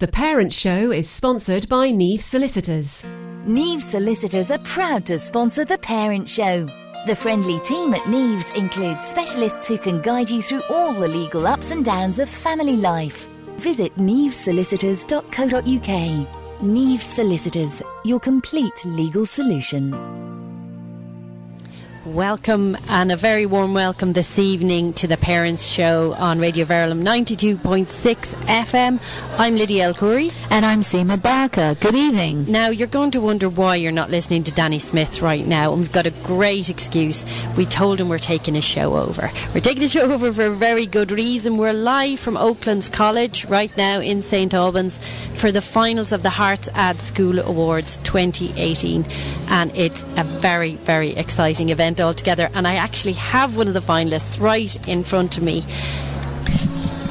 The Parent Show is sponsored by Neve Solicitors. Neve Solicitors are proud to sponsor The Parent Show. The friendly team at Neves includes specialists who can guide you through all the legal ups and downs of family life. Visit nevesolicitors.co.uk. Neve Solicitors, your complete legal solution. Welcome and a very warm welcome this evening to the Parents Show on Radio Verulam 92.6 FM. I'm Lydia El-Khouri. And I'm Seema Barker. Good evening. Now, you're going to wonder why you're not listening to Danny Smith right now, and we've got a great excuse. We told him we're taking a show over. We're taking a show over for a very good reason. We're live from Oaklands College right now in St Albans for the finals of the Herts Ad School Awards 2018, and it's a very, very exciting event event altogether, and I actually have one of the finalists right in front of me.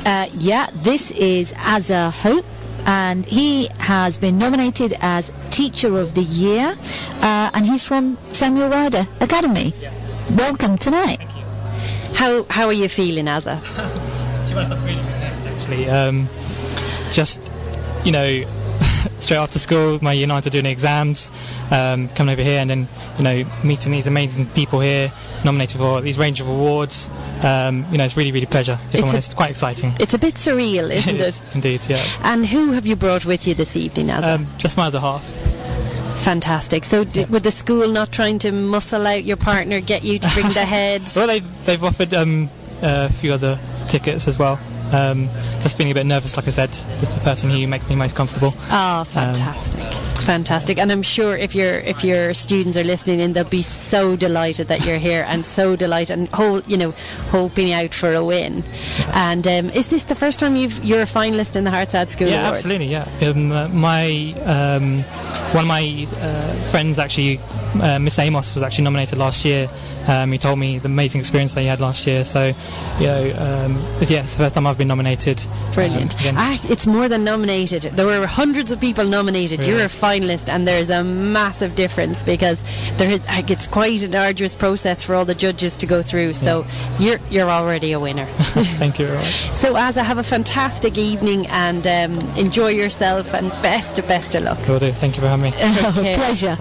Uh, yeah, this is Azza Hope and he has been nominated as Teacher of the Year, uh, and he's from Samuel Ryder Academy. Yeah. Welcome tonight. thank How how are you feeling, Azza? actually, um, just you know, straight after school, my year nines are doing exams, um, coming over here and then you know meeting these amazing people here, nominated for these range of awards. Um, you know, it's really, really pleasure. If it's I'm honest, quite exciting. It's a bit surreal, isn't it? Is, indeed, yeah. And who have you brought with you this evening, Azza? Um, just my other half. Fantastic. So, d- yeah. with the school not trying to muscle out your partner, get you to bring the head? well, they've, they've offered um, a few other tickets as well. Um, just feeling a bit nervous, like I said. Just the person who makes me most comfortable. Oh, fantastic. Um, fantastic and i'm sure if your if your students are listening in they'll be so delighted that you're here and so delighted and whole you know hoping out for a win and um, is this the first time you've you're a finalist in the Herts Ad School yeah Awards? absolutely yeah um, uh, my um, one of my uh, friends actually uh, Miss Amos was actually nominated last year um, he told me the amazing experience that he had last year. So, you know, um, yeah, it's the first time I've been nominated. Brilliant. Um, ah, it's more than nominated. There were hundreds of people nominated. Really? You're a finalist, and there's a massive difference because there is, like, it's quite an arduous process for all the judges to go through. So yeah. you're you're already a winner. Thank you very much. So, Azza, have a fantastic evening and um, enjoy yourself, and best of best of luck. Will do. Thank you for having me. pleasure.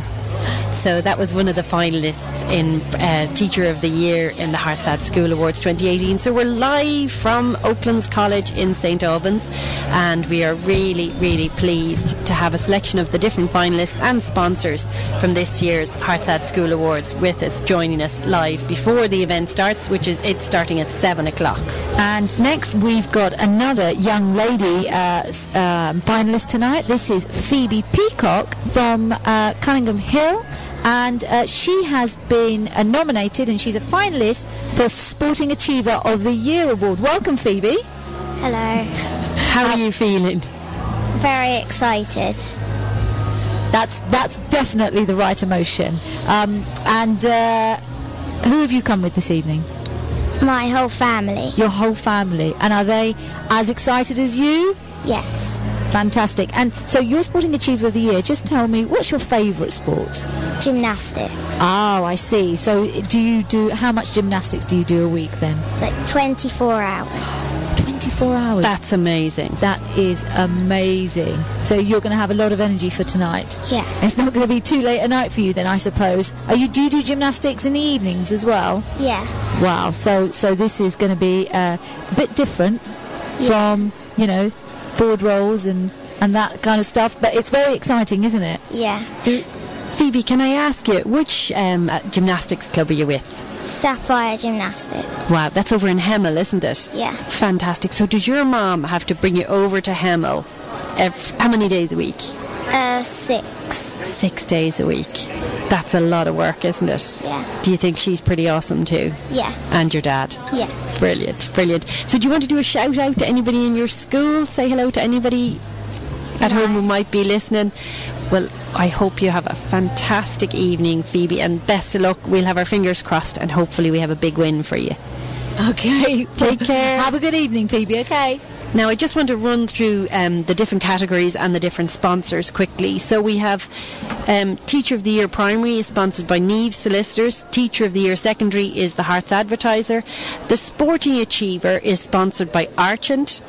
So that was one of the finalists in uh, Teacher of the Year in the Herts Ad School Awards 2018. So we're live from Oaklands College in St Albans, and we are really, really pleased to have a selection of the different finalists and sponsors from this year's Herts Ad School Awards with us, joining us live before the event starts, which is it's starting at seven o'clock. And next we've got another young lady uh, uh, finalist tonight. This is Phoebe Peacock from uh, Cunningham Hill and uh, she has been uh, nominated and she's a finalist for Sporting Achiever of the Year award. Welcome, Phoebe. Hello. How are you feeling? Very excited. That's that's definitely the right emotion. Um, and uh, who have you come with this evening? My whole family. Your whole family. And are they as excited as you? Yes. Fantastic. And so you're Sporting Achiever of the Year. Just tell me, what's your favourite sport? Gymnastics. Oh, I see. So do you do, how much gymnastics do you do a week then? Like 24 hours. 24 hours. That's amazing. That is amazing. So you're going to have a lot of energy for tonight. Yes. It's not going to be too late at night for you then, I suppose. Are you do you do gymnastics in the evenings as well? Yes. Wow. So so this is going to be uh, a bit different yeah. from you know board rolls and and that kind of stuff. But it's very exciting, isn't it? Yeah. Do, Phoebe, can I ask you which um, gymnastics club are you with? Sapphire Gymnastics. Wow, that's over in Hemel, isn't it? Yeah. Fantastic. So, does your mom have to bring you over to Hemel? Every, how many days a week? Uh, six. Six days a week. That's a lot of work, isn't it? Yeah. Do you think she's pretty awesome too? Yeah. And your dad? Yeah. Brilliant, brilliant. So, do you want to do a shout out to anybody in your school? Say hello to anybody at home who might be listening. Well, I hope you have a fantastic evening, Phoebe, and best of luck. We'll have our fingers crossed, and hopefully, we have a big win for you. Okay. Take care. have a good evening, Phoebe. Okay. Now, I just want to run through um, the different categories and the different sponsors quickly. So we have um, Teacher of the Year Primary is sponsored by Neve Solicitors. Teacher of the Year Secondary is the Herts Advertiser. The Sporting Achiever is sponsored by Archant.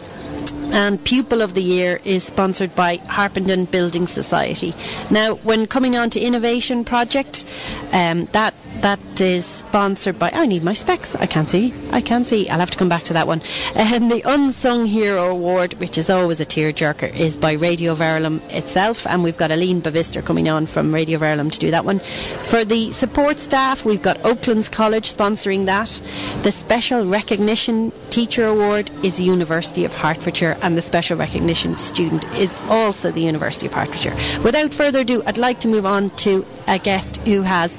and Pupil of the Year is sponsored by Harpenden Building Society. Now, when coming on to Innovation Project, um, that that is sponsored by. I need my specs. I can't see. I can't see. I'll have to come back to that one. And the Unsung Hero Award, which is always a tearjerker, is by Radio Verulam itself, and we've got Aline Bavister coming on from Radio Verulam to do that one. For the support staff, we've got Oaklands College sponsoring that. The Special Recognition Teacher Award is the University of Hertfordshire, and the Special Recognition Student is also the University of Hertfordshire. Without further ado, I'd like to move on to a guest who has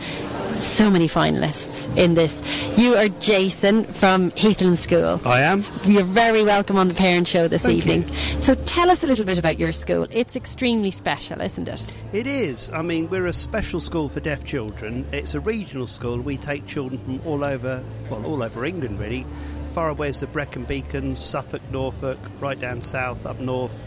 so many finalists in this. You are Jason from Heathland School. I am. You're very welcome on the Parent Show this Thank evening. So tell us a little bit about your school. It's extremely special, isn't it? It is. I mean, we're a special school for deaf children. It's a regional school. We take children from all over, well, all over England, really. Far away as the Brecon Beacons, Suffolk, Norfolk, right down south, up north.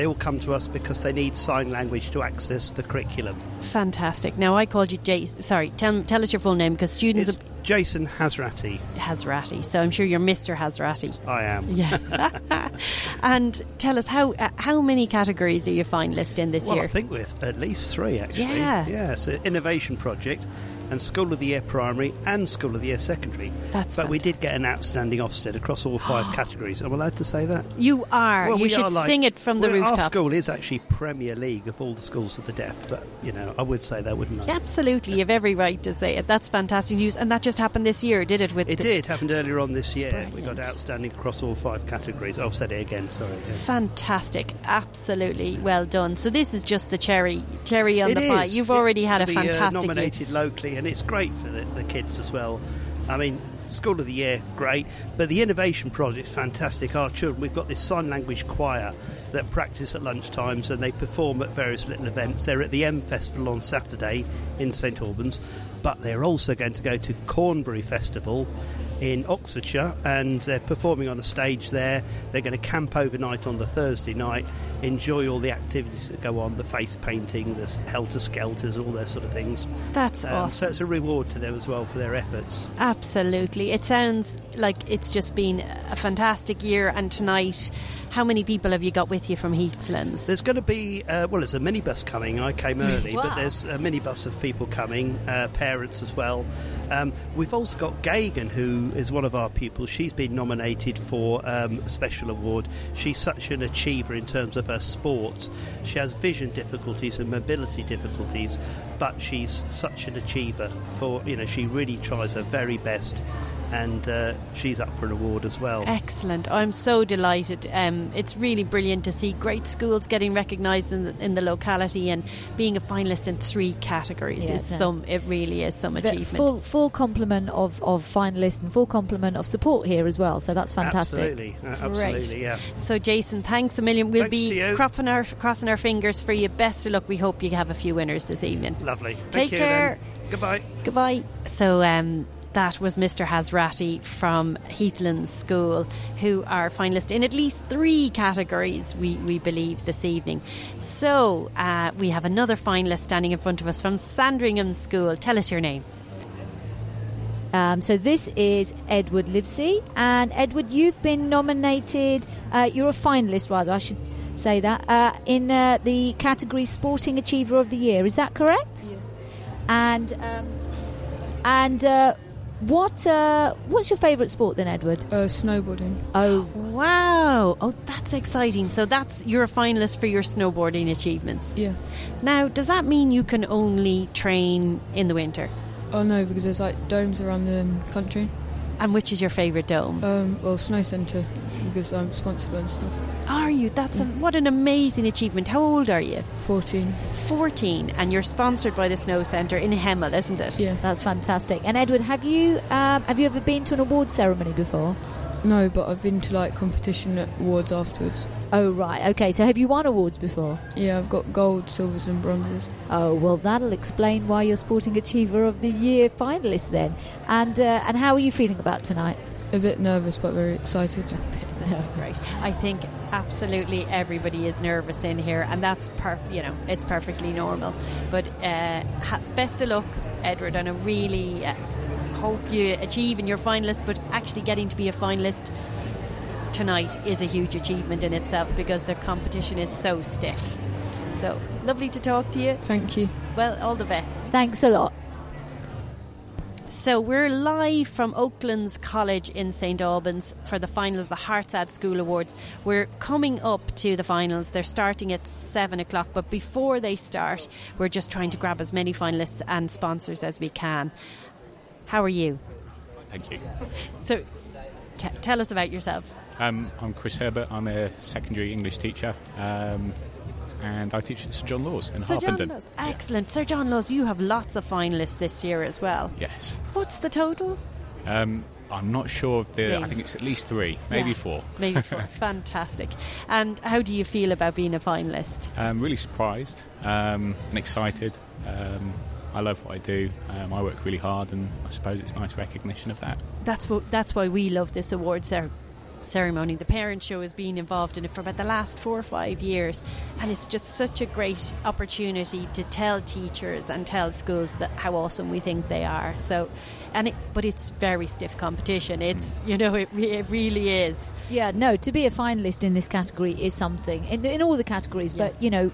They all come to us because they need sign language to access the curriculum. Fantastic. Now I called you Jason. Sorry, tell, tell us your full name because students It's Jason Hasrati. Hazrati. So I'm sure you're Mr. Hazrati. I am. Yeah. and tell us how uh, how many categories are you finalist in this Well, year? I think with at least three, actually. Yeah. Yeah, an innovation project and School of the Year Primary and School of the Year Secondary. That's But we did get an outstanding Ofsted across all five categories. Am I allowed to say that? you are. Well, you we should are like- sing it from the well, rooftops. Our school is actually Premier League of all the schools of the deaf, but you know, I would say that, wouldn't I? Absolutely, you have every right to say it. That's fantastic news, and that just happened this year, did it? With It the- did happened earlier on this year. We got outstanding across all five categories. I've said it again. Sorry. yeah. Fantastic, absolutely well done. So this is just the cherry, cherry on It the pie. You've already had to a be, uh, fantastic year. nominated locally, and it's great for the, the kids as well. I mean, School of the Year, great, but the innovation project's fantastic. Our children, we've got this sign language choir that practice at lunchtimes and they perform at various little events. They're at the M Festival on Saturday in St Albans, but they're also going to go to Cornbury Festival in Oxfordshire and they're performing on a stage there. They're going to camp overnight on the Thursday night, enjoy all the activities that go on the face painting, the helter skelters, all those sort of things. That's Um, awesome. So it's a reward to them as well for their efforts. Absolutely. It sounds like it's just been a fantastic year. And tonight, how many people have you got with you from Heathlands? There's going to be, uh, well, there's a minibus coming. I came early, Wow. but there's a minibus of people coming, uh, parents as well. Um, we've also got Gagan, who is one of our pupils. She's been nominated for um, a special award. She's such an achiever in terms of her sports. She has vision difficulties and mobility difficulties, but she's such an achiever. For you know, she really tries her very best, and uh, she's up for an award as well. Excellent. I'm so delighted. Um, it's really brilliant to see great schools getting recognised in the, in the locality and being a finalist in three categories Yeah, is no. some. It really is some Ve- achievement. Full, full complement of, of finalists and full complement of support here as well. So that's fantastic. Absolutely, uh, absolutely, yeah. So, Jason, thanks a million. We'll Thanks be cropping our, crossing our fingers for you. Best of luck. We hope you have a few winners this evening. Lovely. Take Thank you, care. Then. Goodbye. Goodbye. So, um, that was Mr. Hazrati from Heathlands School, who are finalists in at least three categories, we, we believe, this evening. So, uh, we have another finalist standing in front of us from Sandringham School. Tell us your name. Um, so this is Edward Livesey, and Edward, you've been nominated. Uh, you're a finalist, rather. I should say that uh, in uh, the category Sporting Achiever of the Year. Is that correct? Yeah. And um, and uh, what uh, what's your favourite sport then, Edward? Uh, snowboarding. Oh, Wow. Oh, that's exciting. So, that's you're a finalist for your snowboarding achievements. Yeah. Now, does that mean you can only train in the winter? Oh no, because there's like domes around the um, country. And which is your favourite dome? Um, well, snow centre because I'm sponsored by the stuff. Are you? That's a, what an amazing achievement. How old are you? 14. 14, and you're sponsored by the Snow Centre in Hemel, isn't it? Yeah. that's fantastic. And Edward, have you um, have you ever been to an award ceremony before? No, but I've been to like competition awards afterwards. Oh right, okay. So have you won awards before? Yeah, I've got gold, silvers, and bronzes. Oh well, that'll explain why you're Sporting Achiever of the Year finalist then. And uh, and how are you feeling about tonight? A bit nervous, but very excited. That's great. I think absolutely everybody is nervous in here, and that's per- you know it's perfectly normal. But uh, ha- best of luck, Edward, and I really uh, hope you achieve in your finalist. But actually, getting to be a finalist tonight is a huge achievement in itself because the competition is so stiff. So lovely to talk to you. Thank you. Well, all the best. Thanks a lot. So we're live from Oaklands College in St Albans for the finals, the Herts Ad School Awards. We're coming up to the finals. They're starting at seven o'clock, but before they start, we're just trying to grab as many finalists and sponsors as we can. How are you? Thank you. So, t- tell us about yourself. Um, I'm Chris Herbert. I'm a secondary English teacher, um, and I teach at Sir John Lawes in Sir John Lawes. Excellent. Sir John Lawes, you have lots of finalists this year as well. Yes. What's the total? Um, I'm not sure of the. Yeah. I think it's at least three, maybe Yeah. four. Maybe four. Fantastic. And how do you feel about being a finalist? Um, really surprised um, and excited. Um, I love what I do. Um, I work really hard, and I suppose it's nice recognition of that. that's what that's why we love this award cer- ceremony. The parent show has been involved in it for about the last four or five years, and it's just such a great opportunity to tell teachers and tell schools that how awesome we think they are. So, and it, but it's very stiff competition. It's mm. you know it, re- it really is. Yeah, no, to be a finalist in this category is something, in, in all the categories, Yeah. but, you know,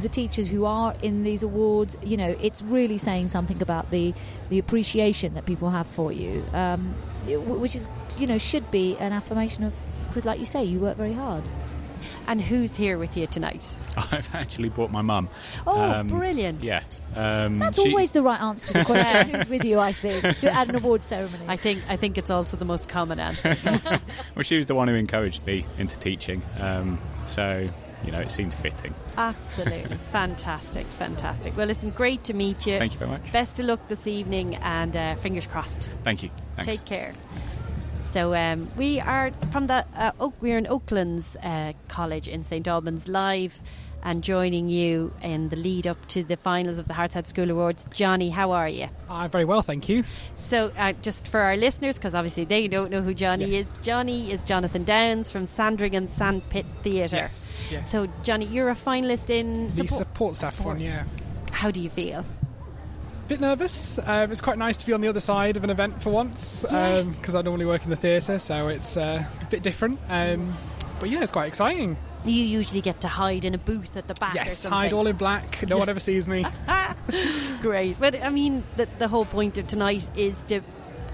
the teachers who are in these awards, you know, it's really saying something about the, the appreciation that people have for you, um, which is, you know, should be an affirmation of, because like you say, you work very hard. And who's here with you tonight? I've actually brought my mum. Oh, brilliant. Yes. Um, That's she- always the right answer to the question. Who's with you, I think, to add an award ceremony. I think I think it's also the most common answer. Well, she was the one who encouraged me into teaching. Um, so, you know, it seemed fitting. Absolutely. fantastic, fantastic. Well, listen, great to meet you. Thank you very much. Best of luck this evening and uh, fingers crossed. Thank you. Thanks. Take care. So um, we are from the uh, Oak, we're in Oaklands uh, College in St Albans live and joining you in the lead up to the finals of the Herts Ad School Awards. Johnny, how are you? Uh, very well, thank you. So, uh, just for our listeners, because obviously they don't know who Johnny Yes. is, Johnny is Jonathan Downs from Sandringham Sandpit Theatre. Yes, yes. So, Johnny, you're a finalist in The support staff one, yeah. How do you feel? Bit nervous. Um, it's quite nice to be on the other side of an event for once Yes. because I normally work in the theatre, so it's uh, a bit different. Um, but yeah, it's quite exciting. You usually get to hide in a booth at the back. yes, hide all in black. No one ever sees me. Great. But I mean, the, the whole point of tonight is to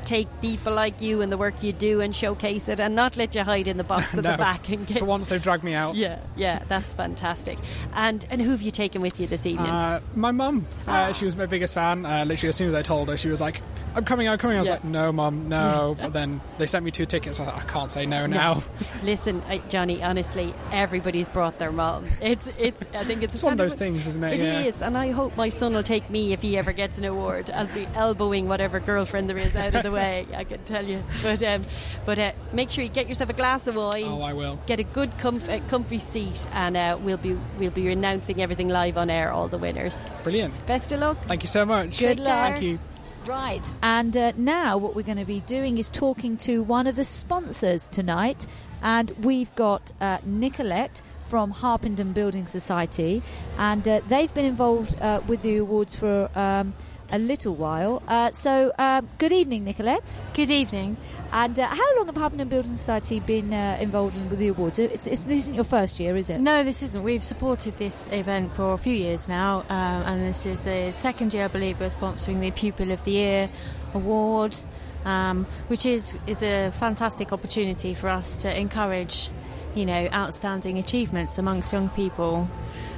take people like you and the work you do and showcase it and not let you hide in the box at No. the back and get. For once, they've dragged me out. Yeah, yeah, that's fantastic. And and who have you taken with you this evening? Uh, my mum, uh, she was my biggest fan. Uh, literally, as soon as I told her, she was like, "I'm coming, I'm coming." I was Yeah. like, "No, mum, no." But then they sent me two tickets. I like, "I can't say no now." Listen, uh, Johnny. Honestly, everybody's brought their mum. It's it's. I think it's, It's one of those things, isn't it? It Yeah. is, and I hope my son will take me if he ever gets an award. I'll be elbowing whatever girlfriend there is out of the way. I can tell you. But um, but uh, make sure you get yourself a glass of wine. Oh, I will. Get a good comf- uh, comfy seat, and uh, we'll be we'll be announcing everything live on air. All the winners. Brilliant. Best of luck. Thank you so much. Good luck. Thank you. Right, and uh, now what we're going to be doing is talking to one of the sponsors tonight, and we've got uh, Nicolette from Harpenden Building Society, and uh, they've been involved uh, with the awards for um, a little while. Uh, so, uh, good evening, Nicolette. Good evening. And uh, how long have Harpenden Building Society been uh, involved in with the awards? It's, it's, this isn't your first year, is it? No, this isn't. We've supported this event for a few years now, um, and this is the second year, I believe, we're sponsoring the Pupil of the Year award, um, which is is a fantastic opportunity for us to encourage, you know, outstanding achievements amongst young people.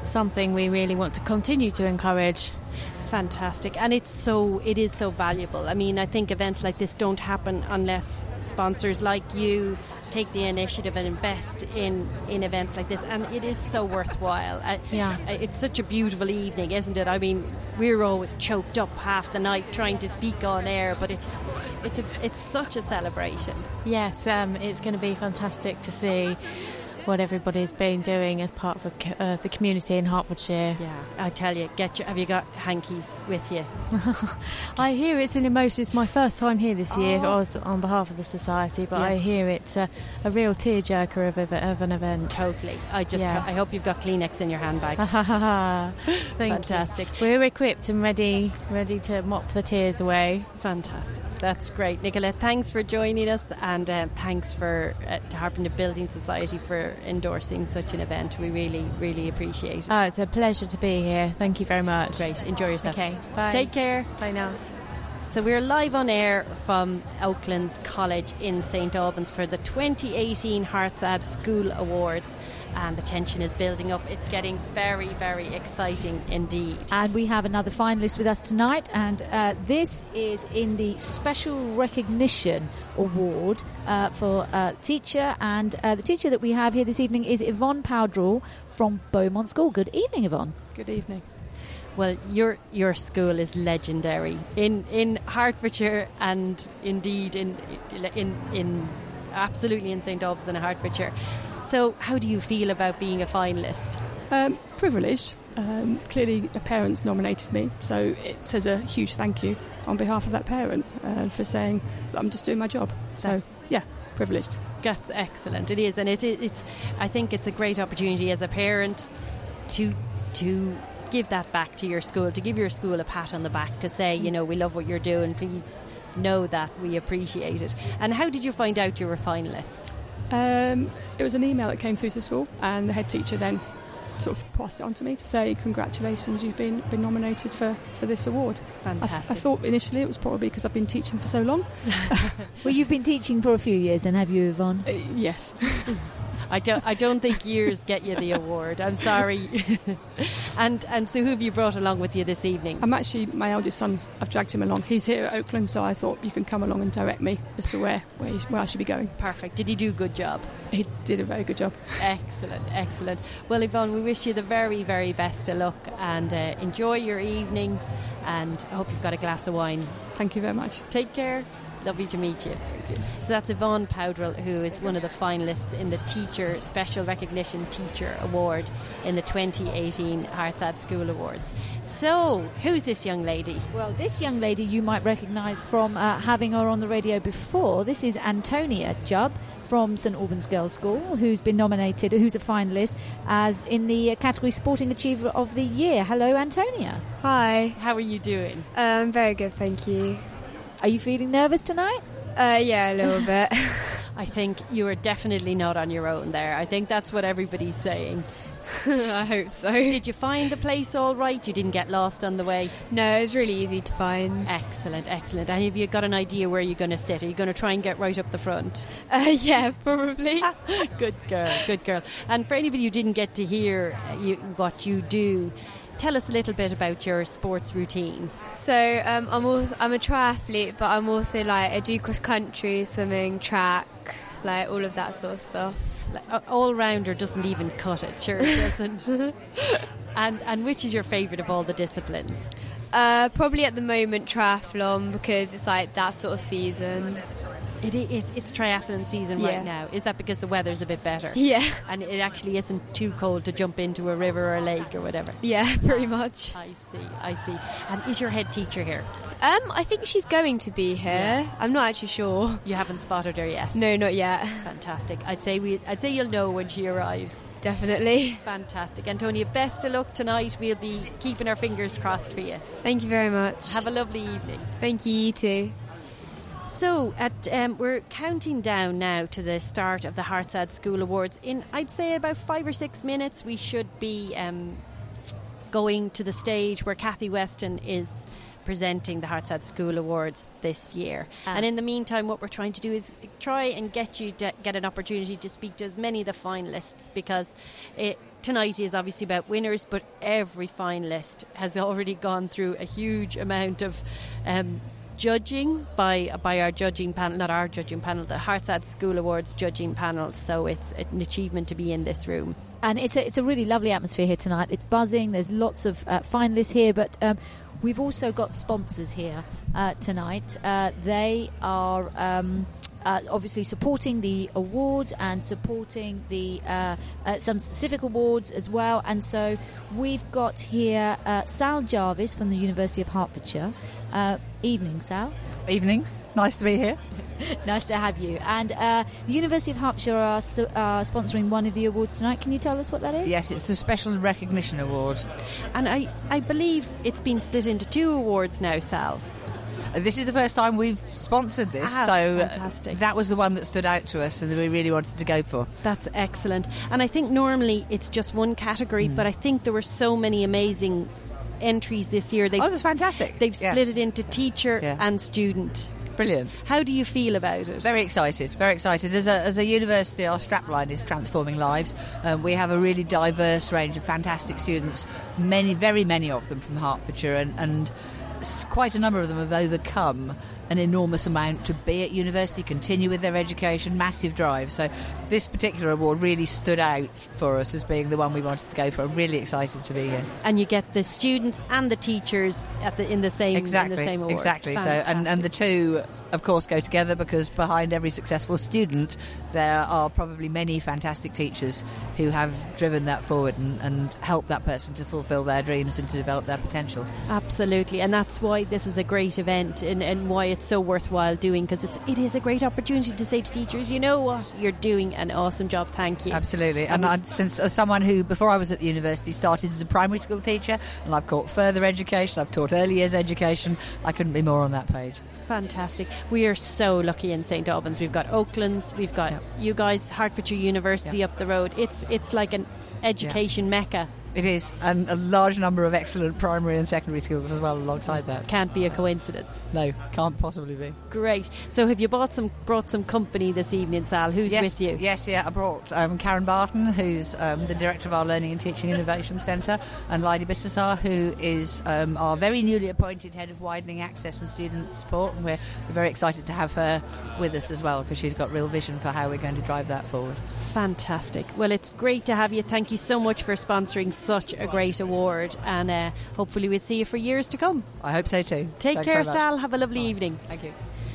Something we really want to continue to encourage. Fantastic, and it's so it is so valuable. I mean, I think events like this don't happen unless sponsors like you take the initiative and invest in in events like this, and it is so worthwhile. Yeah. it's such a beautiful evening, isn't it? I mean, we're always choked up half the night trying to speak on air, but it's it's a it's such a celebration. Yes, um, it's going to be fantastic to see what everybody's been doing as part of the, uh, the community in Hertfordshire. Yeah, I tell you, get your, have you got hankies with you? I hear it's an emotion. It's my first time here this year Oh. On behalf of the society, but Yeah. I hear it's a, a real tearjerker of, a, of an event. Totally. I just Yes. I hope you've got Kleenex in your handbag. Thank Fantastic. You. We're equipped and ready, ready to mop the tears away. Fantastic. That's great, Nicola. Thanks for joining us, and uh, thanks for uh, to Harpenden Building Society for endorsing such an event. We really, really appreciate it. Oh, it's a pleasure to be here. Thank you very much. Great. Enjoy yourself. Okay. Bye. Take care. Bye now. So we're live on air from Oaklands College in St Albans for the 2018 Herts Ad School Awards. And the tension is building up. It's getting very, very exciting indeed. And we have another finalist with us tonight, and uh, this is in the Special Recognition Award uh, for uh, teacher. And uh, the teacher that we have here this evening is Yvonne Powdrell from Beaumont School. Good evening, Yvonne. Good evening. Well, your your school is legendary in in Hertfordshire and indeed in in in absolutely in St Albans and Hertfordshire. So, how do you feel about being a finalist? Um, privileged. Um, clearly, a parent's nominated me, so it says a huge thank you on behalf of that parent uh, for saying I'm just doing my job. So, yeah, privileged. That's excellent. It is, and it, it's. I think it's a great opportunity as a parent to to give that back to your school, to give your school a pat on the back, to say, you know, we love what you're doing. Please know that we appreciate it. And how did you find out you were a finalist? Um, it was an email that came through to school, and the head teacher then sort of passed it on to me to say, "Congratulations, you've been been nominated for, for this award." I, Fantastic. I thought initially it was probably because I've been teaching for so long. Well, you've been teaching for a few years, then, have you, Yvonne? Uh, yes. I don't. I don't think years get you the award. I'm sorry. and and so, who have you brought along with you this evening? I'm actually my eldest son's. I've dragged him along. He's here at Oakland, so I thought you can come along and direct me as to where where, he, where I should be going. Perfect. Did he do a good job? He did a very good job. Excellent, excellent. Well, Yvonne, we wish you the very, very best of luck and uh, enjoy your evening. And I hope you've got a glass of wine. Thank you very much. Take care. Lovely to meet you. So that's Yvonne Powdrell, who is one of the finalists in the Teacher Special Recognition Teacher Award in the 2018 Herts Ad School Awards. So, who's this young lady? Well, this young lady you might recognise from uh, having her on the radio before. This is Antonia Jubb from St Albans Girls' School, who's been nominated, who's a finalist as in the uh, category Sporting Achiever of the Year. Hello, Antonia. Hi. How are you doing? I'm Um, very good, thank you. Are you feeling nervous tonight? Uh, yeah, a little bit. I think you are definitely not on your own there. I think that's what everybody's saying. I hope so. Did you find the place all right? You didn't get lost on the way? No, it was really easy to find. Excellent, excellent. And have you got an idea where you're going to sit? Are you going to try and get right up the front? Uh, yeah, probably. good girl, good girl. And for anybody who didn't get to hear uh, you, what you do, tell us a little bit about your sports routine. So um, I'm also I'm a triathlete, but I'm also like I do cross country, swimming, track, like all of that sort of stuff. Like, All rounder doesn't even cut it, sure it doesn't. and and which is your favourite of all the disciplines? Uh, probably at the moment triathlon because it's like that sort of season. It is. It's triathlon season Yeah. right now. Is that because the weather's a bit better? Yeah. And it actually isn't too cold to jump into a river or a lake or whatever. Yeah, pretty much. I see. I see. And is your head teacher here? Um, I think she's going to be here. I'm not actually sure. You haven't spotted her yet. No, not yet. Fantastic. I'd say we. I'd say you'll know when she arrives. Definitely. Fantastic. Antonia, best of luck tonight. We'll be keeping our fingers crossed for you. Thank you very much. Have a lovely evening. Thank you. You too. So, at um, we're counting down now to the start of the Herts Ad School Awards. In I'd say about five or six minutes, we should be um, going to the stage where Kathy Weston is presenting the Herts Ad School Awards this year. Ah. and in the meantime, what we're trying to do is try and get you to get an opportunity to speak to as many of the finalists because it. Tonight is obviously about winners, but every finalist has already gone through a huge amount of um, judging by by our judging panel, not our judging panel, the Herts Ad School Awards judging panel. So it's an achievement to be in this room. And it's a, it's a really lovely atmosphere here tonight. It's buzzing. There's lots of uh, finalists here, but um, we've also got sponsors here uh, tonight. Uh, they are. Um, uh, obviously, supporting the awards and supporting the uh, uh, some specific awards as well. And so, we've got here uh, Sal Jarvis from the University of Hertfordshire. Uh, evening, Sal. Evening. Nice to be here. nice to have you. And uh, the University of Hampshire are, so, are sponsoring one of the awards tonight. Can you tell us what that is? Yes, it's the Special Recognition Award. And I, I believe it's been split into two awards now, Sal. Uh, This is the first time we've sponsored this, Ah, so uh, fantastic. that was the one that stood out to us and that we really wanted to go for. That's excellent. And I think normally it's just one category, Hmm. but I think there were so many amazing entries this year. They've, Oh, that's fantastic. They've Yes. split it into teacher Yeah. and student. Brilliant. How do you feel about it? Very excited, very excited. As a, as a university, our strapline is transforming lives. Um, we have a really diverse range of fantastic students, many, very many of them from Hertfordshire, and, and quite a number of them have overcome an enormous amount to be at university, continue with their education, massive drive. So this particular award really stood out for us as being the one we wanted to go for. I'm really excited to be here. And you get the students and the teachers at the in the same exactly, in the same award. exactly. So, and, and the two, of course, go together because behind every successful student, there are probably many fantastic teachers who have driven that forward and, and helped that person to fulfil their dreams and to develop their potential. Absolutely, and that's why this is a great event, and, and why it's so worthwhile doing because it's it is a great opportunity to say to teachers, you know what, you're doing an awesome job. Thank you. Absolutely, and um, I, since as someone who, before I was at the university, started as a primary school teacher, and I've taught further education, I've taught early years education, I couldn't be more on that page. Fantastic. We are so lucky in St Albans. We've got Oaklands, we've got you guys, Hertfordshire University up the road. It's it's like an education mecca. It is, and a large number of excellent primary and secondary schools as well alongside that. Can't be a coincidence. No, can't possibly be. Great. So have you bought some brought some company this evening, Sal? Who's yes, with you? Yes, yeah. I brought um, Karen Barton, who's um, the director of our Learning and Teaching Innovation Centre, and Lydie Bissessar, who is um, our very newly appointed head of widening access and student support. And we're, we're very excited to have her with us as well because she's got real vision for how we're going to drive that forward. Fantastic. Well, it's great to have you. Thank you so much for sponsoring such a great award, and uh, hopefully we'll see you for years to come. I hope so too. Take Thanks care. Sal. Have a lovely evening. Thank you.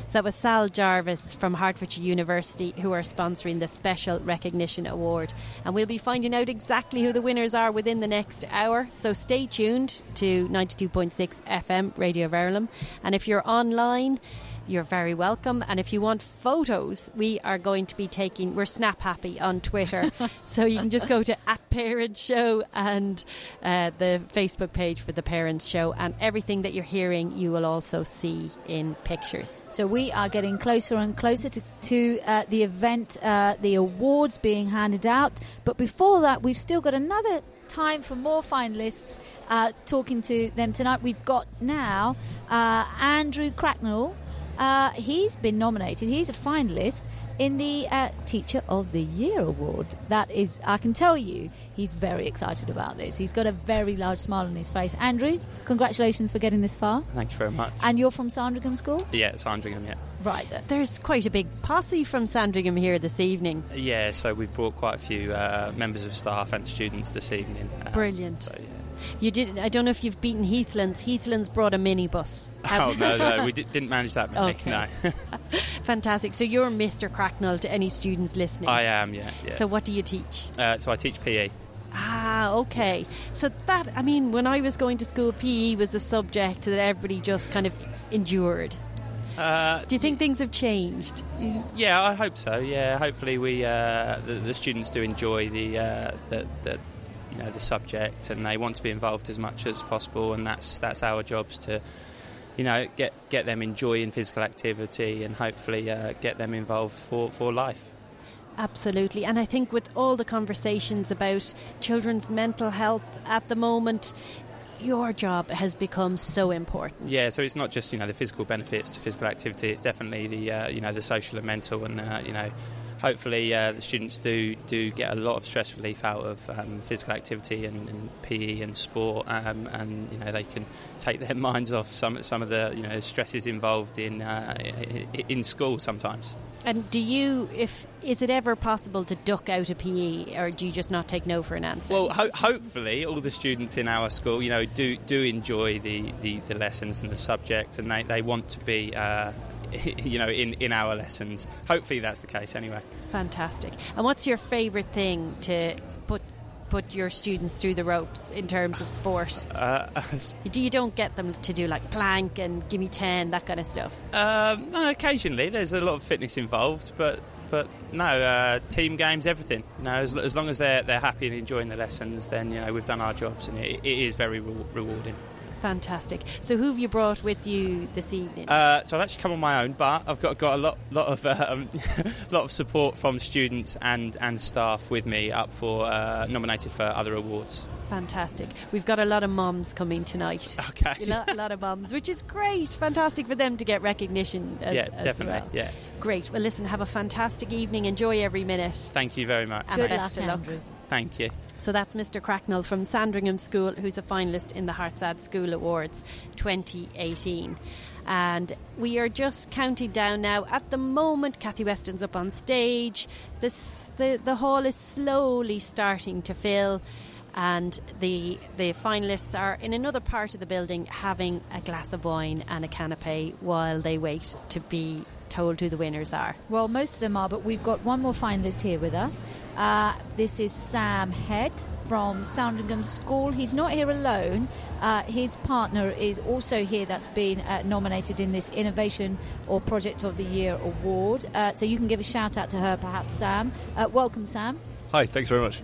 So that was Sal Jarvis from Hertfordshire University who are sponsoring the Special Recognition Award. And we'll be finding out exactly who the winners are within the next hour. So stay tuned to 92.6 FM Radio Verulam. And if you're online, you're very welcome. And if you want photos, we are going to be taking, we're Snap Happy on Twitter. so you can just go to at Parents Show and uh, the Facebook page for the Parents Show. And everything that you're hearing, you will also see in pictures. So we are getting closer and closer to, to uh, the event, uh, the awards being handed out. But before that, we've still got another time for more finalists. Uh, talking to them tonight, we've got now uh, Andrew Cracknell. Uh, he's been nominated. He's a finalist in the uh, Teacher of the Year award. That is, I can tell you, he's very excited about this. He's got a very large smile on his face. Andrew, congratulations for getting this far. Thank you very much. And you're from Sandringham School? Yeah, Sandringham, yeah. Right. There's quite a big posse from Sandringham here this evening. Yeah, so we've brought quite a few uh, members of staff and students this evening. um, Brilliant. So, yeah. You did. I don't know if you've beaten Heathlands. Heathlands brought a minibus. Oh, no, no, we di- didn't manage that. Okay. No. Fantastic. So you're Mr. Cracknell to any students listening. I am, yeah. yeah. So what do you teach? Uh, so I teach PE. Ah, okay. So that I mean, when I was going to school, PE was the subject that everybody just kind of endured. Uh, Do you think things have changed? Yeah, I hope so. Yeah, hopefully we uh, the, the students do enjoy the, uh, the the you know the subject and they want to be involved as much as possible, and that's that's our jobs to you know get get them enjoying physical activity and hopefully uh, get them involved for for life. Absolutely. And I think with all the conversations about children's mental health at the moment, your job has become so important. Yeah, so it's not just you know the physical benefits to physical activity. It's definitely the uh, you know the social and mental, and uh, you know hopefully uh, the students do do get a lot of stress relief out of um, physical activity and, and PE and sport, um, and you know they can take their minds off some some of the you know stresses involved in uh, in school sometimes. And do you, if is it ever possible to duck out a PE, or do you just not take no for an answer? Well, ho- hopefully, all the students in our school, you know, do do enjoy the, the, the lessons and the subject, and they, they want to be, uh, you know, in, in our lessons. Hopefully, that's the case anyway. Fantastic. And what's your favourite thing to put put your students through the ropes in terms of sport? Uh, Do you don't get them to do like plank and give me ten that kind of stuff? um, no, occasionally, there's a lot of fitness involved, but but no, uh, team games, everything. You know, as, as long as they're they're happy and enjoying the lessons, then you know we've done our jobs, and it, it is very re- rewarding. Fantastic. So, who have you brought with you this evening? Uh, so I've actually come on my own, but I've got got a lot lot of um, lot of support from students and and staff with me up for uh, nominated for other awards. Fantastic. We've got a lot of mums coming tonight. Okay. A lot, a lot of mums, which is great. Fantastic for them to get recognition. As, yeah, as definitely. well. Yeah. Great. Well, listen, have a fantastic evening. Enjoy every minute. Thank you very much. And best of luck. Thank you. So that's Mr. Cracknell from Sandringham School, who's a finalist in the Herts Ad School Awards 2018. And we are just counting down now. At the moment, Kathy Weston's up on stage. This, the, the hall is slowly starting to fill. And the the finalists are in another part of the building having a glass of wine and a canapé while they wait to be told who the winners are. Well, most of them are, but we've got one more finalist here with us. Uh, this is Sam Head from Sandringham School. He's not here alone. Uh, his partner is also here that's been uh, nominated in this Innovation or Project of the Year award. Uh, so you can give a shout out to her, perhaps, Sam. Uh, welcome, Sam. Hi, thanks very much.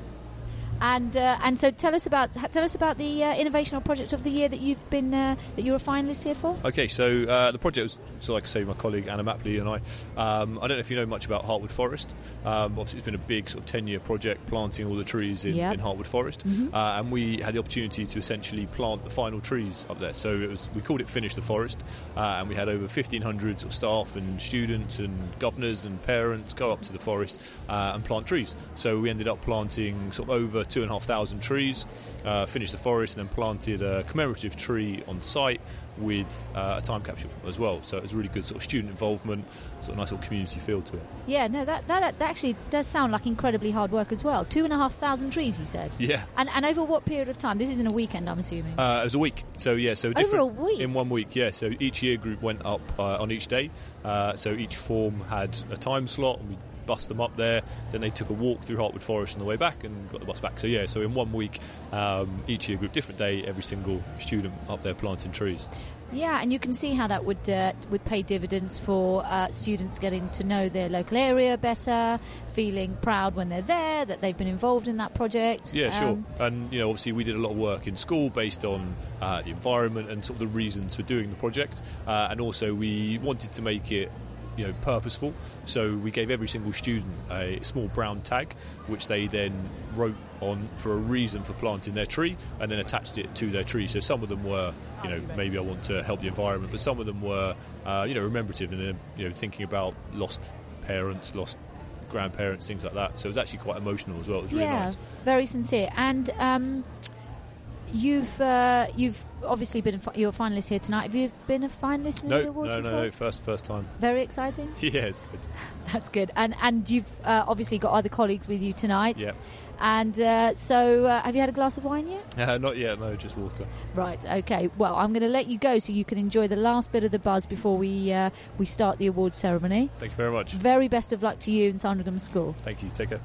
And uh, and so tell us about tell us about the uh, innovation or project of the year that you've been uh, that you're a finalist here for. Okay, so uh, the project was, so like I say, my colleague Anna Mapley and I. Um, I don't know if you know much about Heartwood Forest. Um, obviously, it's been a big sort of ten-year project, planting all the trees in, Yep. in Heartwood Forest, Mhm. uh, and we had the opportunity to essentially plant the final trees up there. So it was we called it Finish the Forest, uh, and we had over 1,500 sort of staff and students and governors and parents go up to the forest uh, and plant trees. So we ended up planting sort of over two and a half thousand trees, uh, finished the forest, and then planted a commemorative tree on site with uh, a time capsule as well. So it was really good sort of student involvement, sort of nice little community feel to it. Yeah, no, that, that that actually does sound like incredibly hard work as well. Two and a half thousand trees, you said. Yeah. And and over what period of time? This isn't a weekend, I'm assuming. Uh, it was a week, so yeah, so Over a week? in one week, yeah. So each year group went up uh, on each day. Uh, so each form had a time slot, and we bust them up there. Then they took a walk through Heartwood Forest on the way back, and got the bus back. So yeah, so in one week, um, each year group, different day, every single student up there planting trees. Yeah, and you can see how that would uh, would pay dividends for uh, students getting to know their local area better, feeling proud when they're there that they've been involved in that project. Yeah, Um, sure. And you know, obviously, we did a lot of work in school based on uh, the environment and sort of the reasons for doing the project, uh, and also we wanted to make it. You know, purposeful. So we gave every single student a small brown tag, which they then wrote on for a reason for planting their tree, and then attached it to their tree. So some of them were, you know, maybe I want to help the environment, but some of them were, uh, you know, rememberative and uh, you know, thinking about lost parents, lost grandparents, things like that. So it was actually quite emotional as well. It was really yeah, nice. very sincere. And um, you've uh, you've obviously been a fi- you're a finalist here tonight. Have you been a finalist in No, the no, awards no, before? no, first, first time. Very exciting. Yeah, it's good. That's good. And and you've uh, obviously got other colleagues with you tonight. Yeah. And uh, so, uh, have you had a glass of wine yet? Uh, not yet, no, just water. Right. Okay. Well, I'm going to let you go so you can enjoy the last bit of the buzz before we uh, we start the award ceremony. Thank you very much. Very best of luck to you in Sandringham School. Thank you. Take care.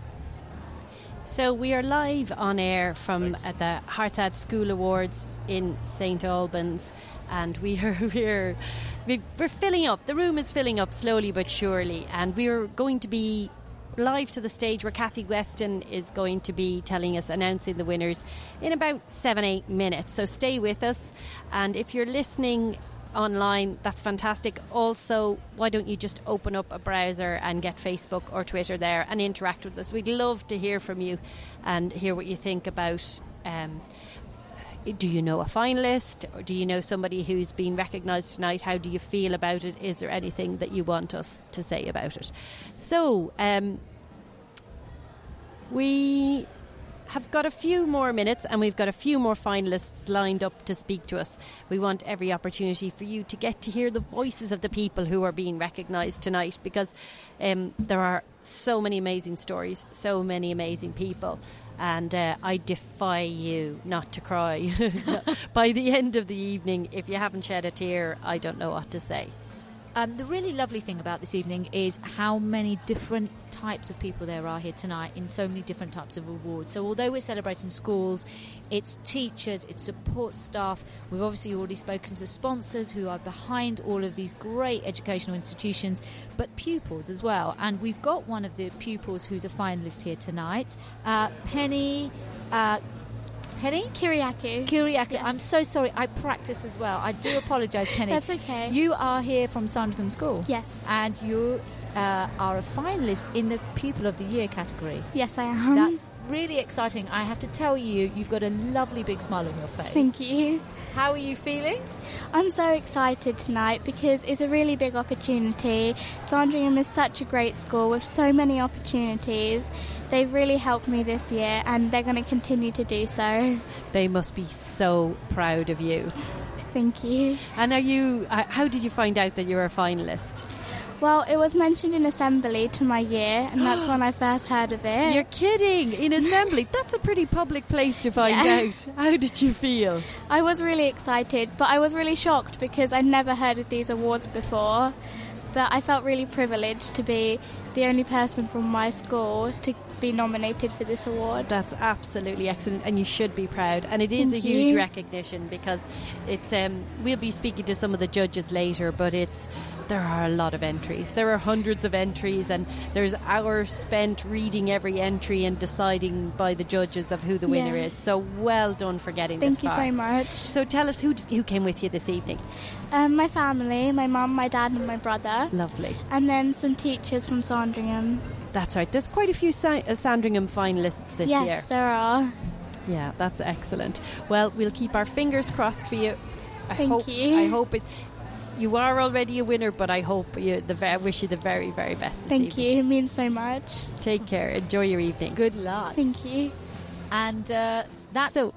So we are live on air from at the Herts Ad School Awards in St Albans, and we are we're we're filling up. The room is filling up slowly but surely, and we're going to be live to the stage where Kathy Weston is going to be telling us announcing the winners in about seven eight minutes. So stay with us, and if you're listening online, that's fantastic. Also, why don't you just open up a browser and get Facebook or Twitter there and interact with us? We'd love to hear from you and hear what you think about. Um, do you know a finalist or do you know somebody who's been recognised tonight? How do you feel about it? Is there anything that you want us to say about it? So, um, we have got a few more minutes and we've got a few more finalists lined up to speak to us. We want every opportunity for you to get to hear the voices of the people who are being recognised tonight because um, there are so many amazing stories, so many amazing people. And uh, I defy you not to cry by the end of the evening. If you haven't shed a tear, I don't know what to say. Um, the really lovely thing about this evening is how many different types of people there are here tonight in so many different types of awards. So, although we're celebrating schools, it's teachers, it's support staff. We've obviously already spoken to sponsors who are behind all of these great educational institutions, but pupils as well. And we've got one of the pupils who's a finalist here tonight, uh, Penny. Uh, Penny? Kiriaku. Kiriaku. I'm so sorry. I practiced as well. I do apologise, Penny. That's okay. You are here from Sandringham School. Yes. And you uh, are a finalist in the Pupil of the Year category. Yes, I am. That's really exciting. I have to tell you, you've got a lovely big smile on your face. Thank you. How are you feeling? I'm so excited tonight because it's a really big opportunity. Sandringham is such a great school with so many opportunities. They've really helped me this year and they're going to continue to do so. They must be so proud of you. Thank you. And are you? Uh, how did you find out that you were a finalist? Well, it was mentioned in assembly to my year, and that's when I first heard of it. You're kidding! In assembly, that's a pretty public place to find Yeah. out. How did you feel? I was really excited, but I was really shocked because I'd never heard of these awards before. But I felt really privileged to be the only person from my school to be nominated for this award. That's absolutely excellent, and you should be proud. And it is Thank a huge you. recognition because it's. Um, we'll be speaking to some of the judges later, but it's. There are a lot of entries. There are hundreds of entries, and there's hours spent reading every entry and deciding by the judges of who the winner Yeah. is. So well done for getting Thank this far. Thank you so much. So tell us who who came with you this evening. Um, my family, my mum, my dad, and my brother. Lovely. And then some teachers from Sandringham. That's right. There's quite a few Sa- uh, Sandringham finalists this yes, year. Yes, there are. Yeah, that's excellent. Well, we'll keep our fingers crossed for you. I Thank hope, you. I hope it. You are already a winner, but I hope you. The ve- I wish you the very, very best. this Thank evening. you. It means so much. Take care. Enjoy your evening. Good luck. Thank you. And uh, that's so.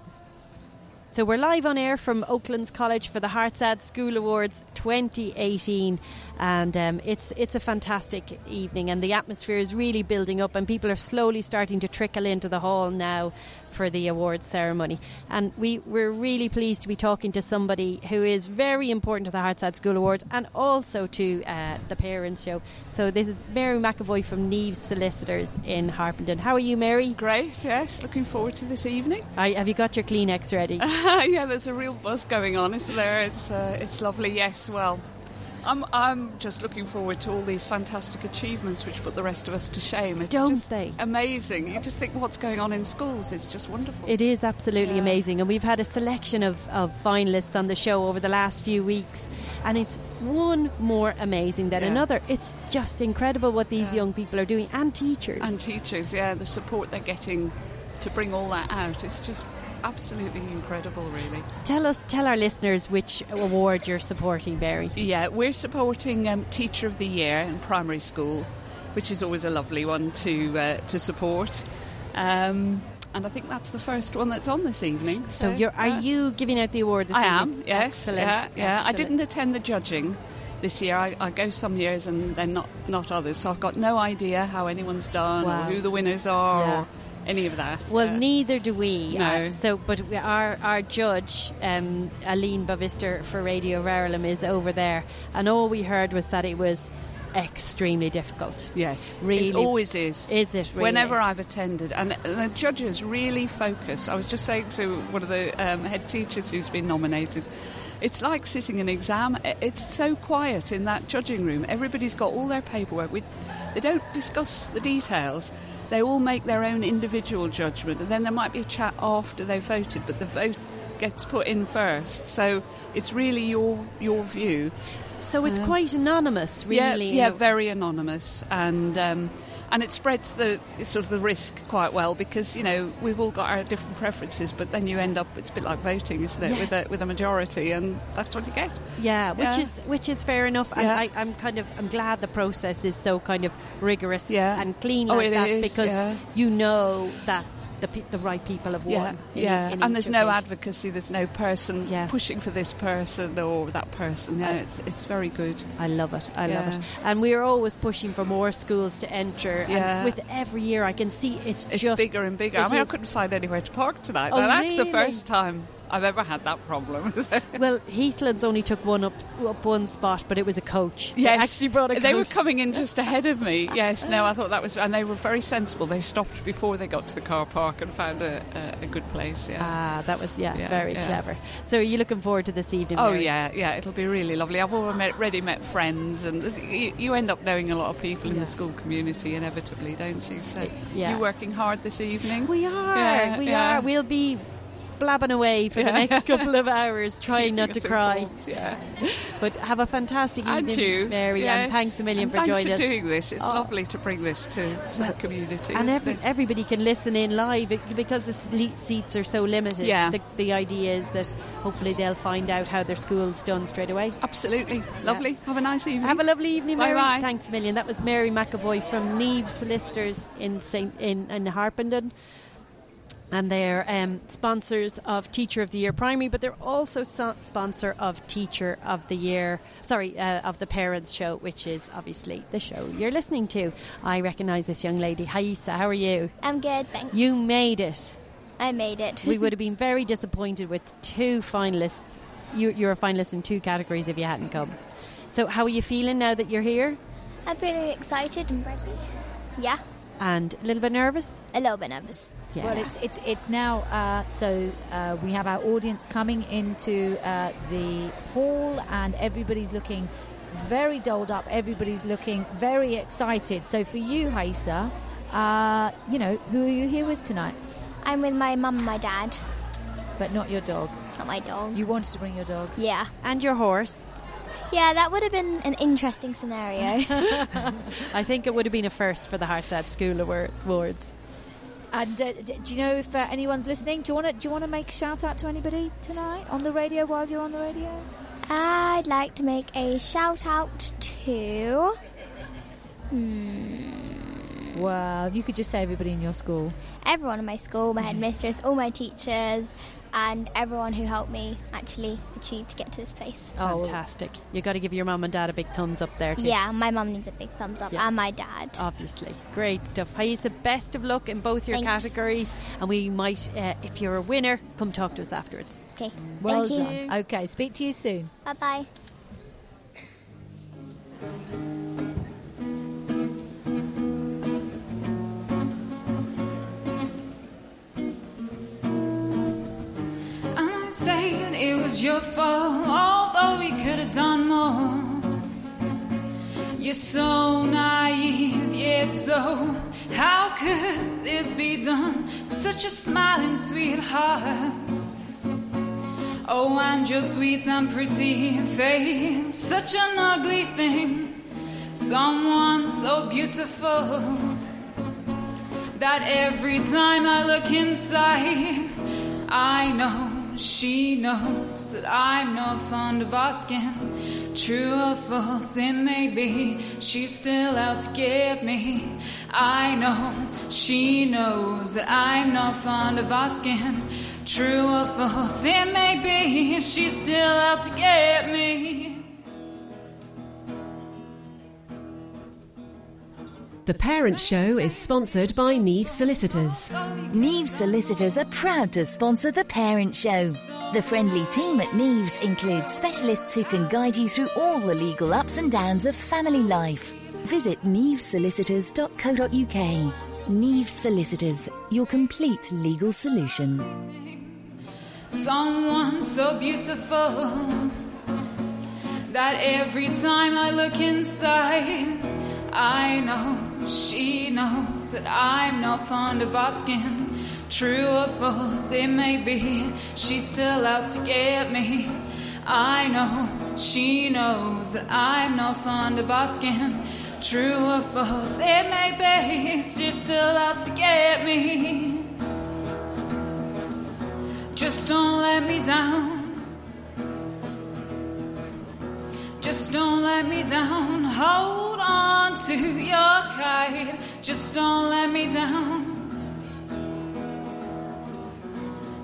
So we're live on air from Oaklands College for the Herts Ad School Awards 2018, and um, it's it's a fantastic evening, and the atmosphere is really building up, and people are slowly starting to trickle into the hall now for the awards ceremony. And we we're really pleased to be talking to somebody who is very important to the Herts Ad School Awards and also to uh, the Parents Show. So this is Mary McAvoy from Neves Solicitors in Harpenden. How are you, Mary? Great. Yes, looking forward to this evening. I, have you got your Kleenex ready? yeah, there's a real buzz going on, isn't there? It's uh, it's lovely. Yes, well, I'm I'm just looking forward to all these fantastic achievements which put the rest of us to shame. It's Don't just they? amazing. You just think what's going on in schools It's just wonderful. It is absolutely Yeah. amazing, and we've had a selection of, of finalists on the show over the last few weeks, and it's one more amazing than Yeah. another. It's just incredible what these young people are doing, and teachers. And teachers, yeah, the support they're getting to bring all that out. It's just absolutely incredible, really. tell us, tell our listeners which award you're supporting, Barry. Yeah, we're supporting um, Teacher of the Year in primary school, which is always a lovely one to uh, to support. Um, and I think that's the first one that's on this evening. So, you're, are yeah. you giving out the award? This I evening? am, yes. Excellent. Yeah, yeah. I didn't attend the judging this year. I, I go some years and then not, not others. So I've got no idea how anyone's done Wow. or who the winners are Yeah. or any of that. Well, Yeah. neither do we. No. Uh, so, but we, our our judge, um, Aline Bavister for Radio Verulam, is over there, and all we heard was that it was extremely difficult. Yes, really, It always is. Is it really? Whenever I've attended, and the judges really focus. I was just saying to one of the um, head teachers who's been nominated, it's like sitting an exam. It's so quiet in that judging room. Everybody's got all their paperwork. We, they don't discuss the details. They all make their own individual judgment, and then there might be a chat after they've voted, but the vote gets put in first. So it's really your your view. So it's Um, quite anonymous, yeah, really. Yeah, very anonymous, and um, and it spreads the sort of the risk quite well because you know we've all got our different preferences, but then you end up it's a bit like voting, isn't it, with a with a majority, and that's what you get. Yeah, which Yeah. is which is fair enough. And Yeah. I, I'm kind of I'm glad the process is so kind of rigorous Yeah. and clean Oh, like it that is, because you know that the pe- the right people have Yeah, won. in- yeah, in and there's no advocacy. There's no person pushing for this person or that person. Yeah, it's it's very good. I love it. I love it. And we're always pushing for more schools to enter. Yeah. And with every year, I can see it's, It's just bigger and bigger. I mean, I couldn't find anywhere to park tonight. Oh, Now, that's the first time I've ever had that problem. well, Heathlands only took one up, up one spot, but it was a coach. They Yes, actually brought a They were coming in just ahead of me. Yes, no, I thought that was, and they were very sensible. They stopped before they got to the car park and found a, a, a good place. Yeah. Ah, that was yeah, Yeah, very yeah. clever. So, are you looking forward to this evening? Oh Mary? yeah, yeah, it'll be really lovely. I've already met friends, and you, you end up knowing a lot of people in the school community inevitably, don't you? So Yeah. you working hard this evening? We are. Yeah, we yeah. are. We'll be blabbing away for the next couple of hours, trying not to cry. informed, yeah. But have a fantastic And evening, you, Mary, and thanks a million And for thanks joining for us. doing this. It's Oh. lovely to bring this to, to the community. And every, everybody can listen in live because the seats are so limited. Yeah. The, the idea is that hopefully they'll find out how their school's done straight away. Absolutely. Lovely. Have a nice evening. Have a lovely evening, Mary. Bye-bye. Thanks a million. That was Mary McAvoy from Neve Solicitors in Saint in, in Harpenden. And they're um, sponsors of Teacher of the Year Primary, but they're also so- sponsor of Teacher of the Year, sorry, uh, of the Parents Show, which is obviously the show you're listening to. I recognise this young lady. Haisa, how are you? I'm good, thanks. You made it. I made it. we would have been very disappointed with two finalists. You, you're a finalist in two categories if you hadn't come. So, how are you feeling now that you're here? I'm feeling excited and ready. Yeah, And a little bit nervous? a little bit nervous. Yeah. Well, it's it's it's now. Uh, so uh, we have our audience coming into uh, the hall, and everybody's looking very dolled up. Everybody's looking very excited. So for you, Haisa, uh, you know, who are you here with tonight? I'm with my mum and my dad. But not your dog. Not my dog. You wanted to bring your dog. Yeah. And your horse? Yeah, that would have been an interesting scenario. I think it would have been a first for the Herts Ad School Awards. And uh, do you know if uh, anyone's listening? Do you want to do you want to make a shout out to anybody tonight on the radio while you're on the radio? I'd like to make a shout out to. Hmm, Well, you could just say everybody in your school. everyone in my school, my headmistress, all my teachers, and everyone who helped me actually achieve to get to this place. Fantastic. you got to give your mum and dad a big thumbs up there, too. Yeah, my mum needs a big thumbs up, Yeah. and my dad. Obviously. Great stuff. Haisa, best of luck in both your Thanks. categories. And we might, uh, if you're a winner, come talk to us afterwards. Okay. Well Thank done. you. Okay, speak to you soon. Bye bye. Saying it was your fault, although you could have done more. You're so naive, yet so. How could this be done with such a smiling sweetheart? Oh, and your sweet and pretty face, such an ugly thing. Someone so beautiful that every time I look inside, I know she knows that I'm not fond of asking. True or false it may be, she's still out to get me. I know she knows that I'm not fond of asking. True or false it may be, she's still out to get me. The Parent Show is sponsored by Neve Solicitors. Neve Solicitors are proud to sponsor The Parent Show. The friendly team at Neves includes specialists who can guide you through all the legal ups and downs of family life. Visit nevesolicitors.co.uk. Neves Solicitors, your complete legal solution. Someone so beautiful that every time I look inside, I know she knows that I'm not fond of asking. True or false it may be, she's still out to get me. I know she knows that I'm not fond of asking. True or false it may be, she's still out to get me. Just don't let me down. Just don't let me down. Hold on to your kite. Just don't let me down.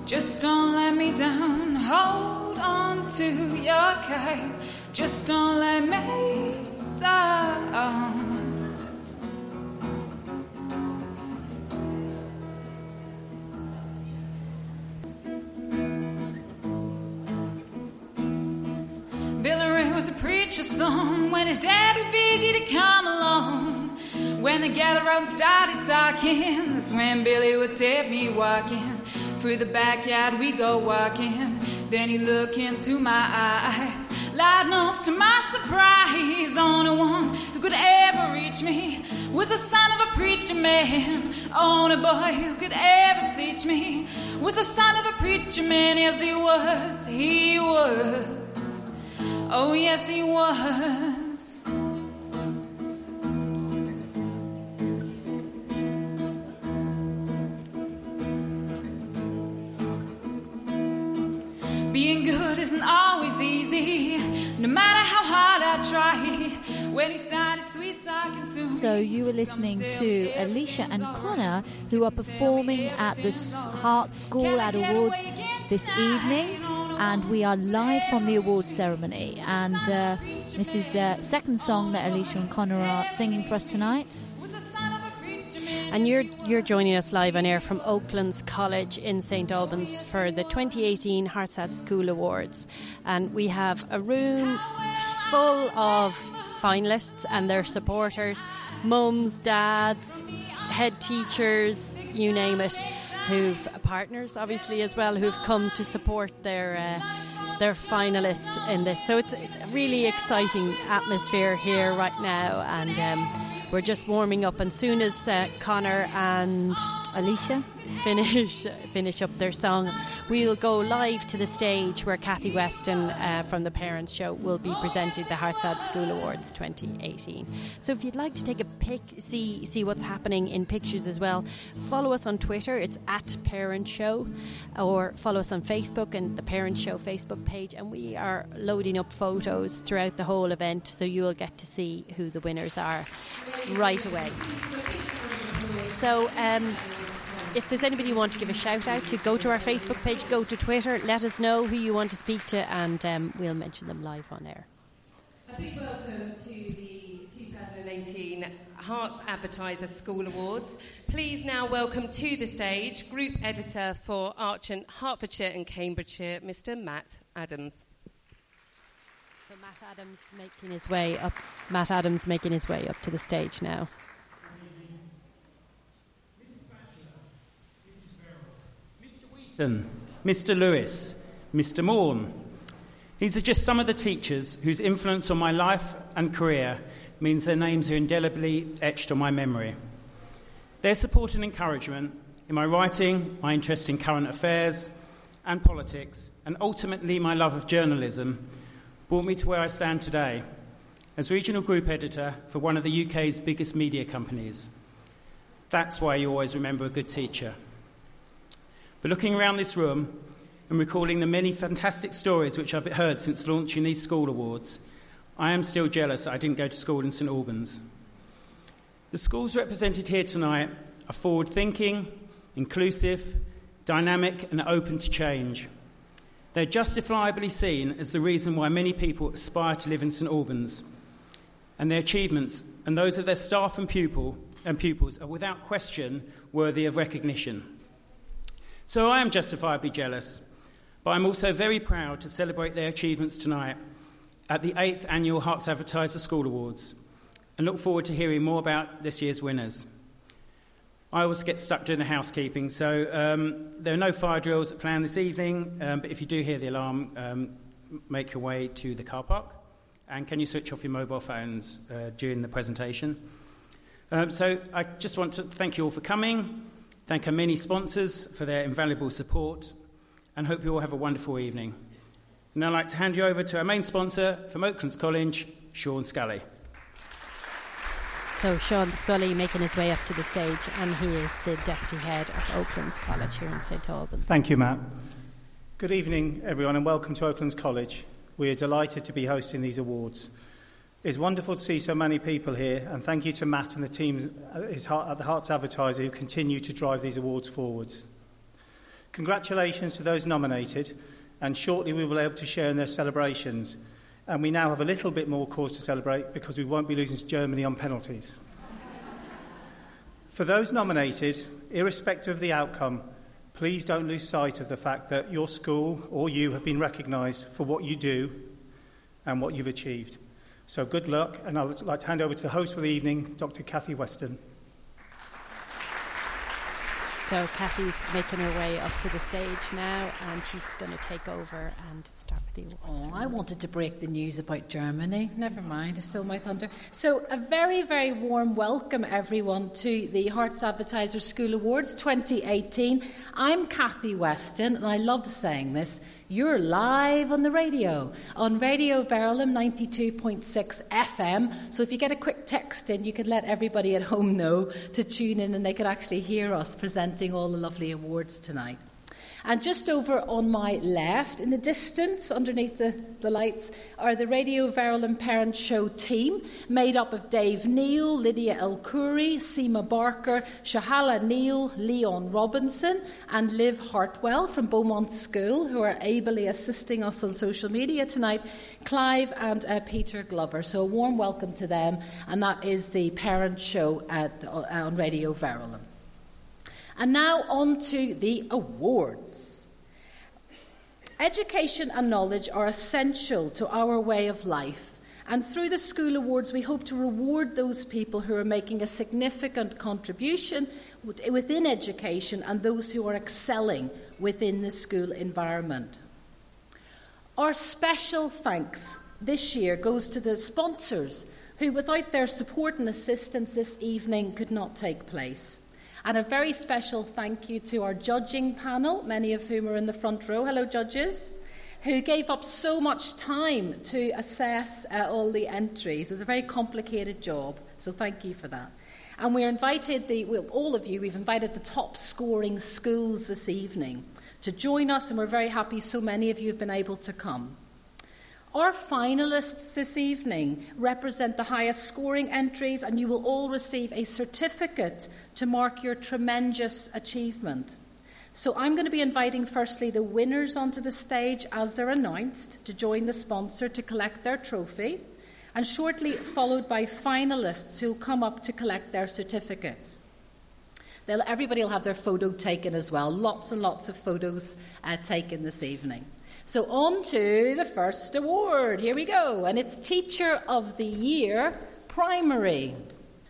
Just don't let me down. Hold on to your kite. Just don't let me down. Was a preacher's son when his dad refused you to come along. When they gathered around and started talking, that's when Billy would take me walking. Through the backyard we go walking. Then he look into my eyes. Lord knows to my surprise, only one who could ever reach me was the son of a preacher man. Only boy who could ever teach me was the son of a preacher man. Yes, he was. He was. Oh, yes, he was. Being good isn't always easy, no matter how hard I try. When he started sweet talking to me. So you were listening to Alicia and Connor, who are performing at the Heart School at Awards this evening, and we are live from the awards ceremony. And uh, this is the second song that Alicia and Connor are singing for us tonight. And you're you're joining us live on air from Oaklands College in St Albans for the 2018 Herts Ad School Awards, and we have a room full of finalists and their supporters, mums, dads, head teachers, you name it, who've partners obviously as well who've come to support their. Uh, their finalist in this, so it's a really exciting atmosphere here right now, and um, we're just warming up. And soon as uh, Connor and Alicia finish finish up their song, we'll go live to the stage where Kathy Weston uh, from the Parents Show will be presenting the Herts Ad School Awards 2018. So if you'd like to take a pic, see see what's happening in pictures as well, follow us on Twitter. It's at Parent Show, or follow us on Facebook and the Parent Show Facebook page. And we are loading up photos throughout the whole event, so you'll get to see who the winners are right away. So. Um, if there's anybody you want to give a shout out to, go to our Facebook page, go to Twitter, let us know who you want to speak to, and um, we'll mention them live on air. A big welcome to the 2018 Herts Advertiser School Awards. Please now welcome to the stage Group Editor for Archant, Hertfordshire and Cambridgeshire, Mr. Matt Adams. So Matt Adams making his way up. Matt Adams making his way up to the stage now. Mr. Lewis, Mr. Morn. These are just some of the teachers whose influence on my life and career means their names are indelibly etched on my memory. Their support and encouragement in my writing, my interest in current affairs and politics, and ultimately my love of journalism brought me to where I stand today as regional group editor for one of the UK's biggest media companies. That's why you always remember a good teacher. But looking around this room and recalling the many fantastic stories which I've heard since launching these school awards, I am still jealous that I didn't go to school in St Albans. The schools represented here tonight are forward thinking, inclusive, dynamic, and open to change. They're justifiably seen as the reason why many people aspire to live in St Albans. And their achievements and those of their staff and, pupil, and pupils are without question worthy of recognition. So I am justifiably jealous, but I'm also very proud to celebrate their achievements tonight at the 8th Annual Herts Advertiser School Awards and look forward to hearing more about this year's winners. I always get stuck doing the housekeeping, so um, there are no fire drills planned this evening, um, but if you do hear the alarm, um, make your way to the car park. And can you switch off your mobile phones uh, during the presentation? Um, so I just want to thank you all for coming, thank our many sponsors for their invaluable support, and hope you all have a wonderful evening. And I'd like to hand you over to our main sponsor from Oaklands College, Sean Scully. So Sean Scully making his way up to the stage, and he is the deputy head of Oaklands College here in St Albans. Thank you, Matt. Good evening, everyone, and welcome to Oaklands College. We are delighted to be hosting these awards. It's wonderful to see so many people here, and thank you to Matt and the team uh, at the Herts Advertiser who continue to drive these awards forwards. Congratulations to those nominated, and shortly we will be able to share in their celebrations. And we now have a little bit more cause to celebrate because we won't be losing to Germany on penalties. For those nominated, irrespective of the outcome, please don't lose sight of the fact that your school or you have been recognised for what you do and what you've achieved. So good luck, and I'd like to hand over to the host for the evening, Dr. Kathy Weston. So Kathy's making her way up to the stage now, and she's going to take over and start with the awards. Oh, I wanted to break the news about Germany. Never mind, it's still my thunder. So, a very, very warm welcome, everyone, to the Herts Advertiser School Awards 2018. I'm Kathy Weston, and I love saying this. You're live on the radio, on Radio Verulam 92.6 FM. So if you get a quick text in, you could let everybody at home know to tune in and they could actually hear us presenting all the lovely awards tonight. And just over on my left, in the distance, underneath the, the lights, are the Radio Verulam Parent Show team, made up of Dave Neal, Lydia El-Khouri, Seema Barker, Shahala Neal, Leon Robinson, and Liv Hartwell from Beaumont School, who are ably assisting us on social media tonight, Clive and uh, Peter Glover. So a warm welcome to them, and that is the Parent Show at, uh, on Radio Verulam. And now on to the awards. Education and knowledge are essential to our way of life. And through the School Awards, we hope to reward those people who are making a significant contribution within education and those who are excelling within the school environment. Our special thanks this year goes to the sponsors who, without their support and assistance this evening, could not take place. And a very special thank you to our judging panel, many of whom are in the front row. Hello, judges. Who gave up so much time to assess uh, all the entries. It was a very complicated job, so thank you for that. And we're invited, the, well, all of you, we've invited the top scoring schools this evening to join us, and we're very happy so many of you have been able to come. Our finalists this evening represent the highest scoring entries, and you will all receive a certificate to mark your tremendous achievement. So, I'm going to be inviting firstly the winners onto the stage as they're announced to join the sponsor to collect their trophy, and shortly followed by finalists who'll come up to collect their certificates. They'll, everybody will have their photo taken as well. Lots and lots of photos uh, taken this evening. So, on to the first award. Here we go. And it's Teacher of the Year Primary.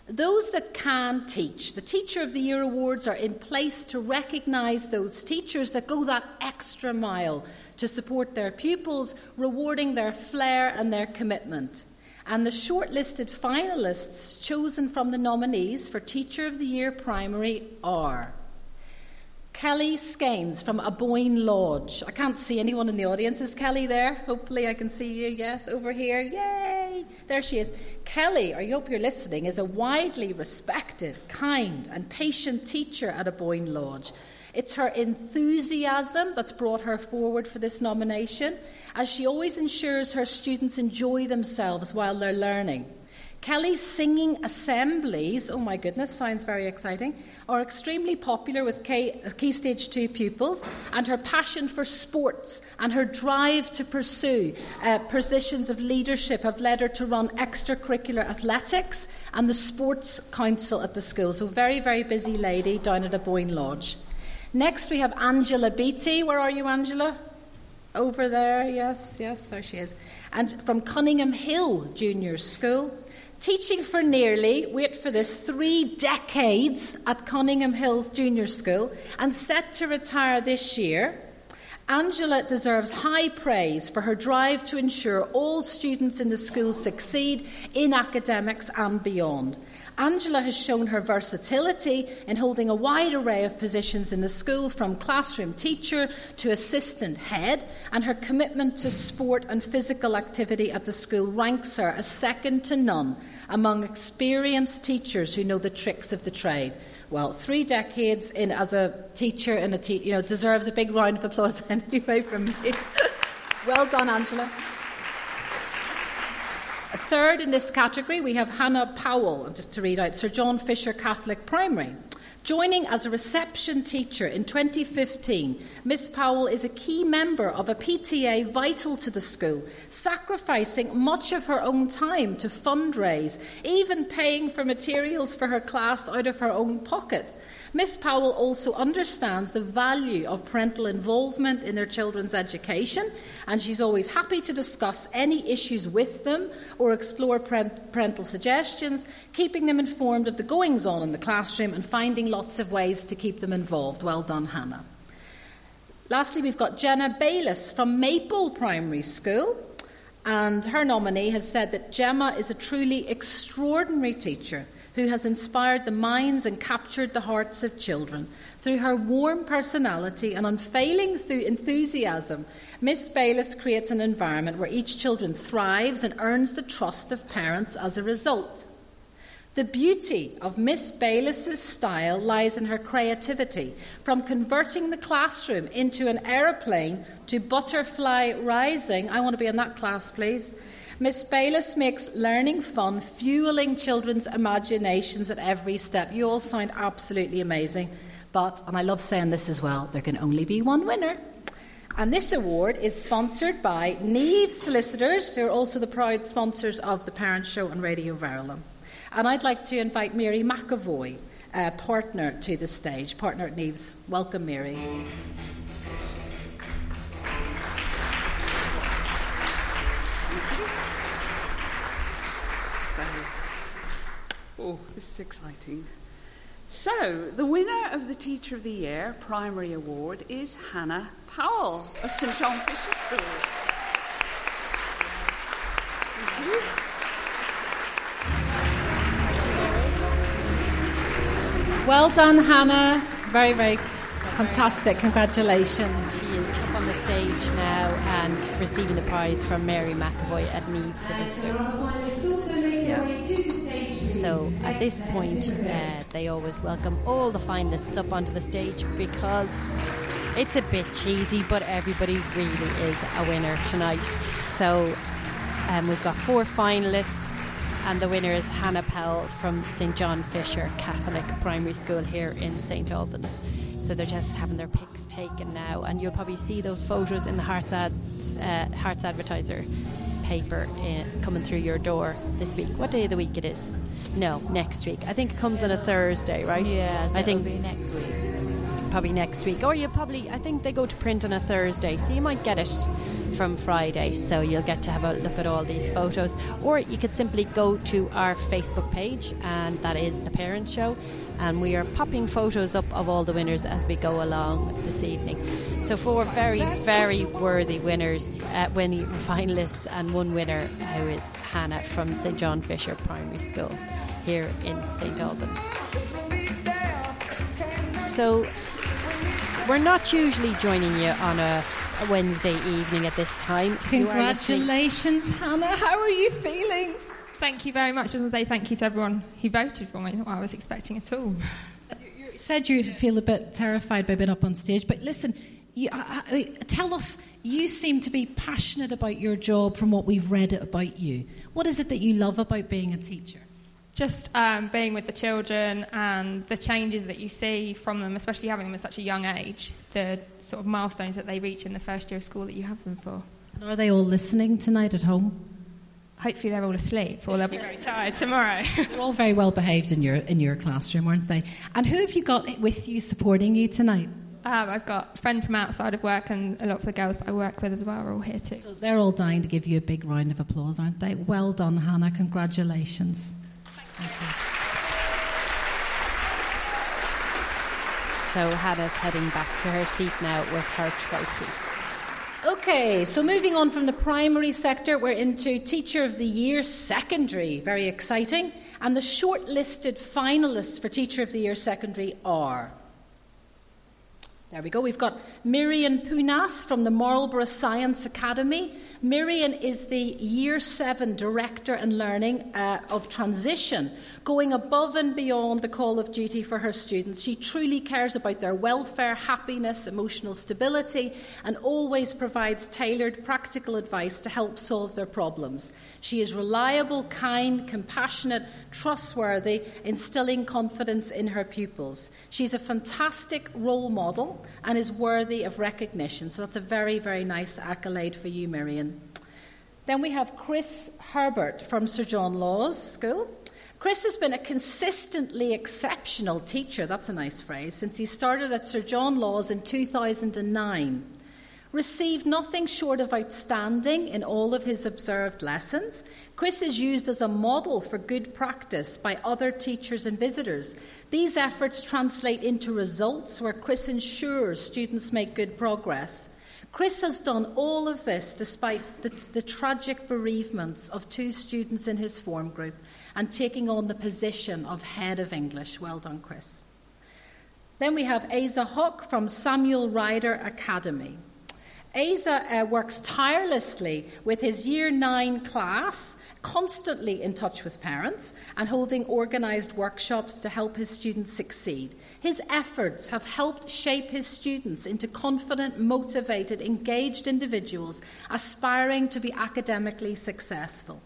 Those that can teach. The Teacher of the Year awards are in place to recognise those teachers that go that extra mile to support their pupils, rewarding their flair and their commitment. And the shortlisted finalists chosen from the nominees for Teacher of the Year Primary are Kelly Skanes from Aboyne Lodge. I can't see anyone in the audience. Is Kelly there? Hopefully, I can see you. Yes, over here. Yay! There she is. Kelly, I hope you're listening, is a widely respected, kind, and patient teacher at Aboyne Lodge. It's her enthusiasm that's brought her forward for this nomination, as she always ensures her students enjoy themselves while they're learning. Kelly's singing assemblies, oh my goodness, sounds very exciting, are extremely popular with Key, Key Stage 2 pupils, and her passion for sports and her drive to pursue uh, positions of leadership have led her to run extracurricular athletics and the Sports Council at the school. So, very, very busy lady down at Aboyne Lodge. Next, we have Angela Beatty. Where are you, Angela? Over there, yes, yes, there she is. And from Cunningham Hill Junior School teaching for nearly, wait for this, three decades at Cunningham Hills Junior School and set to retire this year. Angela deserves high praise for her drive to ensure all students in the school succeed in academics and beyond. Angela has shown her versatility in holding a wide array of positions in the school, from classroom teacher to assistant head, and her commitment to sport and physical activity at the school ranks her as second to none among experienced teachers who know the tricks of the trade. Well, three decades in as a teacher and a te- you know deserves a big round of applause anyway from me. well done, Angela. Third in this category, we have Hannah Powell, just to read out Sir John Fisher Catholic Primary. Joining as a reception teacher in 2015, Miss Powell is a key member of a PTA vital to the school, sacrificing much of her own time to fundraise, even paying for materials for her class out of her own pocket. Miss Powell also understands the value of parental involvement in their children's education, and she's always happy to discuss any issues with them or explore parental suggestions, keeping them informed of the goings on in the classroom and finding lots of ways to keep them involved. Well done, Hannah. Lastly, we've got Jenna Bayliss from Maple Primary School. And her nominee has said that Gemma is a truly extraordinary teacher who has inspired the minds and captured the hearts of children. Through her warm personality and unfailing enthusiasm, Miss Bayliss creates an environment where each children thrives and earns the trust of parents as a result. The beauty of Miss Bayliss's style lies in her creativity, from converting the classroom into an aeroplane to butterfly rising. I want to be in that class, please. Miss Bayliss makes learning fun, fueling children's imaginations at every step. You all sound absolutely amazing. But, and I love saying this as well, there can only be one winner. And this award is sponsored by Neve Solicitors, who are also the proud sponsors of the Parent Show on Radio Verulam. And I'd like to invite Mary McAvoy, uh, partner, to the stage. Partner at Neves. Welcome, Mary. Oh, this is exciting. So, the winner of the Teacher of the Year Primary Award is Hannah Powell of St John Fisher School. Thank you. Well done, Hannah. Very, very fantastic. Congratulations. She is up on the stage now and receiving the prize from Mary McAvoy at Neve Solicitors. Yeah. So at this point, uh, they always welcome all the finalists up onto the stage because it's a bit cheesy, but everybody really is a winner tonight. So um, we've got four finalists and the winner is Hannah Powell from St John Fisher Catholic Primary School here in St Albans. So they're just having their pics taken now, and you'll probably see those photos in the Herts, ads, uh, Herts Advertiser paper uh, coming through your door this week. What day of the week it is? No, next week. I think it comes on a Thursday, right? Yeah, so I think next week. Probably next week, or you probably. I think they go to print on a Thursday, so you might get it from Friday, so you'll get to have a look at all these photos. Or you could simply go to our Facebook page, and that is The Parent Show, and we are popping photos up of all the winners as we go along this evening. So, four very, very worthy winners, uh, winning finalists, and one winner who is Hannah from St John Fisher Primary School here in St Albans. So, we're not usually joining you on a a Wednesday evening at this time. Congratulations, Hannah. How are you feeling? Thank you very much. I want to say thank you to everyone who voted for me. Not what I was expecting at all. You said you feel a bit terrified by being up on stage, but listen, you, uh, uh, tell us. You seem to be passionate about your job from what we've read about you. What is it that you love about being a teacher? Just um, being with the children and the changes that you see from them, especially having them at such a young age, the sort of milestones that they reach in the first year of school that you have them for. And are they all listening tonight at home? Hopefully they're all asleep, or they'll be very tired tomorrow. they're all very well behaved in your in your classroom, aren't they? And who have you got with you supporting you tonight? Um, I've got a friend from outside of work, and a lot of the girls that I work with as well are all here too. So they're all dying to give you a big round of applause, aren't they? Well done, Hannah. Congratulations. So Hannah's heading back to her seat now with her trophy. Okay, so moving on from the primary sector, we're into Teacher of the Year Secondary. Very exciting. And the shortlisted finalists for Teacher of the Year Secondary are. There we go. We've got Miriam Punas from the Marlborough Science Academy. Miriam is the Year 7 Director and Learning uh, of Transition, going above and beyond the call of duty for her students. She truly cares about their welfare, happiness, emotional stability, and always provides tailored practical advice to help solve their problems. She is reliable, kind, compassionate, trustworthy, instilling confidence in her pupils. She's a fantastic role model and is worthy of recognition. So that's a very, very nice accolade for you, Miriam. Then we have Chris Herbert from Sir John Lawes School. Chris has been a consistently exceptional teacher, that's a nice phrase, since he started at Sir John Lawes in 2009. Received nothing short of outstanding in all of his observed lessons, Chris is used as a model for good practice by other teachers and visitors. These efforts translate into results where Chris ensures students make good progress. Chris has done all of this despite the, the, tragic bereavements of two students in his form group and taking on the position of head of English. Well done, Chris. Then we have Asa Hock from Samuel Ryder Academy. Asa uh, works tirelessly with his Year 9 class, constantly in touch with parents and holding organised workshops to help his students succeed. His efforts have helped shape his students into confident, motivated, engaged individuals aspiring to be academically successful.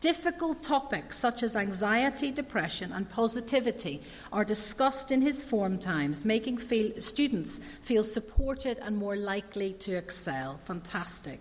Difficult topics such as anxiety, depression, and positivity are discussed in his form times, making feel, students feel supported and more likely to excel. Fantastic.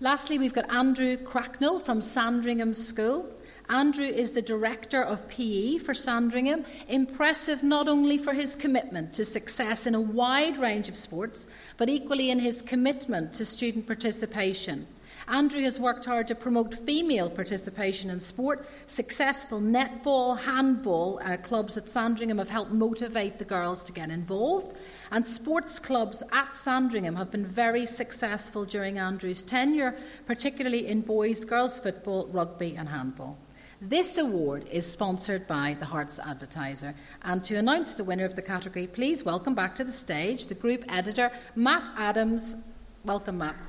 Lastly, we've got Andrew Cracknell from Sandringham School. Andrew is the director of PE for Sandringham, impressive not only for his commitment to success in a wide range of sports, but equally in his commitment to student participation. Andrew has worked hard to promote female participation in sport. Successful netball, handball uh, clubs at Sandringham have helped motivate the girls to get involved. And sports clubs at Sandringham have been very successful during Andrew's tenure, particularly in boys, girls football, rugby, and handball. This award is sponsored by the Herts Advertiser. And to announce the winner of the category, please welcome back to the stage the group editor, Matt Adams. Welcome, Matt.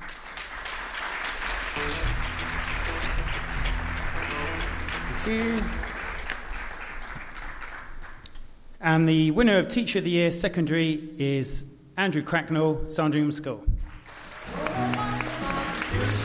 Thank you. And the winner of Teacher of the Year Secondary is Andrew Cracknell, Sandringham School.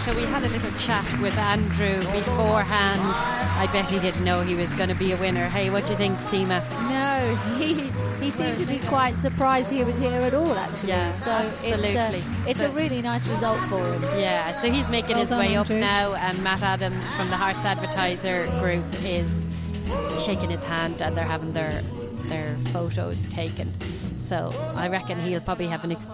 So we had a little chat with Andrew beforehand. I bet he didn't know he was going to be a winner. Hey, what do you think, Seema? No, he he seemed to be quite surprised he was here at all. Actually, yeah, so absolutely. it's, uh, it's so, a really nice result for him. Yeah, so he's making well his done, way Andrew. up now, and Matt Adams from the Herts Advertiser Group is shaking his hand, and they're having their their photos taken. So I reckon he'll probably have an. Ex-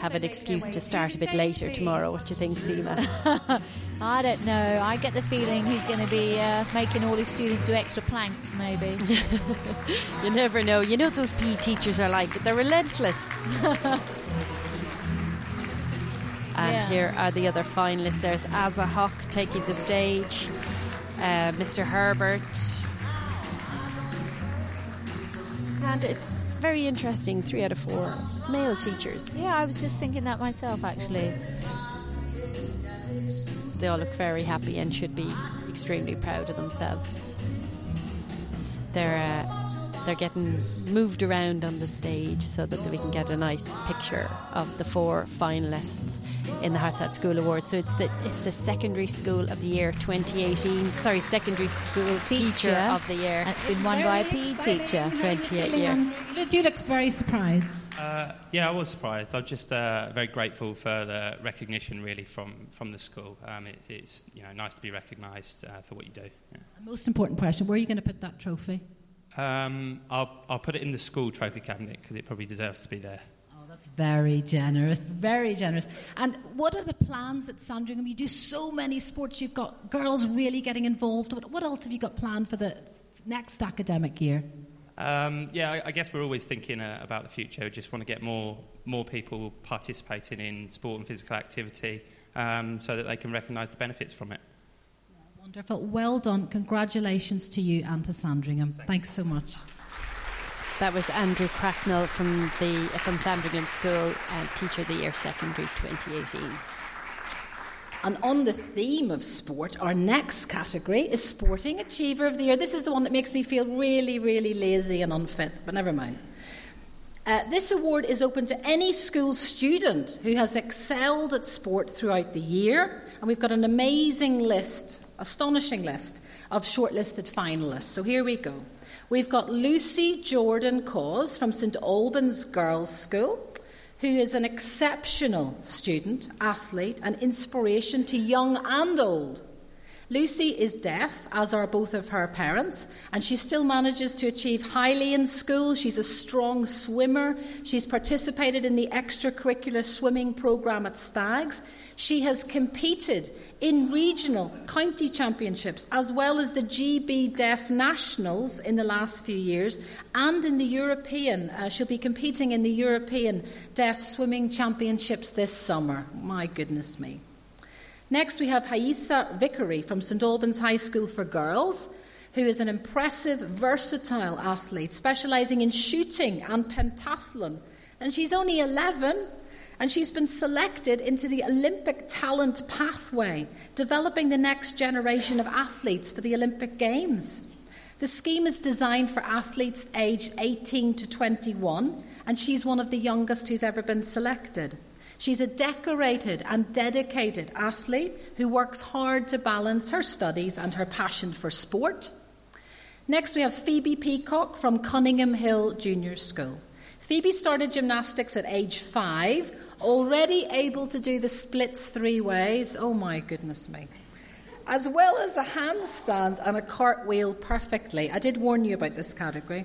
have an excuse to start a bit later tomorrow. What do you think, Seema? I don't know. I get the feeling he's going to be uh, making all his students do extra planks, maybe. you never know. You know those PE teachers are like they're relentless. and Yeah. here are the other finalists. There's Asa Hock taking the stage, uh, Mr. Herbert, and it's very interesting. Three out of four male teachers. yeah, I was just thinking that myself, actually. They all look very happy and should be extremely proud of themselves. They're uh, they're getting moved around on the stage so that we can get a nice picture of the four finalists in the Herts Ad School Awards. So it's the it's the secondary school of the year 2018. Sorry, secondary school teacher, Teacher. of the year. It's been won by a PE teacher. 28 year. You do look very surprised. Uh, yeah, I was surprised. I'm just uh, very grateful for the recognition, really, from, from the school. Um, it, it's you know nice to be recognised uh, for what you do. Yeah. Most important question: Where are you going to put that trophy? Um, I'll, I'll put it in the school trophy cabinet because it probably deserves to be there. Oh, that's very generous, very generous. And what are the plans at Sandringham? You do so many sports. You've got girls really getting involved. What, what else have you got planned for the next academic year? Um, yeah, I, I guess we're always thinking uh, about the future. We just want to get more more people participating in sport and physical activity um, so that they can recognise the benefits from it. Wonderful. Well done. Congratulations to you and to Sandringham. Thanks so much. That was Andrew Cracknell from the from Sandringham School, uh, Teacher of the Year Secondary 2018. And on the theme of sport, our next category is Sporting Achiever of the Year. This is the one that makes me feel really, really lazy and unfit, but never mind. Uh, this award is open to any school student who has excelled at sport throughout the year, and we've got an amazing list, astonishing list, of shortlisted finalists. So here we go. We've got Lucy Jordan Cause from St Albans Girls' School, who is an exceptional student, athlete, and inspiration to young and old. Lucy is deaf, as are both of her parents, and she still manages to achieve highly in school. She's a strong swimmer. She's participated in the extracurricular swimming programme at Stags. She has competed in regional county championships as well as the GB Deaf Nationals in the last few years and in the European. Uh, she'll be competing in the European Deaf Swimming Championships this summer. My goodness me. Next, we have Haisa Vickery from St Albans High School for Girls, who is an impressive, versatile athlete specialising in shooting and pentathlon. And she's only 11, and she's been selected into the Olympic talent pathway, developing the next generation of athletes for the Olympic Games. The scheme is designed for athletes aged 18 to 21, and she's one of the youngest who's ever been selected. She's a decorated and dedicated athlete who works hard to balance her studies and her passion for sport. Next, we have Phoebe Peacock from Cunningham Hill Junior School. Phoebe started gymnastics at age five, already able to do the splits three ways. Oh my goodness me. As well as a handstand and a cartwheel perfectly. I did warn you about this category.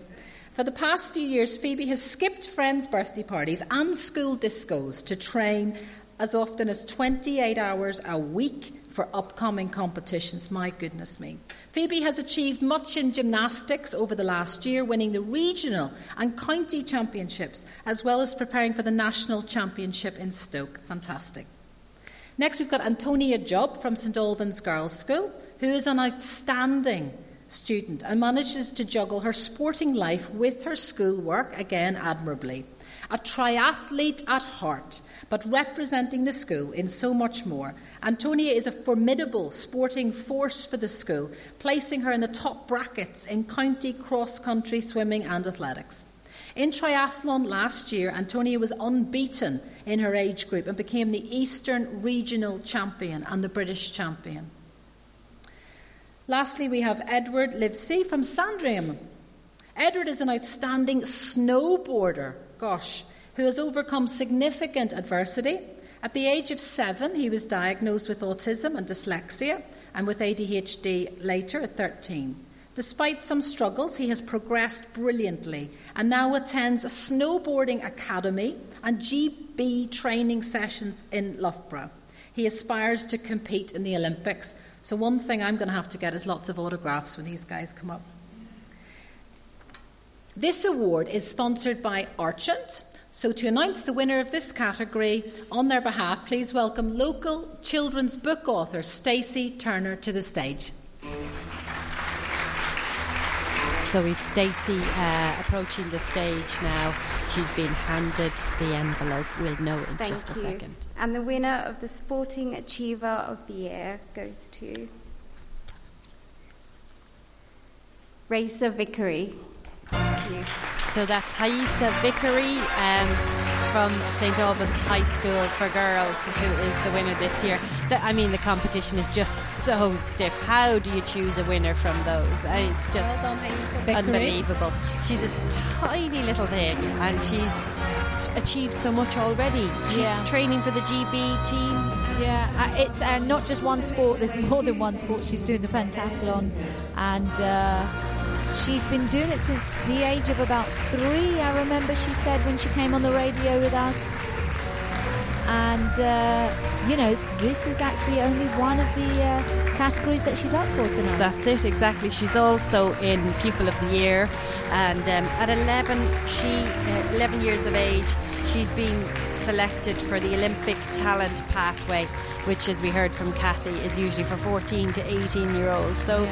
For the past few years, Phoebe has skipped friends' birthday parties and school discos to train as often as 28 hours a week for upcoming competitions. My goodness me. Phoebe has achieved much in gymnastics over the last year, winning the regional and county championships, as well as preparing for the national championship in Stoke. Fantastic. Next, we've got Antonia Job from St Albans Girls' School, who is an outstanding student and manages to juggle her sporting life with her schoolwork, again admirably. A triathlete at heart, but representing the school in so much more. Antonia is a formidable sporting force for the school, placing her in the top brackets in county cross country swimming and athletics. In triathlon last year, Antonia was unbeaten in her age group and became the Eastern Regional Champion and the British Champion. Lastly, we have Edward Livesey from Sandringham. Edward is an outstanding snowboarder, gosh, who has overcome significant adversity. At the age of seven, he was diagnosed with autism and dyslexia, and with ADHD later at 13. Despite some struggles, he has progressed brilliantly and now attends a snowboarding academy and GB training sessions in Loughborough. He aspires to compete in the Olympics so, one thing I'm going to have to get is lots of autographs when these guys come up. This award is sponsored by Archant. So, to announce the winner of this category on their behalf, please welcome local children's book author Stacey Turner to the stage. So we've Stacey uh, approaching the stage now. She's been handed the envelope. We'll know in Thank just a you. second. And the winner of the Sporting Achiever of the Year goes to Racer Vickery. You. So that's Haisa Vickery um, from St Albans High School for Girls, who is the winner this year. The, I mean, the competition is just so stiff. How do you choose a winner from those? It's just Well done, unbelievable. She's a tiny little thing, and she's achieved so much already. She's Yeah. training for the GB team. Yeah, uh, it's uh, not just one sport. There's more than one sport. She's doing the pentathlon, and uh, she's been doing it since the age of about three. I remember she said when she came on the radio with us. And uh, you know, this is actually only one of the uh, categories that she's up for tonight. That's it, exactly. She's also in Pupil of the Year, and um, at 11, she, uh, 11 years of age, she's been selected for the Olympic Talent Pathway, which, as we heard from Kathy, is usually for 14 to 18 year olds. So,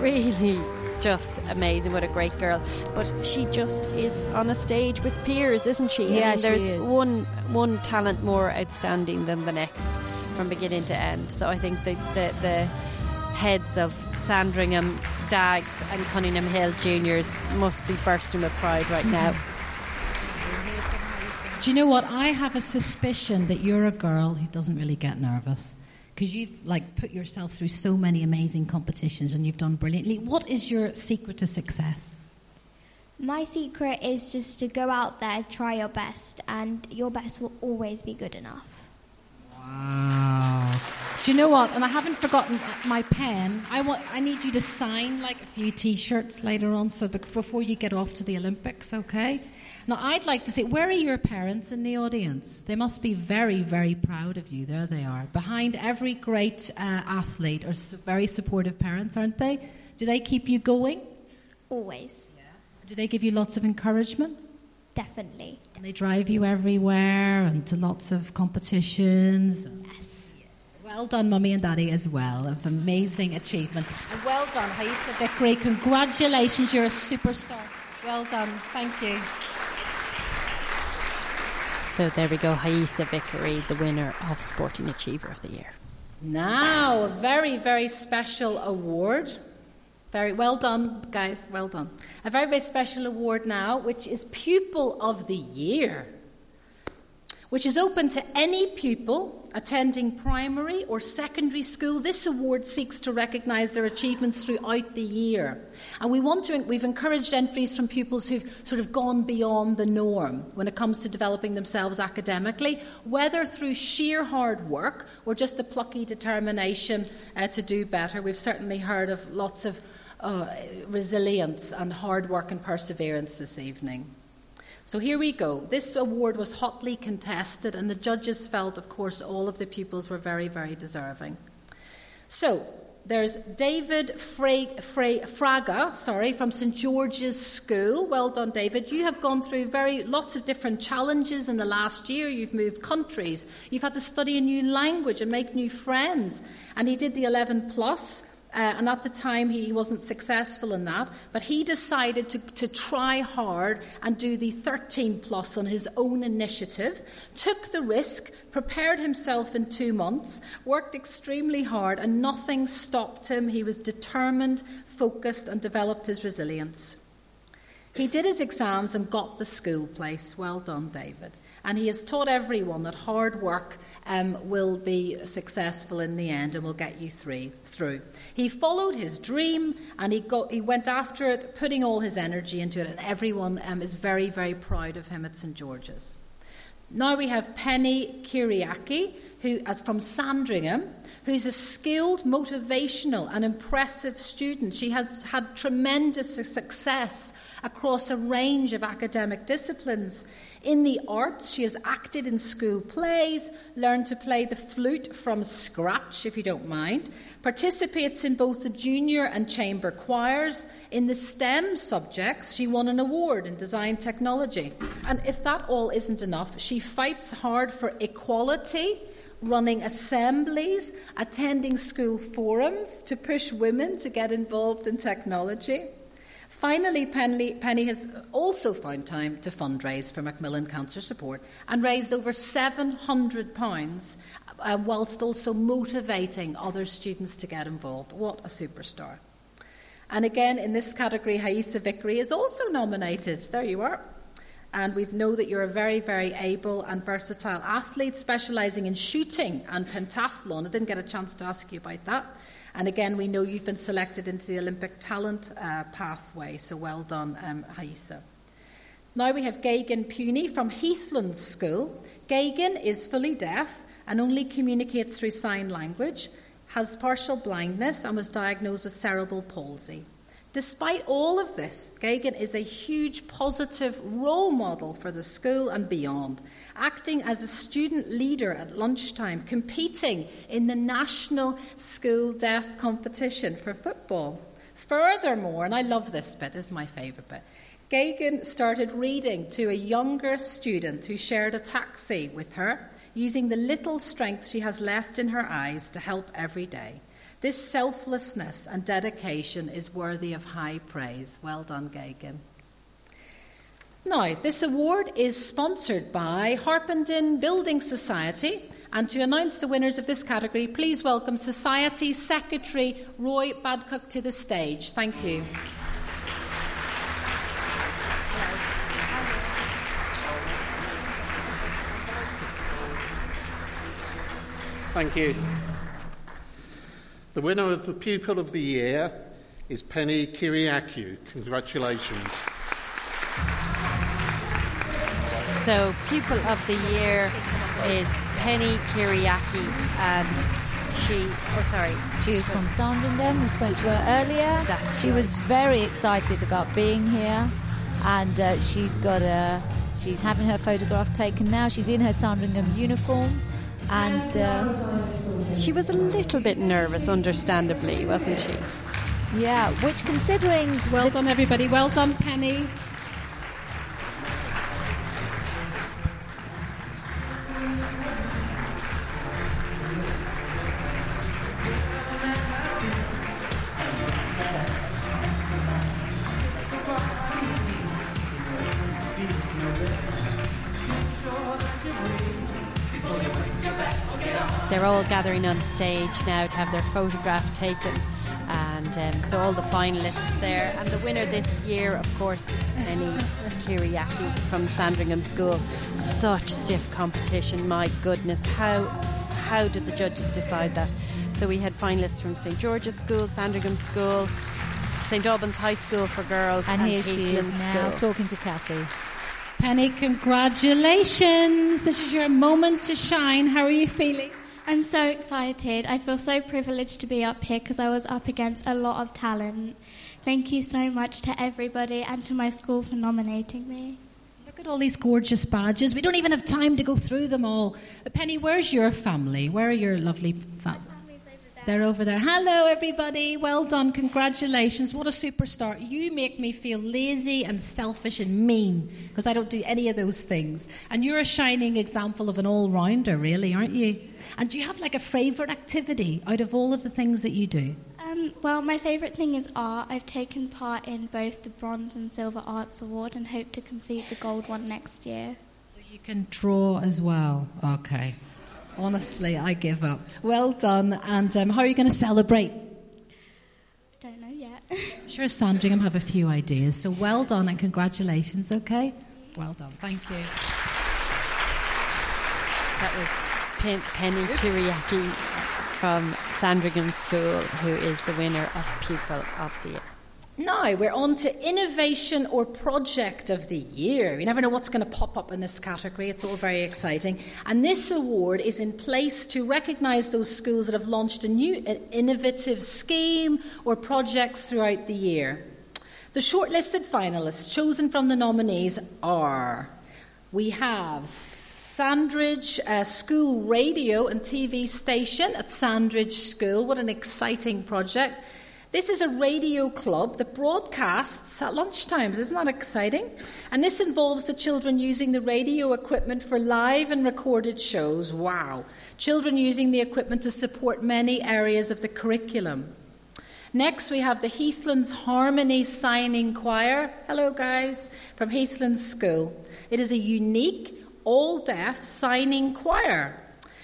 really. Just amazing! What a great girl! But she just is on a stage with peers, isn't she? I Yeah, mean, she there's is. one one talent more outstanding than the next from beginning to end. So I think the the, the heads of Sandringham Stags and Cunningham Hill Juniors must be bursting with pride right mm-hmm. now. Do you know what? I have a suspicion that you're a girl who doesn't really get nervous because you've like put yourself through so many amazing competitions and you've done brilliantly. What is your secret to success? My secret is just to go out there, try your best, and your best will always be good enough. Wow. Do you know what? And I haven't forgotten my pen. I want. I need you to sign like a few T-shirts later on, so before you get off to the Olympics, okay? Now, I'd like to say, where are your parents in the audience? They must be very, very proud of you. There they are. Behind every great uh, athlete are very supportive parents, aren't they? Do they keep you going? Always. Yeah. Do they give you lots of encouragement? Definitely. And they drive you everywhere and to lots of competitions? Yes. Well done, Mummy and Daddy, as well. Of amazing achievement. And well done, Haisa Vickery. Congratulations, you're a superstar. Well done. Thank you. So there we go, Haisa Vickery, the winner of Sporting Achiever of the Year. Now, a very, very special award. Very well done, guys. Well done. A very, very special award now, which is Pupil of the Year which is open to any pupil attending primary or secondary school. This award seeks to recognise their achievements throughout the year. And we want to, we've encouraged entries from pupils who've sort of gone beyond the norm when it comes to developing themselves academically, whether through sheer hard work or just a plucky determination uh, to do better. We've certainly heard of lots of uh, resilience and hard work and perseverance this evening. So here we go. This award was hotly contested, and the judges felt, of course, all of the pupils were very, very deserving. So there's David Fra- Fra- Fraga, sorry, from St George's School. Well done, David. You have gone through very lots of different challenges in the last year. You've moved countries. You've had to study a new language and make new friends. And he did the 11 plus. Uh, and at the time, he wasn't successful in that. But he decided to, to try hard and do the 13 plus on his own initiative, took the risk, prepared himself in two months, worked extremely hard, and nothing stopped him. He was determined, focused, and developed his resilience. He did his exams and got the school place. Well done, David. And he has taught everyone that hard work um, will be successful in the end and will get you through. through. He followed his dream and he, got, he went after it, putting all his energy into it, and everyone um, is very, very proud of him at St George's. Now we have Penny Kiriaki, who from Sandringham, who's a skilled, motivational, and impressive student. She has had tremendous success across a range of academic disciplines. In the arts, she has acted in school plays, learned to play the flute from scratch, if you don't mind, participates in both the junior and chamber choirs. In the STEM subjects, she won an award in design technology. And if that all isn't enough, she fights hard for equality running assemblies, attending school forums to push women to get involved in technology. Finally, Penny, Penny, has also found time to fundraise for Macmillan Cancer Support and raised over £700 uh, whilst also motivating other students to get involved. What a superstar. And again, in this category, Haisa Vickery is also nominated. There you are. And we know that you're a very, very able and versatile athlete specialising in shooting and pentathlon. I didn't get a chance to ask you about that. And again, we know you've been selected into the Olympic talent uh, pathway, so well done, um, Haisa. Now we have Gagan Puny from Heathland School. Gagan is fully deaf and only communicates through sign language, has partial blindness, and was diagnosed with cerebral palsy. Despite all of this, Gagan is a huge positive role model for the school and beyond, acting as a student leader at lunchtime, competing in the national school deaf competition for football. Furthermore, and I love this bit, this is my favourite bit, Gagan started reading to a younger student who shared a taxi with her, using the little strength she has left in her eyes to help every day. This selflessness and dedication is worthy of high praise. Well done, Gagan. Now, this award is sponsored by Harpenden Building Society. And to announce the winners of this category, please welcome Society Secretary Roy Badcock to the stage. Thank you. Thank you. The winner of the Pupil of the Year is Penny Kiriakou. Congratulations. So, Pupil of the Year is Penny Kiriaki, and she? Oh, sorry. She was from Sandringham. We spoke to her earlier. That's she right. was very excited about being here, and uh, she's got a. She's having her photograph taken now. She's in her Sandringham uniform, and uh, She was a little bit nervous, understandably, wasn't she? yeah, which considering well done everybody, well done Penny. They're all gathering on stage now to have their photograph taken. And um, so all the finalists there. And the winner this year, of course, is Penny Kiriaki from Sandringham School. Such stiff competition, my goodness. How how did the judges decide that? So we had finalists from St George's School, Sandringham School, St Albans High School for girls, and here she is now School. talking to Kathy. Penny, congratulations. This is your moment to shine. How are you feeling? I'm so excited. I feel so privileged to be up here because I was up against a lot of talent. Thank you so much to everybody and to my school for nominating me. Look at all these gorgeous badges. We don't even have time to go through them all. Penny, where's your family? Where are your lovely family? They're over there. Hello, everybody. Well done. Congratulations. What a superstar. You make me feel lazy and selfish and mean because I don't do any of those things. And you're a shining example of an all rounder, really, aren't you? And do you have like a favourite activity out of all of the things that you do? Um, well, my favourite thing is art. I've taken part in both the Bronze and Silver Arts Award and hope to complete the gold one next year. So you can draw as well. Okay. Honestly, I give up. Well done. And um, how are you going to celebrate? Don't know yet. I'm sure Sandringham have a few ideas. So well done and congratulations, okay? Well done. Thank you. That was Pen- Penny Kiriaki from Sandringham School, who is the winner of Pupil of the Year. Now we're on to innovation or project of the year. You never know what's going to pop up in this category. It's all very exciting. And this award is in place to recognise those schools that have launched a new an innovative scheme or projects throughout the year. The shortlisted finalists chosen from the nominees are we have Sandridge uh, School Radio and TV station at Sandridge School. What an exciting project! This is a radio club that broadcasts at lunchtimes. Isn't that exciting? And this involves the children using the radio equipment for live and recorded shows. Wow. Children using the equipment to support many areas of the curriculum. Next, we have the Heathlands Harmony Signing Choir. Hello, guys, from Heathlands School. It is a unique, all deaf signing choir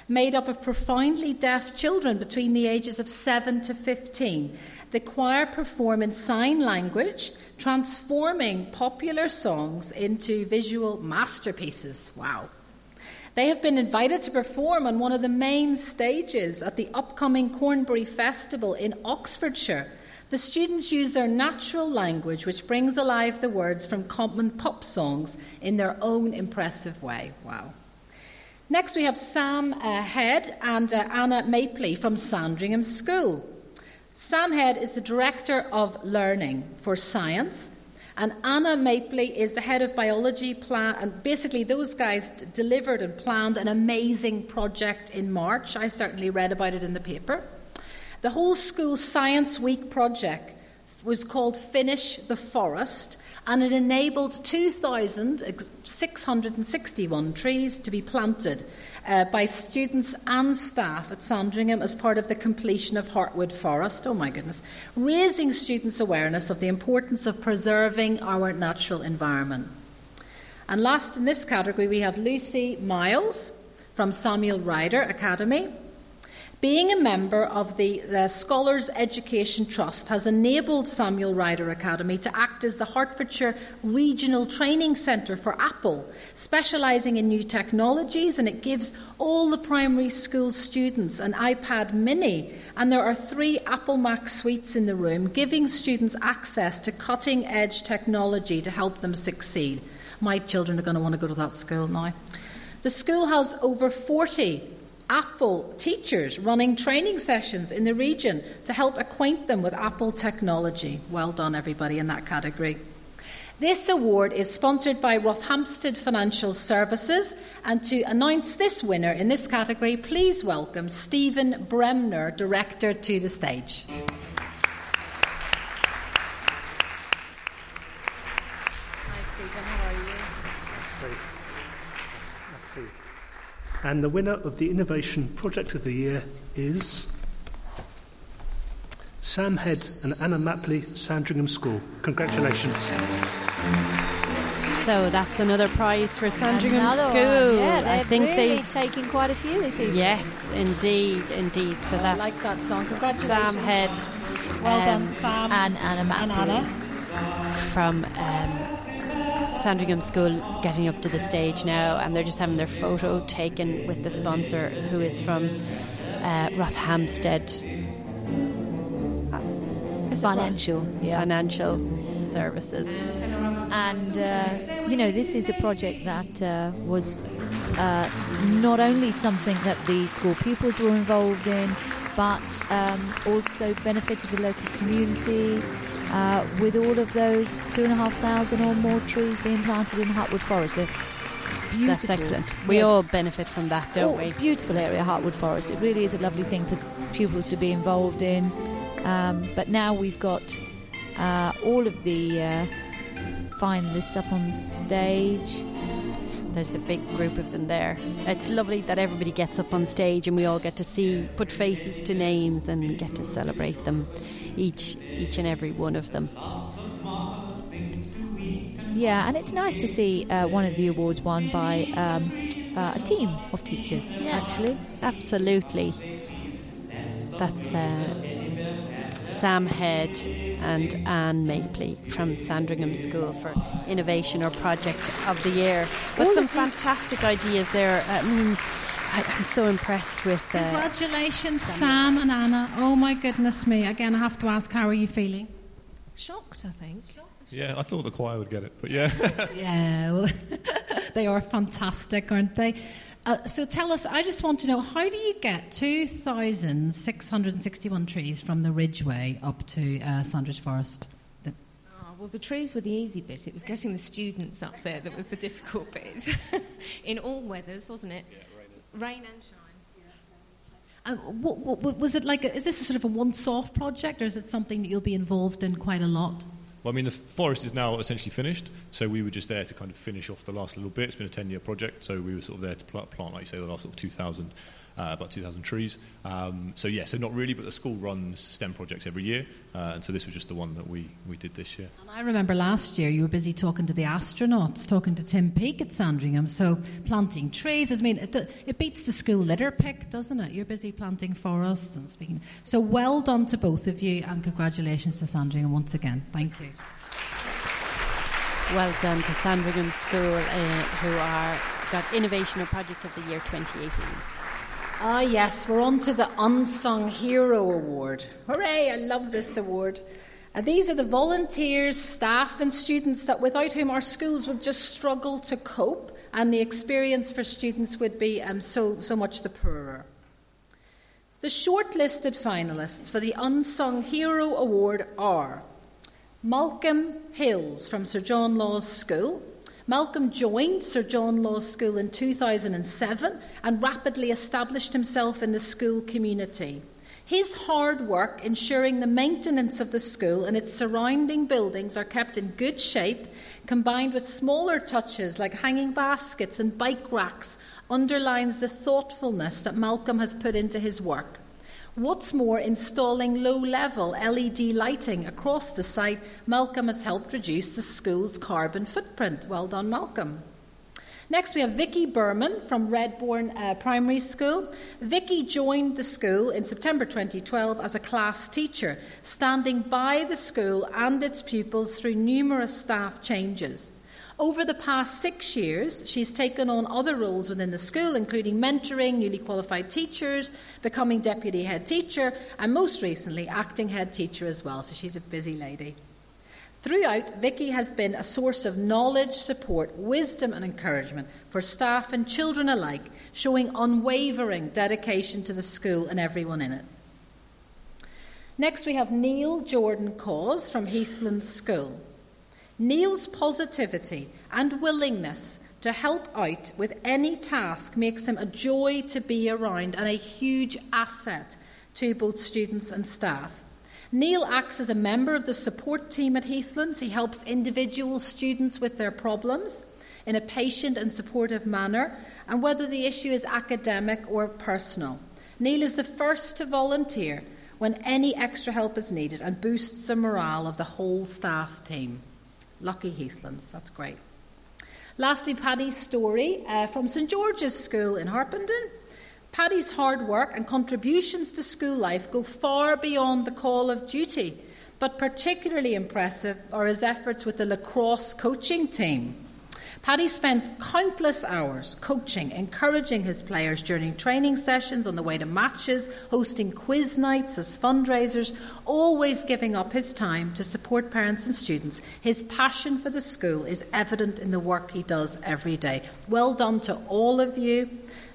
made up of profoundly deaf children between the ages of 7 to 15. The choir perform in sign language, transforming popular songs into visual masterpieces. Wow. They have been invited to perform on one of the main stages at the upcoming Cornbury Festival in Oxfordshire. The students use their natural language, which brings alive the words from common pop songs in their own impressive way. Wow. Next, we have Sam uh, Head and uh, Anna Mapley from Sandringham School. Sam Head is the Director of Learning for Science, and Anna Mapley is the Head of Biology Plan. And basically, those guys d- delivered and planned an amazing project in March. I certainly read about it in the paper. The whole school Science Week project was called Finish the Forest, and it enabled 2,661 trees to be planted uh, by students and staff at Sandringham as part of the completion of Heartwood Forest. Oh my goodness. Raising students' awareness of the importance of preserving our natural environment. And last in this category, we have Lucy Miles from Samuel Ryder Academy. Being a member of the, the, Scholars Education Trust has enabled Samuel Ryder Academy to act as the Hertfordshire Regional Training Centre for Apple, specialising in new technologies, and it gives all the primary school students an iPad mini. And there are three Apple Mac suites in the room, giving students access to cutting edge technology to help them succeed. My children are going to want to go to that school now. The school has over 40 Apple teachers running training sessions in the region to help acquaint them with Apple technology. Well done, everybody, in that category. This award is sponsored by Rothamsted Financial Services, and to announce this winner in this category, please welcome Stephen Bremner, Director, to the stage. And the winner of the Innovation Project of the Year is Sam Head and Anna Mapley, Sandringham School. Congratulations. So that's another prize for Sandringham Another School. one. Yeah, I they're think really they've taken quite a few this evening. Yes, indeed, indeed. So I that's like that song. Congratulations. Sam Head. Well um, done, Sam. And Anna And Mapley. Anna. from um, Sandringham School getting up to the stage now, and they're just having their photo taken with the sponsor, who is from uh, Rothamsted Financial, yeah. Financial Services. And, uh, you know, this is a project that uh, was uh, not only something that the school pupils were involved in, but um, also benefited the local community uh, with all of those two and a half thousand or more trees being planted in Heartwood Forest. A beautiful, That's excellent. We yeah, all benefit from that, don't oh, we? Beautiful area, Heartwood Forest. It really is a lovely thing for pupils to be involved in. Um, but now we've got uh, all of the uh, finalists up on stage. There's a big group of them there. It's lovely that everybody gets up on stage and we all get to see, put faces to names, and get to celebrate them, each each and every one of them. Yeah, and it's nice to see uh, one of the awards won by um, uh, a team of teachers. Actually, absolutely. That's uh, Sam Head and Anne Mapley from Sandringham School for Innovation or Project of the Year. But All some fantastic ideas there. I mean, I, I'm so impressed with. Uh, Congratulations, Sam and Anna. Oh my goodness me. Again, I have to ask, how are you feeling? Shocked, I think. Yeah, I thought the choir would get it, but yeah. Yeah, well, they are fantastic, aren't they? Uh, so tell us, I just want to know, how do you get 2,661 trees from the Ridgeway up to uh, Sandridge Forest? The- Oh, well, the trees were the easy bit. It was getting the students up there that was the difficult bit. In all weathers, wasn't it? rain and shine. And what, what, what- was it like? A, is this a sort of a once-off project, or is it something that you'll be involved in quite a lot? Well, I mean, the forest is now essentially finished, so we were just there to kind of finish off the last little bit. It's been a 10 year project, so we were sort of there to plant, like you say, the last sort of 2,000, uh, about 2,000 trees. Um, so, yeah, so not really, but the school runs STEM projects every year, uh, and so this was just the one that we, we did this year. And I remember last year you were busy talking to the astronauts, talking to Tim Peake at Sandringham. So planting trees, I mean, it, it beats the school litter pick, doesn't it? You're busy planting forests and speaking. So well done to both of you, and congratulations to Sandringham once again. Thank you. well done to Sandringham School, uh, who are got Innovation or Project of the Year 2018. Ah, yes, we're on to the Unsung Hero Award. Hooray, I love this award. And these are the volunteers, staff, and students that without whom our schools would just struggle to cope, and the experience for students would be um, so, so much the poorer. The shortlisted finalists for the Unsung Hero Award are Malcolm Hills from Sir John Lawes School. Malcolm joined Sir John Lawes School in 2007 and rapidly established himself in the school community. His hard work ensuring the maintenance of the school and its surrounding buildings are kept in good shape, combined with smaller touches like hanging baskets and bike racks, underlines the thoughtfulness that Malcolm has put into his work. What's more, installing low level LED lighting across the site, Malcolm has helped reduce the school's carbon footprint. Well done, Malcolm. Next, we have Vicky Berman from Redbourn uh, Primary School. Vicky joined the school in September 2012 as a class teacher, standing by the school and its pupils through numerous staff changes. Over the past six years, she's taken on other roles within the school, including mentoring newly qualified teachers, becoming deputy head teacher, and most recently, acting head teacher as well. So she's a busy lady. Throughout, Vicky has been a source of knowledge, support, wisdom, and encouragement for staff and children alike, showing unwavering dedication to the school and everyone in it. Next, we have Neil Jordan Cause from Heathland School. Neil's positivity and willingness to help out with any task makes him a joy to be around and a huge asset to both students and staff. Neil acts as a member of the support team at Heathlands. He helps individual students with their problems in a patient and supportive manner, and whether the issue is academic or personal. Neil is the first to volunteer when any extra help is needed and boosts the morale of the whole staff team. Lucky Heathlands, that's great. Lastly, Paddy's Story uh, from St George's School in Harpenden. Paddy's hard work and contributions to school life go far beyond the call of duty, but particularly impressive are his efforts with the lacrosse coaching team. Paddy spends countless hours coaching, encouraging his players during training sessions on the way to matches, hosting quiz nights as fundraisers, always giving up his time to support parents and students. His passion for the school is evident in the work he does every day. Well done to all of you.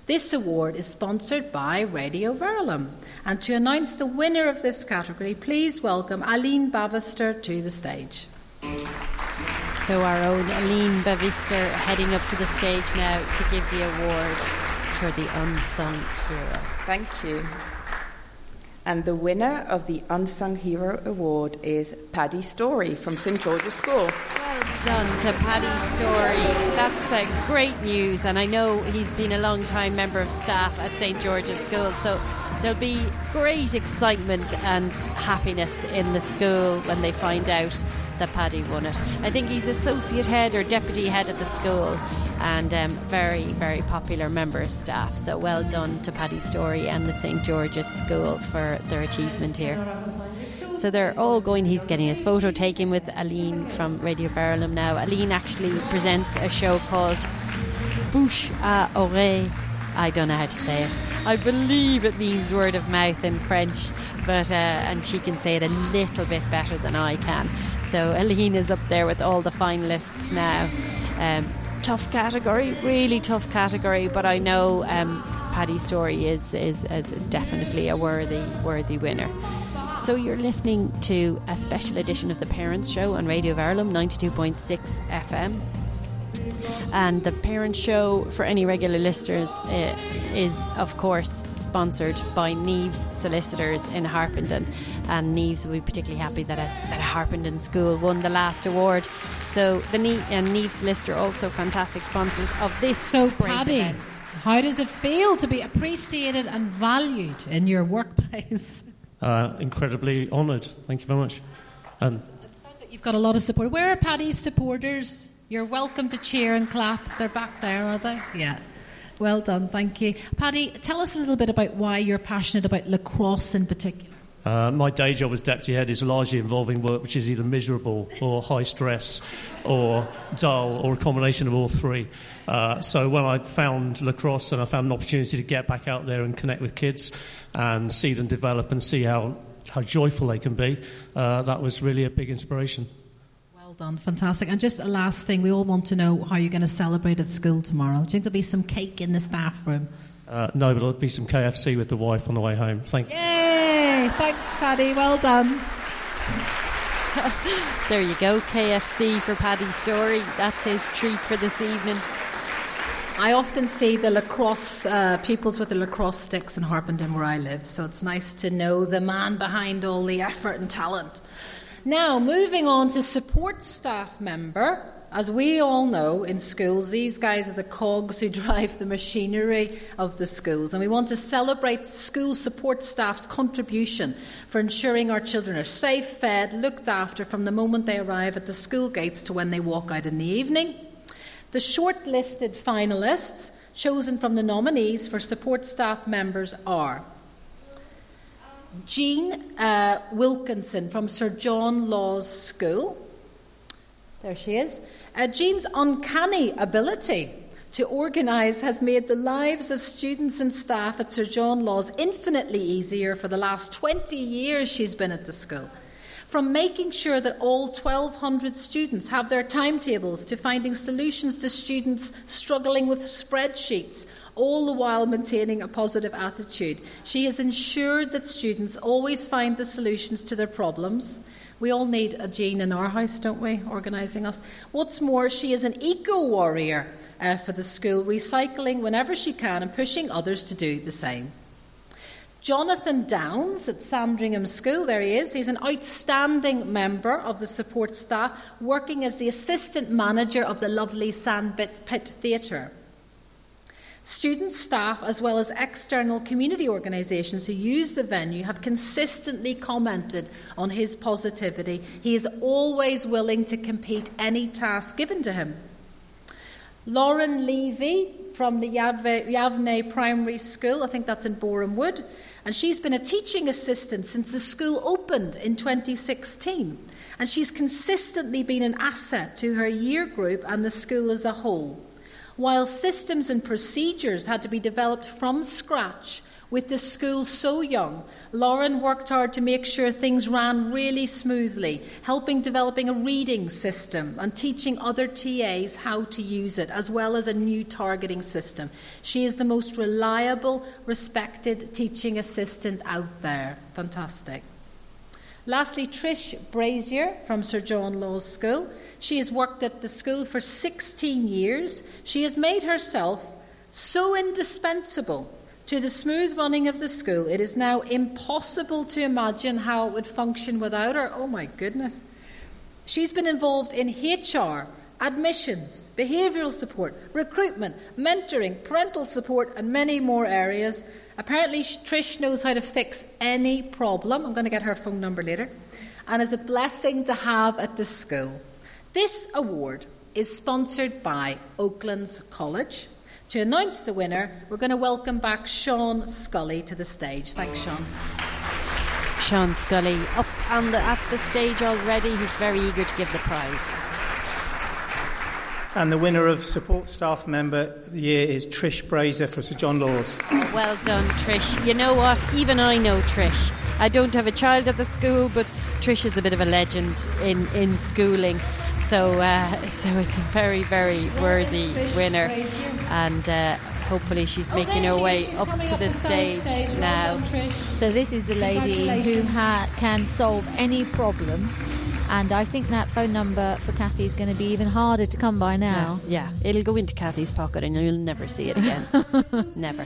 This award is sponsored by Radio Verulam. And to announce the winner of this category, please welcome Aline Bavister to the stage. So our own Aline Bavister heading up to the stage now to give the award for the Unsung Hero. Thank you. And the winner of the Unsung Hero Award is Paddy Story from St George's School. Well done to Paddy Story. That's uh, great news, and I know he's been a long time member of staff at St George's School, so there'll be great excitement and happiness in the school when they find out that Paddy won it. I think he's associate head or deputy head at the school and um, very, very popular member of staff. So well done to Paddy Story and the St George's School for their achievement here. So they're all going. He's getting his photo taken with Aline from Radio Verulam now. Aline actually presents a show called Bouche à Oreille. I don't know how to say it. I believe it means word of mouth in French, but uh, and she can say it a little bit better than I can. So Aline is up there with all the finalists now. Um, tough category, really tough category, but I know um, Paddy Story is, is, is definitely a worthy worthy winner. So you're listening to a special edition of the Parents Show on Radio Verulam 92.6 FM. And the Parents Show, for any regular listeners, uh, is of course sponsored by Neves Solicitors in Harpenden. And Neves will be particularly happy that a, that a Harpenden school won the last award. So the ne- and Neves Solicitor also fantastic sponsors of this so great Paddy, event. How does it feel to be appreciated and valued in your workplace? Uh, incredibly honoured. Thank you very much. Um, You've got a lot of support. Where are Paddy's supporters? You're welcome to cheer and clap. They're back there, are they? Yeah. Well done, thank you. Paddy, tell us a little bit about why you're passionate about lacrosse in particular. Uh, my day job as deputy head is largely involving work which is either miserable or high stress or dull or a combination of all three. Uh, so when I found lacrosse and I found an opportunity to get back out there and connect with kids and see them develop and see how, how joyful they can be, uh, that was really a big inspiration. Well done, fantastic. And just a last thing, we all want to know how you're going to celebrate at school tomorrow. Do you think there'll be some cake in the staff room? Uh, no, but there'll be some KFC with the wife on the way home. Thank you. Yay! Thanks, Paddy. Well done. there you go, KFC for Paddy Story. That's his treat for this evening. I often see the lacrosse uh, pupils with the lacrosse sticks in Harpenden where I live, so it's nice to know the man behind all the effort and talent. Now, moving on to support staff member. As we all know in schools, these guys are the cogs who drive the machinery of the schools. And we want to celebrate school support staff's contribution for ensuring our children are safe, fed, looked after from the moment they arrive at the school gates to when they walk out in the evening. The shortlisted finalists chosen from the nominees for support staff members are Jean uh, Wilkinson from Sir John Lawes School. There she is. Uh, Jean's uncanny ability to organise has made the lives of students and staff at Sir John Lawes infinitely easier for the last 20 years she's been at the school. From making sure that all 1,200 students have their timetables to finding solutions to students struggling with spreadsheets, all the while maintaining a positive attitude. She has ensured that students always find the solutions to their problems. We all need a Jean in our house, don't we, organising us? What's more, she is an eco warrior uh, for the school, recycling whenever she can and pushing others to do the same. Jonathan Downs at Sandringham School, there he is. He's an outstanding member of the support staff, working as the assistant manager of the lovely Sandpit Theatre. Students, staff, as well as external community organisations who use the venue have consistently commented on his positivity. He is always willing to compete any task given to him. Lauren Levy from the Yavneh Primary School, I think that's in Borehamwood, and she's been a teaching assistant since the school opened in 2016. And she's consistently been an asset to her year group and the school as a whole. While systems and procedures had to be developed from scratch, with the school so young, Lauren worked hard to make sure things ran really smoothly, helping developing a reading system and teaching other TAs how to use it, as well as a new targeting system. She is the most reliable, respected teaching assistant out there. Fantastic. Lastly, Trish Brazier from Sir John Lawes School. She has worked at the school for 16 years. She has made herself so indispensable to the smooth running of the school, it is now impossible to imagine how it would function without her. Oh my goodness. She's been involved in HR, admissions, behavioural support, recruitment, mentoring, parental support, and many more areas. Apparently, Trish knows how to fix any problem. I'm going to get her phone number later. And is a blessing to have at the school. This award is sponsored by Oaklands College, to announce the winner, we're going to welcome back Sean Scully to the stage. Thanks, Sean. Sean Scully up on the, at the stage already. He's very eager to give the prize. And the winner of Support Staff Member of the Year is Trish Brazier for Sir John Lawes. Well done, Trish. You know what? Even I know Trish. I don't have a child at the school, but Trish is a bit of a legend in, in schooling. So, uh, so it's a very, very worthy winner, and uh, hopefully she's making her way up to the stage now. So this is the lady who ha- can solve any problem. And I think that phone number for Kathy is going to be even harder to come by now. Yeah, yeah. it'll go into Kathy's pocket and you'll never see it again. never.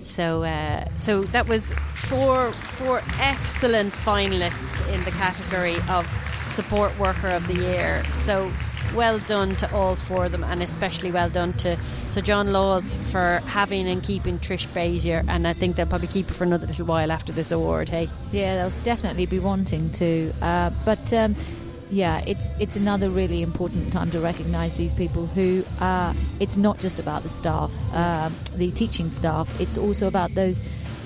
So, uh, so that was four four excellent finalists in the category of Support Worker of the Year. So well done to all four of them, and especially well done to Sir John Lawes for having and keeping Trish Brazier. And I think they'll probably keep her for another little while after this award. Hey, yeah, they'll definitely be wanting to. Uh, but um, yeah, it's it's another really important time to recognise these people who. Uh, it's not just about the staff, uh, the teaching staff. It's also about those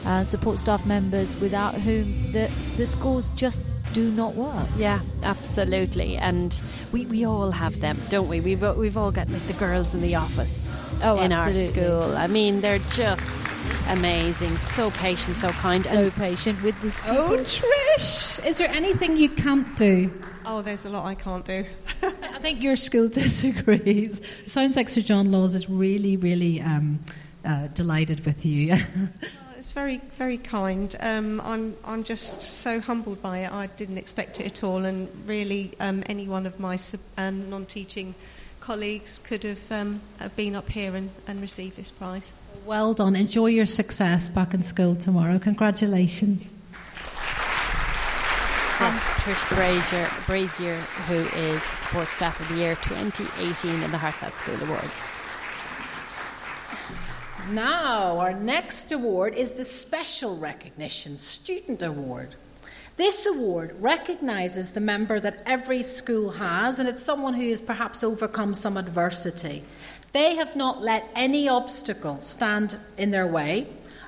uh, support staff members without whom the the schools just do not work. Yeah, absolutely. And we, we all have them, don't we? We've we've all got like the girls in the office oh, in absolutely. our school. I mean, they're just amazing. So patient, so kind. So and patient with these people. Oh, Trish, is there anything you can't do? Oh, there's a lot I can't do. I think your school disagrees. Sounds like Sir John Lawes is really, really um, uh, delighted with you. it's very, very kind. Um, I'm, I'm just so humbled by it. I didn't expect it at all, and really, um, any one of my um, non-teaching colleagues could have um, been up here and, and received this prize. Well done. Enjoy your success back in school tomorrow. Congratulations. So that's Trish Brazier, Brazier, who is Support Staff of the Year 2018 in the Herts School Awards. Now, our next award is the Special Recognition Student Award. This award recognises the member that every school has, and it's someone who has perhaps overcome some adversity. They have not let any obstacle stand in their way,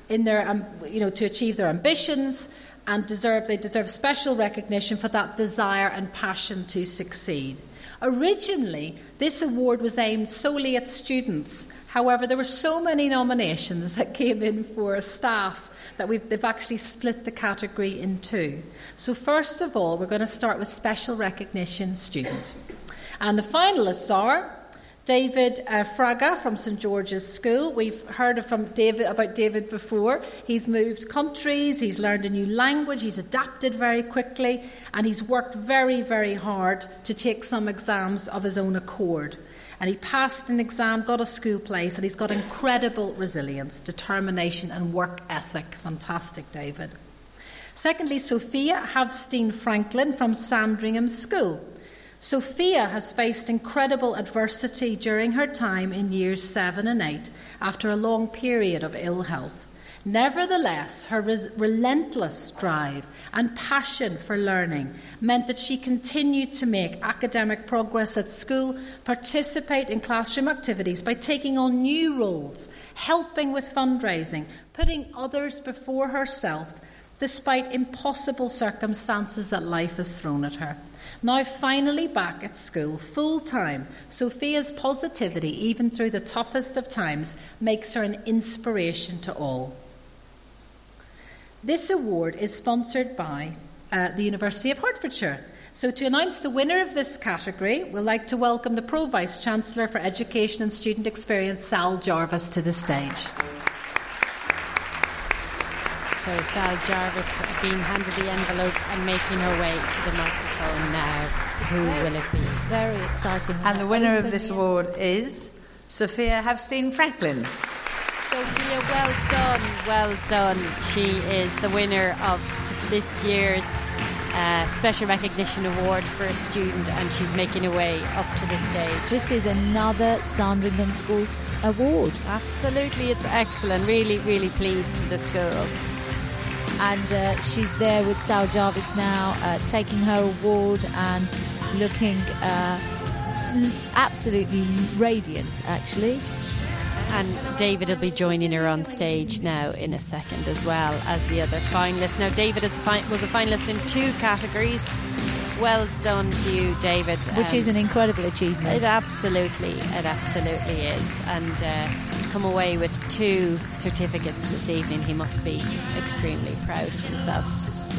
in their, um, you know, to achieve their ambitions, and deserve they deserve special recognition for that desire and passion to succeed. Originally, this award was aimed solely at students However, there were so many nominations that came in for staff that we've, they've actually split the category in two. So, first of all, we're going to start with special recognition student. And the finalists are David uh, Fraga from St George's School. We've heard from David about David before. He's moved countries, he's learned a new language, he's adapted very quickly, and he's worked very, very hard to take some exams of his own accord. And he passed an exam, got a school place, and he's got incredible resilience, determination, and work ethic. Fantastic, David. Secondly, Sophia Havstein Franklin from Sandringham School. Sophia has faced incredible adversity during her time in years seven and eight after a long period of ill health. Nevertheless, her res- relentless drive and passion for learning meant that she continued to make academic progress at school, participate in classroom activities by taking on new roles, helping with fundraising, putting others before herself, despite impossible circumstances that life has thrown at her. Now, finally back at school full time, Sophia's positivity, even through the toughest of times, makes her an inspiration to all. This award is sponsored by uh, the University of Hertfordshire. So, to announce the winner of this category, we'd like to welcome the Pro Vice Chancellor for Education and Student Experience, Sal Jarvis, to the stage. So Sal Jarvis being handed the envelope and making her way to the microphone now. Who will it be? Very exciting. And the winner of this award is Sophia Havstein Franklin. Sophia, well done, well done. She is the winner of this year's uh, Special Recognition Award for a student, and she's making her way up to the stage. This is another Sandringham Schools award. Absolutely, it's excellent. Really, really pleased with the school and uh, she's there with Sal Jarvis now, uh, taking her award and looking uh, absolutely radiant, actually. And David will be joining her on stage now in a second, as well as the other finalists. Now, David fi- was a finalist in two categories. Well done to you, David. Which um, is an incredible achievement. It absolutely, it absolutely is. And uh, come away with two certificates this evening. He must be extremely proud of himself.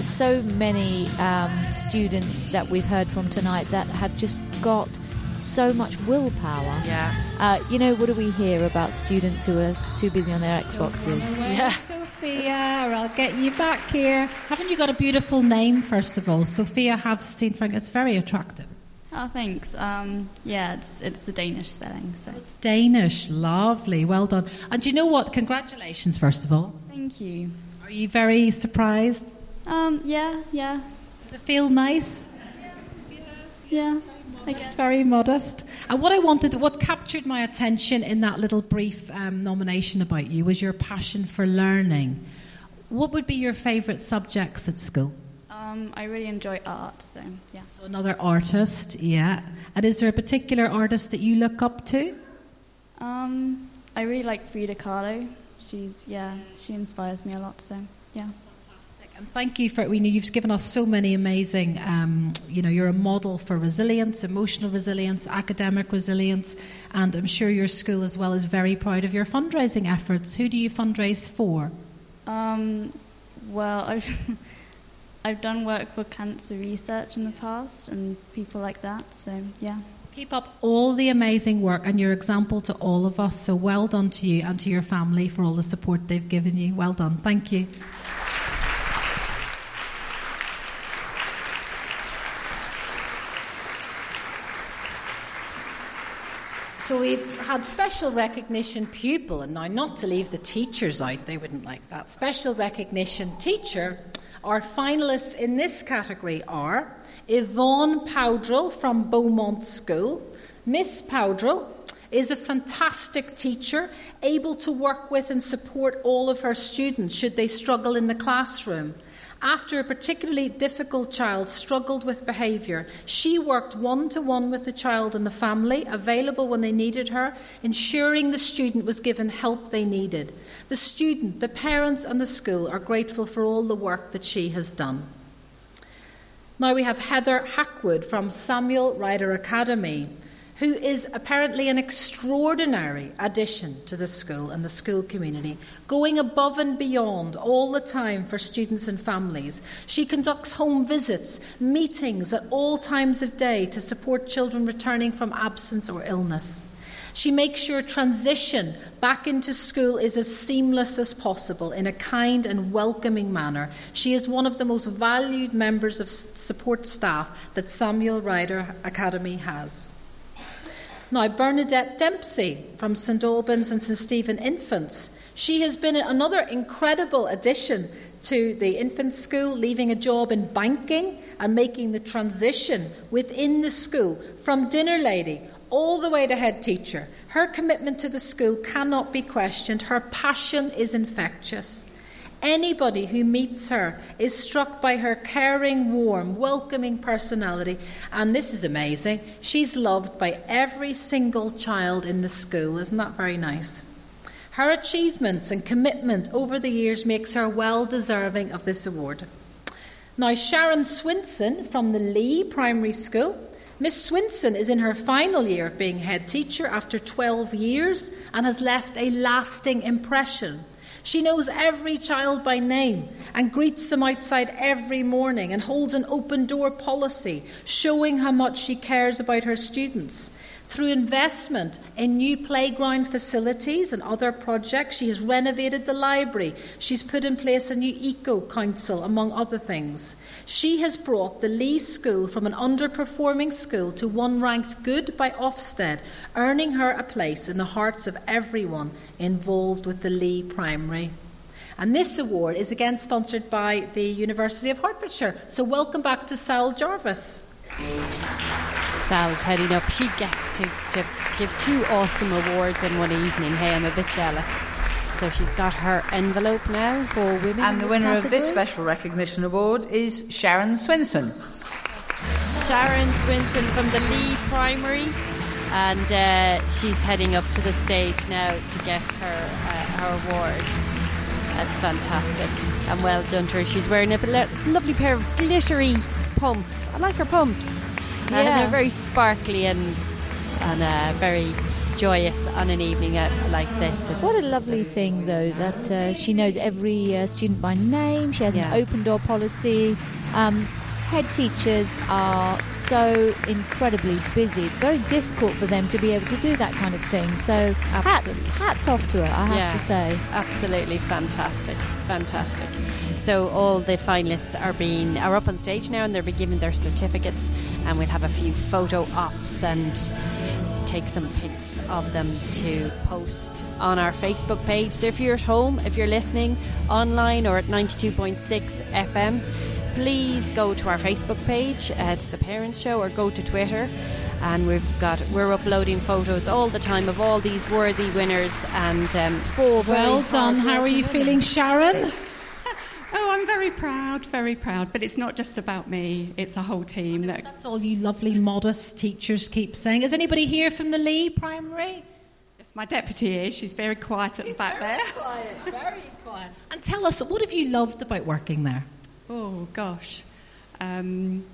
So many um, students that we've heard from tonight that have just got so much willpower. Yeah. Uh, you know, what do we hear about students who are too busy on their Xboxes? Yeah. Sophia, I'll get you back here. Haven't you got a beautiful name, first of all? Sophia Havstein Frank. It's very attractive. Oh, thanks. Um, yeah, it's it's the Danish spelling. So it's Danish. Lovely. Well done. And do you know what? Congratulations, first of all. Thank you. Are you very surprised? Um, yeah, yeah. Does it feel nice? Yeah. It's very modest. And what I wanted, what captured my attention in that little brief um, nomination about you was your passion for learning. What would be your favourite subjects at school? Um, I really enjoy art, so yeah. So another artist, yeah. And is there a particular artist that you look up to? Um, I really like Frida Kahlo. She's yeah, she inspires me a lot. So yeah. Thank you for, we know you've given us so many amazing, um, you know, you're a model for resilience, emotional resilience, academic resilience, and I'm sure your school as well is very proud of your fundraising efforts. Who do you fundraise for? Um, well, I've, I've done work for cancer research in the past and people like that, so yeah. Keep up all the amazing work and your example to all of us. So well done to you and to your family for all the support they've given you. Well done. Thank you. So we've had special recognition pupil, and now not to leave the teachers out, they wouldn't like that. Special recognition teacher. Our finalists in this category are Yvonne Powdrell from Beaumont School. Miss Powdrell is a fantastic teacher, able to work with and support all of her students should they struggle in the classroom. After a particularly difficult child struggled with behaviour, she worked one to one with the child and the family, available when they needed her, ensuring the student was given help they needed. The student, the parents, and the school are grateful for all the work that she has done. Now we have Heather Hackwood from Samuel Ryder Academy, who is apparently an extraordinary addition to the school and the school community, going above and beyond all the time for students and families. She conducts home visits, meetings at all times of day to support children returning from absence or illness. She makes sure transition back into school is as seamless as possible in a kind and welcoming manner. She is one of the most valued members of support staff that Samuel Ryder Academy has. Now, Bernadette Dempsey from St Albans and St Stephen Infants. She has been another incredible addition to the infant school, leaving a job in banking and making the transition within the school from dinner lady all the way to head teacher. Her commitment to the school cannot be questioned. Her passion is infectious. Anybody who meets her is struck by her caring, warm, welcoming personality. And this is amazing. She's loved by every single child in the school. Isn't that very nice? Her achievements and commitment over the years makes her well deserving of this award. Now, Sharon Swinson from the Lee Primary School Miss Swinson is in her final year of being head teacher after 12 years and has left a lasting impression. She knows every child by name and greets them outside every morning and holds an open door policy, showing how much she cares about her students. Through investment in new playground facilities and other projects, she has renovated the library. She's put in place a new eco council, among other things. She has brought the Lee School from an underperforming school to one ranked good by Ofsted, earning her a place in the hearts of everyone involved with the Lee Primary. And this award is again sponsored by the University of Hertfordshire. So, welcome back to Sal Jarvis. Sal's heading up. She gets to, to give two awesome awards in one evening. Hey, I'm a bit jealous. So she's got her envelope now for women. And the winner category. of this special recognition award is Sharon Swinson. Sharon Swinson from the Lee Primary. And uh, she's heading up to the stage now to get her, uh, her award. That's fantastic. And well done to her. She's wearing a lovely pair of glittery pumps. I like her pumps. Yeah. Uh, they're very sparkly and and uh, very joyous on an evening like this. It's what a lovely thing, though, that uh, she knows every uh, student by name. She has yeah. an open door policy. Um, head teachers are so incredibly busy. It's very difficult for them to be able to do that kind of thing. So hats, hats off to her, I have yeah, to say. Absolutely fantastic, fantastic. So all the finalists are being are up on stage now, and they're being given their certificates, and we'll have a few photo ops and take some pics of them to post on our Facebook page. So if you're at home, if you're listening online or at 92.6 FM, please go to our Facebook page. It's the Parents Show, or go to Twitter. And we've got we're uploading photos all the time of all these worthy winners and um, four. Well done. How are you feeling, Sharon? Oh, I'm very proud, very proud. But it's not just about me, it's a whole team. That... That's all you lovely, modest teachers keep saying. Is anybody here from the Lee Primary? Yes, my deputy is. She's very quiet at She's the back there. very there. quiet, very quiet. And tell us, what have you loved about working there? Oh, gosh. Um,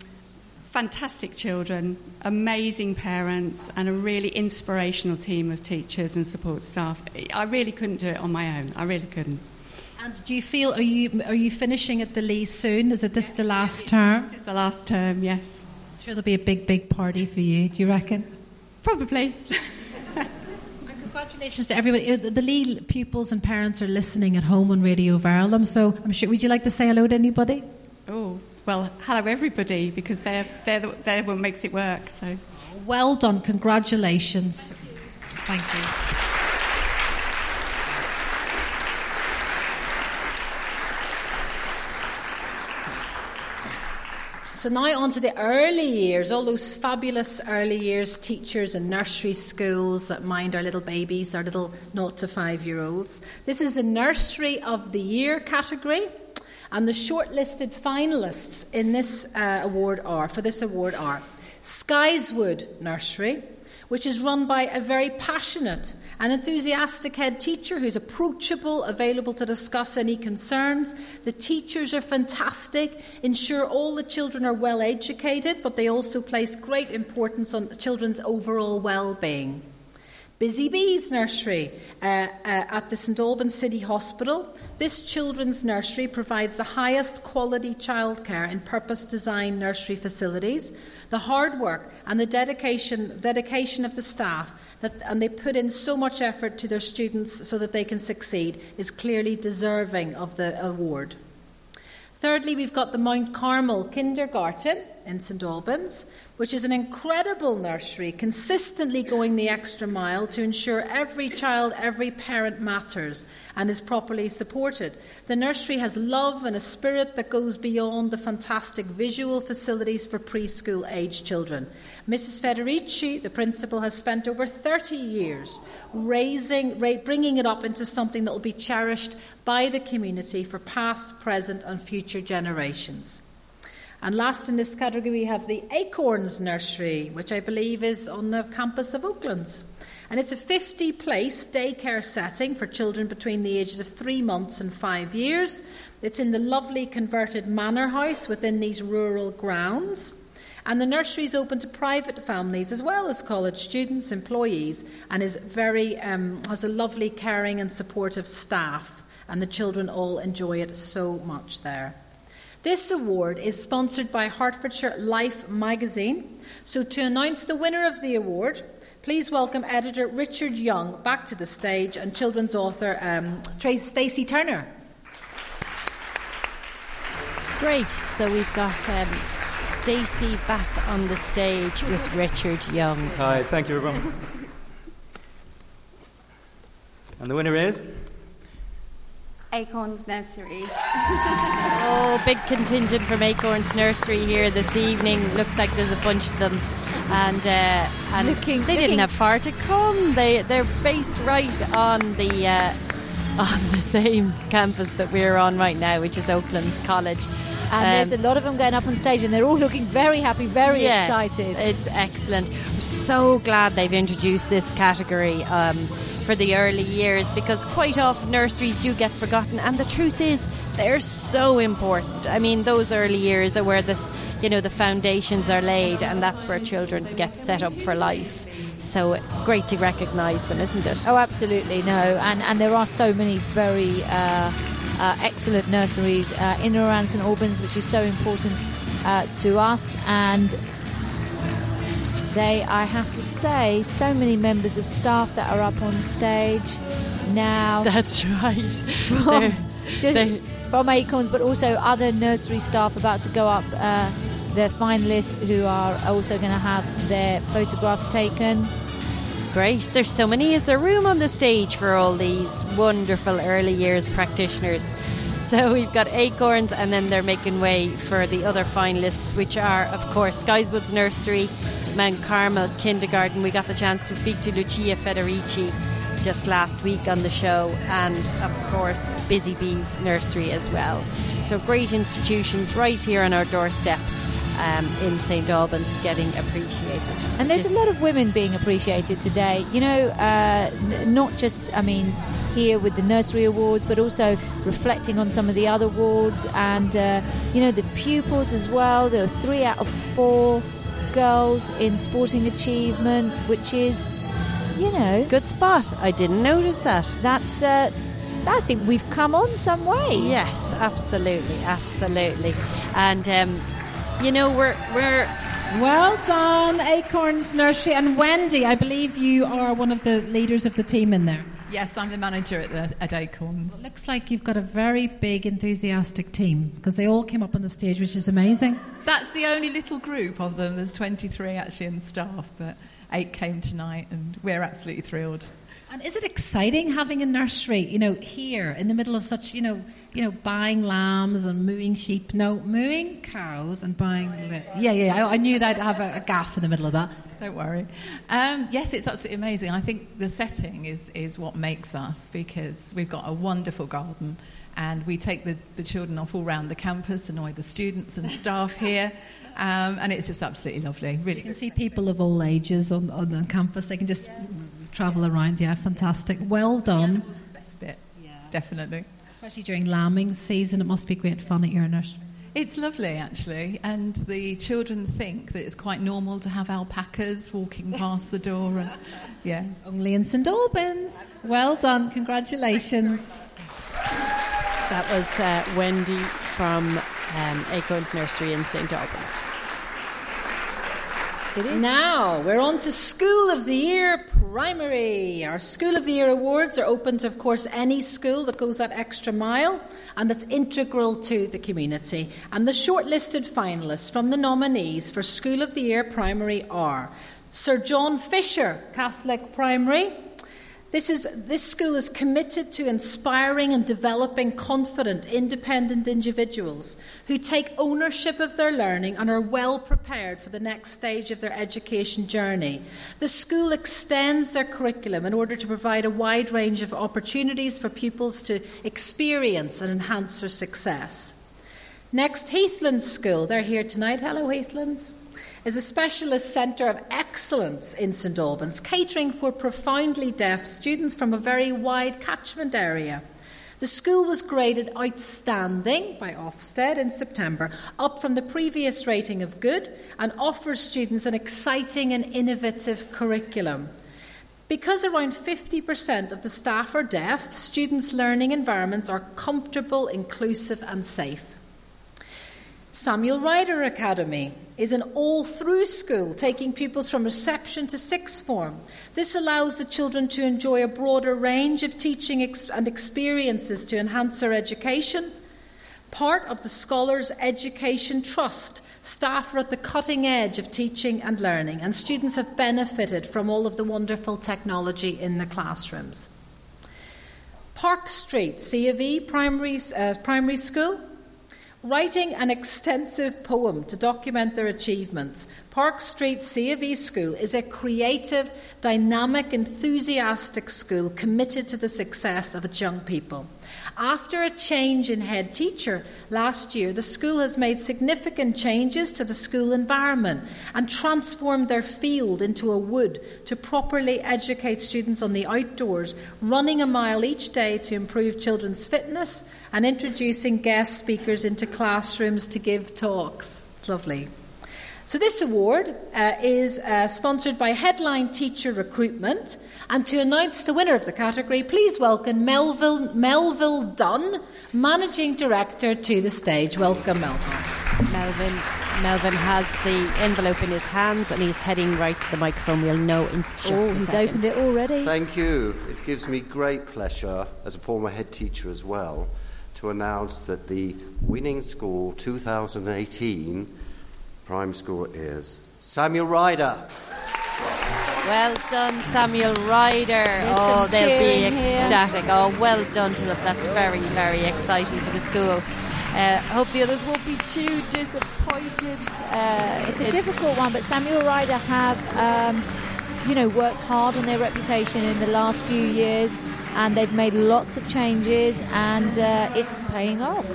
fantastic children, amazing parents, and a really inspirational team of teachers and support staff. I really couldn't do it on my own. I really couldn't. And do you feel are you are you finishing at the Lee soon? Is it this the last term? This is the last term. Yes. I'm sure there'll be a big big party for you. Do you reckon? Probably. and congratulations to everybody. Uh, the Lee pupils and parents are listening at home on Radio Verulam. So I'm sure. Would you like to say hello to anybody? Oh well, hello everybody because they're they're the, they're what makes it work. So. Well done. Congratulations. Thank you. So now on to the early years, all those fabulous early years teachers and nursery schools that mind our little babies, our little naught to five year olds. This is the Nursery of the Year category. And the shortlisted finalists in this uh, award are, for this award are Skyswood Nursery, which is run by a very passionate and enthusiastic head teacher who's approachable, available to discuss any concerns. The teachers are fantastic, ensure all the children are well educated, but they also place great importance on children's overall well being. Busy Bees Nursery uh, uh, at the St Albans City Hospital. This children's nursery provides the highest quality childcare in purpose designed nursery facilities. The hard work and the dedication, dedication of the staff, that, and they put in so much effort to their students so that they can succeed, is clearly deserving of the award. Thirdly, we've got the Mount Carmel Kindergarten in St Albans which is an incredible nursery, consistently going the extra mile to ensure every child, every parent matters and is properly supported. The nursery has love and a spirit that goes beyond the fantastic visual facilities for preschool age children. Mrs. Federici, the principal, has spent over 30 years raising, bringing it up into something that will be cherished by the community for past, present, and future generations. And last in this category, we have the Acorns Nursery, which I believe is on the campus of Oaklands. And it's a 50 place daycare setting for children between the ages of three months and five years. It's in the lovely converted manor house within these rural grounds. And the nursery is open to private families as well as college students, employees, and is very, um, has a lovely, caring, and supportive staff. And the children all enjoy it so much there. This award is sponsored by Hertfordshire Life magazine. So, to announce the winner of the award, please welcome editor Richard Young back to the stage and children's author um, Stacey Turner. Great. So, we've got um, Stacey back on the stage with Richard Young. Hi, thank you, everyone. and the winner is? Acorns Nursery. oh, big contingent from Acorns Nursery here this evening. Looks like there's a bunch of them, and uh, and looking, they looking. didn't have far to come. They they're based right on the uh, on the same campus that we're on right now, which is Oaklands College. And um, there's a lot of them going up on stage, and they're all looking very happy, very yes, excited. It's excellent. We're so glad they've introduced this category. Um, for the early years because quite often nurseries do get forgotten and the truth is they're so important. I mean those early years are where this you know the foundations are laid and that's where children get set up for life. So great to recognise them, isn't it? Oh, absolutely, no. And and there are so many very uh, uh, excellent nurseries uh, in and around St Albans, which is so important uh, to us. And they, I have to say, so many members of staff that are up on stage now. That's right. From, just from Acorns, but also other nursery staff about to go up. Uh, the finalists who are also going to have their photographs taken. Great. There's so many. Is there room on the stage for all these wonderful early years practitioners? So we've got Acorns, and then they're making way for the other finalists, which are, of course, Skyswoods Nursery, Mount Carmel Kindergarten. We got the chance to speak to Lucia Federici just last week on the show, and of course, Busy Bees Nursery as well. So, great institutions right here on our doorstep. Um, in St Albans getting appreciated. And there's a lot of women being appreciated today. You know, uh, n- not just, I mean, here with the nursery awards, but also reflecting on some of the other awards and, uh, you know, the pupils as well. There were three out of four girls in sporting achievement, which is, you know, good spot. I didn't notice that. That's. Uh, I think we've come on some way. Yes, absolutely, absolutely, and um, you know we're we're well done, Acorns Nursery. And Wendy, I believe you are one of the leaders of the team in there. Yes, I'm the manager at, the, at Acorns. Well, looks like you've got a very big, enthusiastic team because they all came up on the stage, which is amazing. That's the only little group of them. There's 23 actually in staff, but eight came tonight, and we're absolutely thrilled. And is it exciting having a nursery, you know, here in the middle of such, you know, you know, buying lambs and mooing sheep? No, mooing cows and buying. Li- yeah, yeah. I, I knew that I'd have a, a gaff in the middle of that. Don't worry. Um, yes, it's absolutely amazing. I think the setting is, is what makes us because we've got a wonderful garden and we take the, the children off all around the campus, annoy the students and staff here, um, and it's just absolutely lovely. Really, you can see people of all ages on, on the campus. They can just travel around. Yeah, fantastic. Well done. Best bit. Yeah, definitely. Especially during lambing season, it must be great fun at your nursery. It's lovely, actually, and the children think that it's quite normal to have alpacas walking past the door. And, yeah, only in St Albans. Well done, congratulations. That was uh, Wendy from um, Acorns Nursery in St Albans. It is. Now, we're on to School of the Year Primary. Our School of the Year awards are open to, of course, any school that goes that extra mile and that's integral to the community. And the shortlisted finalists from the nominees for School of the Year Primary are Sir John Fisher, Catholic Primary, this, is, this school is committed to inspiring and developing confident, independent individuals who take ownership of their learning and are well prepared for the next stage of their education journey. The school extends their curriculum in order to provide a wide range of opportunities for pupils to experience and enhance their success. Next, Heathlands School. They're here tonight. Hello, Heathlands is a specialist centre of excellence in St Albans, catering for profoundly deaf students from a very wide catchment area. The school was graded outstanding by Ofsted in September, up from the previous rating of good, and offers students an exciting and innovative curriculum. Because around 50% of the staff are deaf, students' learning environments are comfortable, inclusive, and safe. Samuel Ryder Academy is an all through school, taking pupils from reception to sixth form. This allows the children to enjoy a broader range of teaching ex- and experiences to enhance their education. Part of the Scholars Education Trust, staff are at the cutting edge of teaching and learning, and students have benefited from all of the wonderful technology in the classrooms. Park Street, C of E Primary, uh, primary School, Writing an extensive poem to document their achievements, Park Street C of E School is a creative, dynamic, enthusiastic school committed to the success of its young people. After a change in head teacher last year, the school has made significant changes to the school environment and transformed their field into a wood to properly educate students on the outdoors, running a mile each day to improve children's fitness and introducing guest speakers into classrooms to give talks. It's lovely. So, this award uh, is uh, sponsored by Headline Teacher Recruitment. And to announce the winner of the category, please welcome Melville, Melville Dunn, Managing Director, to the stage. Welcome, Melville. Melvin, Melvin has the envelope in his hands and he's heading right to the microphone. We'll know in just oh, a he's opened it already. Thank you. It gives me great pleasure, as a former head teacher as well, to announce that the winning school 2018 prime school is Samuel Ryder. Well done, Samuel Ryder. oh, they'll be ecstatic. Here. Oh, well done to them. That's very, very exciting for the school. I uh, hope the others won't be too disappointed. Uh, it's a it's difficult one, but Samuel Ryder have, um, you know, worked hard on their reputation in the last few years, and they've made lots of changes, and uh, it's paying off.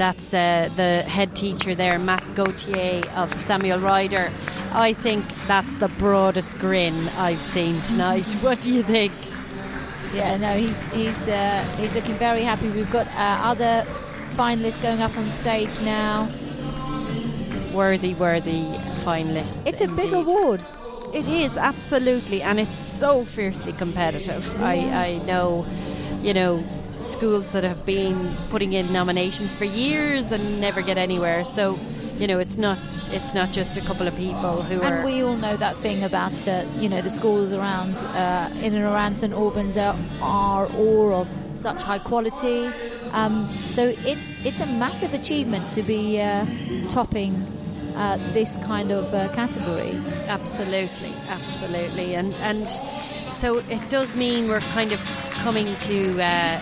That's uh, the head teacher there, Matt Gauthier of Samuel Ryder. I think that's the broadest grin I've seen tonight. What do you think? Yeah, no, he's he's uh, he's looking very happy. We've got uh, other finalists going up on stage now. Worthy, worthy finalists. It's a indeed. big award. It is absolutely, and it's so fiercely competitive. Yeah. I I know, you know, schools that have been putting in nominations for years and never get anywhere. So, you know, it's not it's not just a couple of people who and are. And we all know that thing about uh, you know the schools around uh, in and around St Albans are, are all of such high quality. Um, so it's it's a massive achievement to be uh, topping uh, this kind of uh, category. Absolutely, absolutely, and and so it does mean we're kind of coming to uh,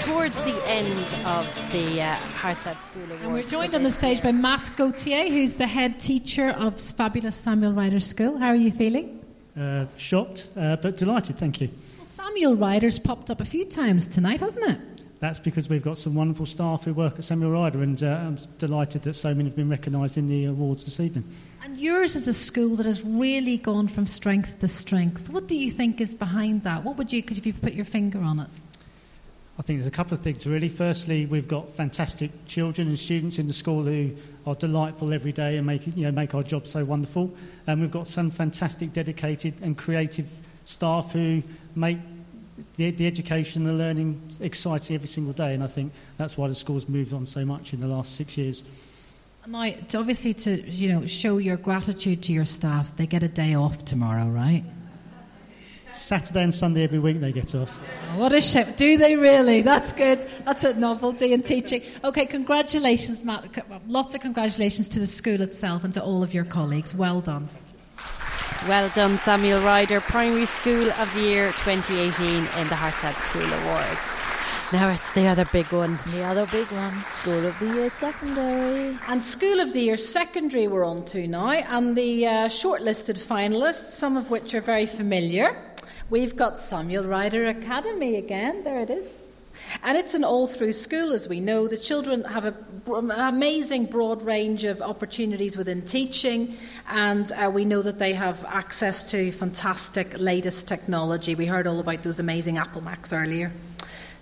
towards the end of the uh, Herts Ad School Awards. And we're joined on the stage by Matt Gauthier, who's the head teacher of fabulous Samuel Ryder School. How are you feeling? Uh, shocked, uh, but delighted, thank you. Well, Samuel Ryder's popped up a few times tonight, hasn't it? That's because we've got some wonderful staff who work at Samuel Ryder, and uh, I'm delighted that so many have been recognised in the awards this evening. And yours is a school that has really gone from strength to strength. What do you think is behind that? What would you, could you put your finger on it? I think there's a couple of things really. Firstly, we've got fantastic children and students in the school who are delightful every day and make, you know, make our job so wonderful. And we've got some fantastic, dedicated and creative staff who make the, the education and the learning exciting every single day. And I think that's why the school's moved on so much in the last six years. Now, to obviously, to you know, show your gratitude to your staff, they get a day off tomorrow, right? Saturday and Sunday every week they get off. Oh, what a ship. Do they really? That's good. That's a novelty in teaching. Okay, congratulations, Matt. Lots of congratulations to the school itself and to all of your colleagues. Well done. Well done, Samuel Ryder, Primary School of the Year 2018 in the Herts Ad School Awards. Now it's the other big one. The other big one, School of the Year Secondary. And School of the Year Secondary we're on to now, and the uh, shortlisted finalists, some of which are very familiar. We've got Samuel Ryder Academy again. There it is. And it's an all through school, as we know. The children have an amazing broad range of opportunities within teaching, and uh, we know that they have access to fantastic latest technology. We heard all about those amazing Apple Macs earlier.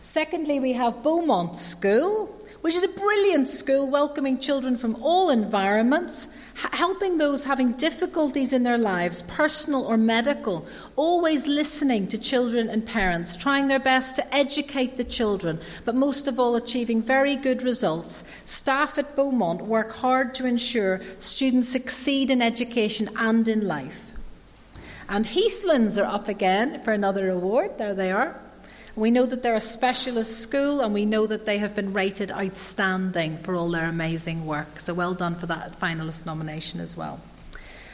Secondly, we have Beaumont School, which is a brilliant school welcoming children from all environments, helping those having difficulties in their lives, personal or medical, always listening to children and parents, trying their best to educate the children, but most of all, achieving very good results. Staff at Beaumont work hard to ensure students succeed in education and in life. And Heathlands are up again for another award. There they are. We know that they're a specialist school and we know that they have been rated outstanding for all their amazing work. So well done for that finalist nomination as well.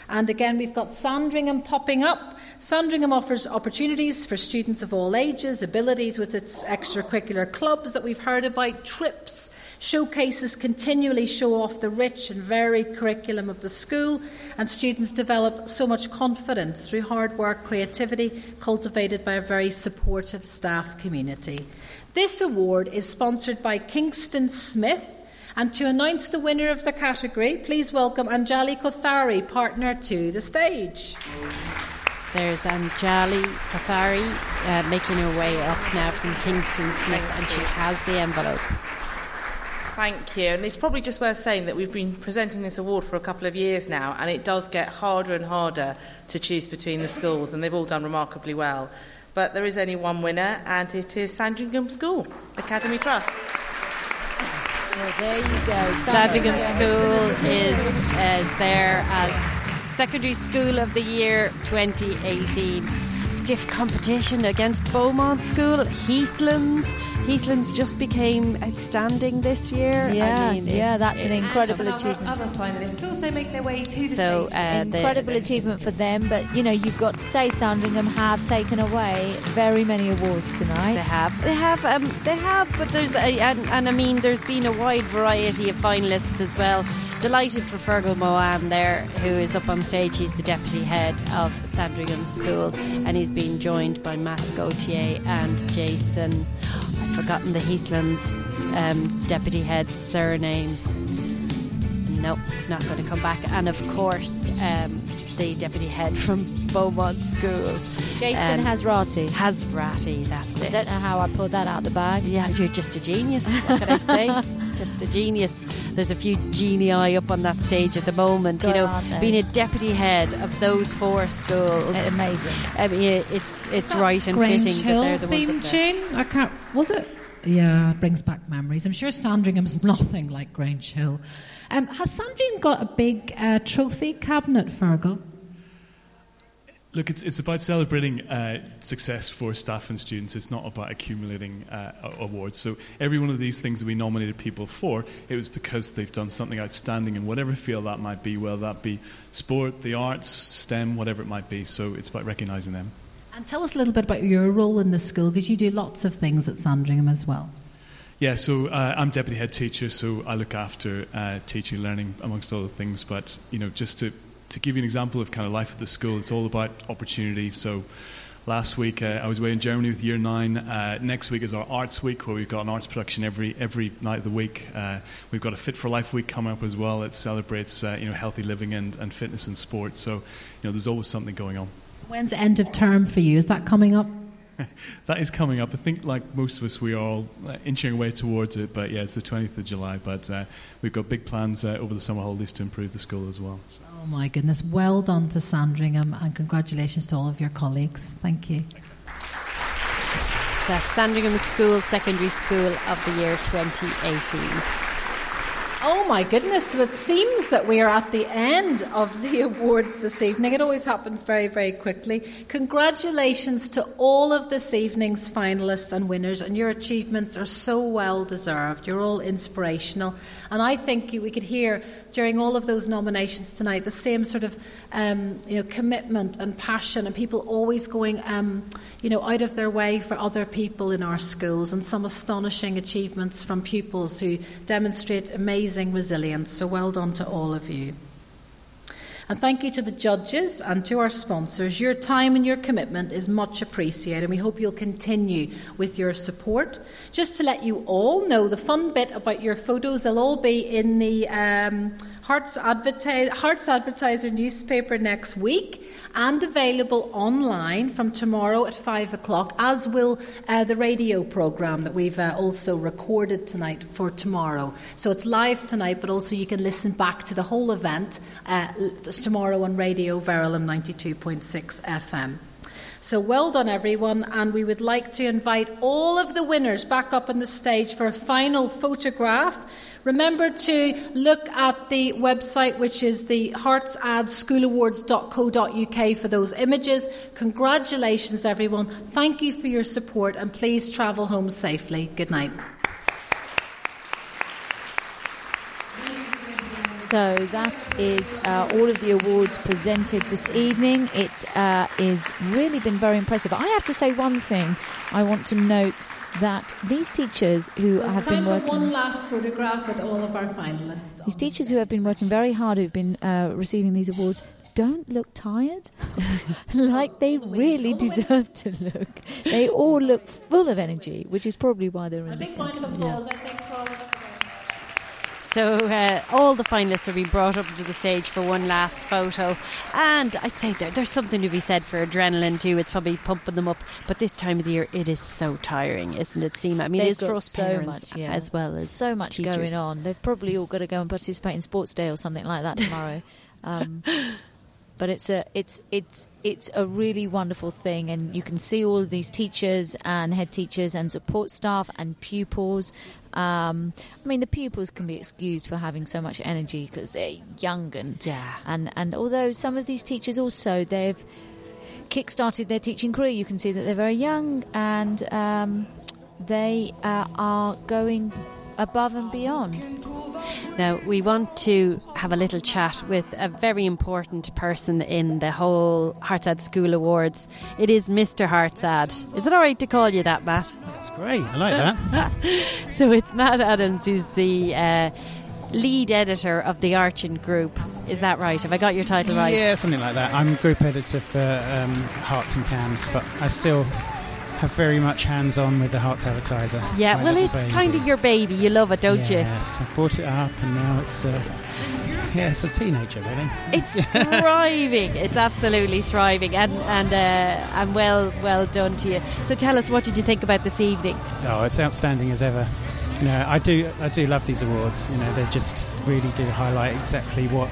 And again, we've got Sandringham popping up. Sandringham offers opportunities for students of all ages, abilities with its extracurricular clubs that we've heard about, trips, Showcases continually show off the rich and varied curriculum of the school, and students develop so much confidence through hard work, creativity, cultivated by a very supportive staff community. This award is sponsored by Kingston Smith, and to announce the winner of the category, please welcome Anjali Kothari, partner to the stage. There's Anjali Kothari uh, making her way up now from Kingston Smith, and she has the envelope. Thank you. And it's probably just worth saying that we've been presenting this award for a couple of years now, and it does get harder and harder to choose between the schools, and they've all done remarkably well. But there is only one winner, and it is Sandringham School, Academy Trust. Well, there you go. Sandringham School is, is there as Secondary School of the Year 2018. Stiff competition against Beaumont School, Heathlands, Heathlands just became outstanding this year. Yeah, I mean, yeah, that's an incredible achievement. Other finalists also make their way to the so, stage. Uh, incredible the, achievement for them, but you know you've got to say Sandringham have taken away very many awards tonight. They have, they have, um, they have, but there's a, and, and I mean there's been a wide variety of finalists as well delighted for Fergal Moan there, who is up on stage. He's the deputy head of Sandringham School, and he's been joined by Matt Gauthier and Jason. I've forgotten the Heathlands um, deputy head's surname. No, it's not going to come back. And of course, um, the deputy head from Beaumont School. Jason um, Hasrati. Hasrati, that's it. I don't know how I pulled that out of the bag. Yeah, you're just a genius. What can I say? just a genius. There's a few genii up on that stage at the moment. You know, on being a deputy head of those four schools, amazing. I mean, it's it's right and Grange fitting Hill that they're the theme ones tune. I can't. Was it? Yeah, brings back memories. I'm sure Sandringham's nothing like Grange Hill. Um, has Sandringham got a big uh, trophy cabinet, Fergal? Look, it's, it's about celebrating uh, success for staff and students. It's not about accumulating uh, awards. So every one of these things that we nominated people for, it was because they've done something outstanding in whatever field that might be, whether that be sport, the arts, STEM, whatever it might be. So it's about recognising them. And tell us a little bit about your role in the school, because you do lots of things at Sandringham as well. Yeah, so uh, I'm deputy head teacher, so I look after uh, teaching, learning, amongst other things. But you know, just to to give you an example of kind of life at the school, it's all about opportunity. So last week. Uh, I was away in Germany with Year Nine. Uh, next week is our Arts Week, where we've got an arts production every every night of the week. Uh, we've got a Fit for Life Week coming up as well. It celebrates uh, you know healthy living and, and fitness and sport. So you know there's always something going on. When's end of term for you? Is that coming up? that is coming up. I think, like most of us, we are all uh, inching away towards it. But yeah, it's the 20th of July. But uh, we've got big plans uh, over the summer holidays to improve the school as well. So. Oh my goodness! Well done to Sandringham, and congratulations to all of your colleagues. Thank you. So Sandringham School, Secondary School of the year 2018. Oh my goodness, so it seems that we are at the end of the awards this evening. It always happens very, very quickly. Congratulations to all of this evening's finalists and winners, and your achievements are so well deserved. You're all inspirational. And I think we could hear during all of those nominations tonight the same sort of um, you know, commitment and passion, and people always going um, you know, out of their way for other people in our schools, and some astonishing achievements from pupils who demonstrate amazing resilience. So well done to all of you. And thank you to the judges and to our sponsors. Your time and your commitment is much appreciated, and we hope you'll continue with your support. Just to let you all know the fun bit about your photos, they'll all be in the um, Herts, Herts Advertiser newspaper next week and available online from tomorrow at 5 o'clock, as will uh, the radio programme that we've uh, also recorded tonight for tomorrow. So it's live tonight, but also you can listen back to the whole event uh, tomorrow on Radio Verulam 92.6 FM. So well done, everyone, and we would like to invite all of the winners back up on the stage for a final photograph. Remember to look at the website, which is the hertsadschoolawards.co.uk for those images. Congratulations, everyone. Thank you for your support, and please travel home safely. Good night. So that is uh, all of the awards presented this evening. It uh, really been very impressive. I have to say one thing. I want to note that these teachers who so have been working one last photograph with all of our finalists. these teachers who have been working very hard, who've been uh, receiving these awards, don't look tired, like they really deserve to look. They all look full of energy, which is probably why they're in A big round of applause, I think, for all of them. So uh, all the finalists are being brought up to the stage for one last photo, and I'd say there, there's something to be said for adrenaline too. It's probably pumping them up, but this time of the year it is so tiring, isn't it, Seema? I mean, They've it is for us so much, yeah. as well as so much teachers. going on. They've probably all got to go and participate in sports day or something like that tomorrow. um, but it's a it's it's it's a really wonderful thing, and you can see all of these teachers and head teachers and support staff and pupils. Um, I mean, the pupils can be excused for having so much energy because they're young and yeah. And and although some of these teachers also they've kick-started their teaching career, you can see that they're very young and um, they uh, are going above and beyond. Now, we want to have a little chat with a very important person in the whole Herts Ad School Awards. It is Mr. Herts Ad. Is it all right to call you that, Matt? That's great. I like that. so it's Matt Adams who's the uh, lead editor of the Archant Group. Is that right? Have I got your title right? Yeah, something like that. I'm group editor for um, Herts and Cambs, but I still have very much hands on with the Herts Advertiser. Yeah, my well, it's baby. kind of your baby. You love it, don't you? Yes, I brought it up, and now it's uh, yeah, it's a teenager, really. It's thriving. It's absolutely thriving, and and uh, and well well done to you. So tell us, what did you think about this evening? Oh, it's outstanding as ever. You know, I do I do love these awards. You know, they just really do highlight exactly what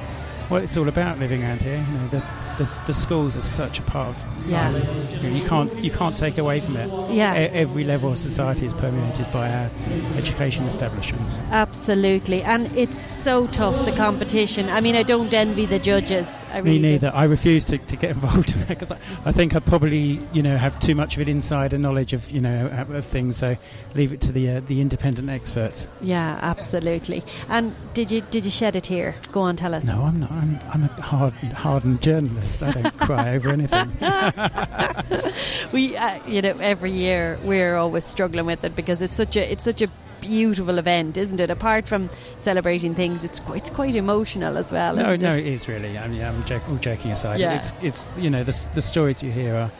what it's all about living around here. You know, the the, the schools are such a part of Yeah. life. You, know, you can't you can't take away from it. Yeah. E- every level of society is permeated by our education establishments. Absolutely, and it's so tough the competition. I mean, I don't envy the judges. I Me really don't. neither. I refuse to, to get involved in because I, I think I probably, you know, have too much of an insider knowledge of, you know, of things. So leave it to the uh, the independent experts. Yeah, absolutely. And did you did you shed it here? Go on, tell us. No, I'm not. I'm, I'm a hard, hardened journalist. I don't cry over anything. we, uh, you know, every year we're always struggling with it because it's such a it's such a beautiful event, isn't it? Apart from celebrating things, it's quite, it's quite emotional as well. no, no, it? it is really. I mean, I'm joke, all joking aside. Yeah. It's, it's, you know, the, the stories you hear are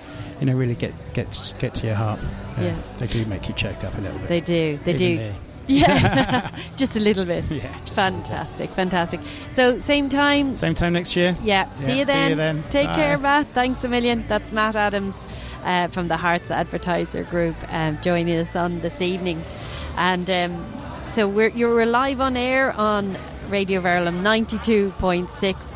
you know, really get get get to your heart. Uh, Yeah. They do make you choke up a little bit. They do. They Even do. me. Yeah, just a little bit. Yeah, fantastic, fantastic. So same time. Same time next year. Yeah. See Yeah, you see then. you then. Take Bye. care, Matt. Thanks a million. That's Matt Adams uh, from the Herts Advertiser Group um, joining us on this evening, and um, so we're you're live on air on Radio Verulam 92.6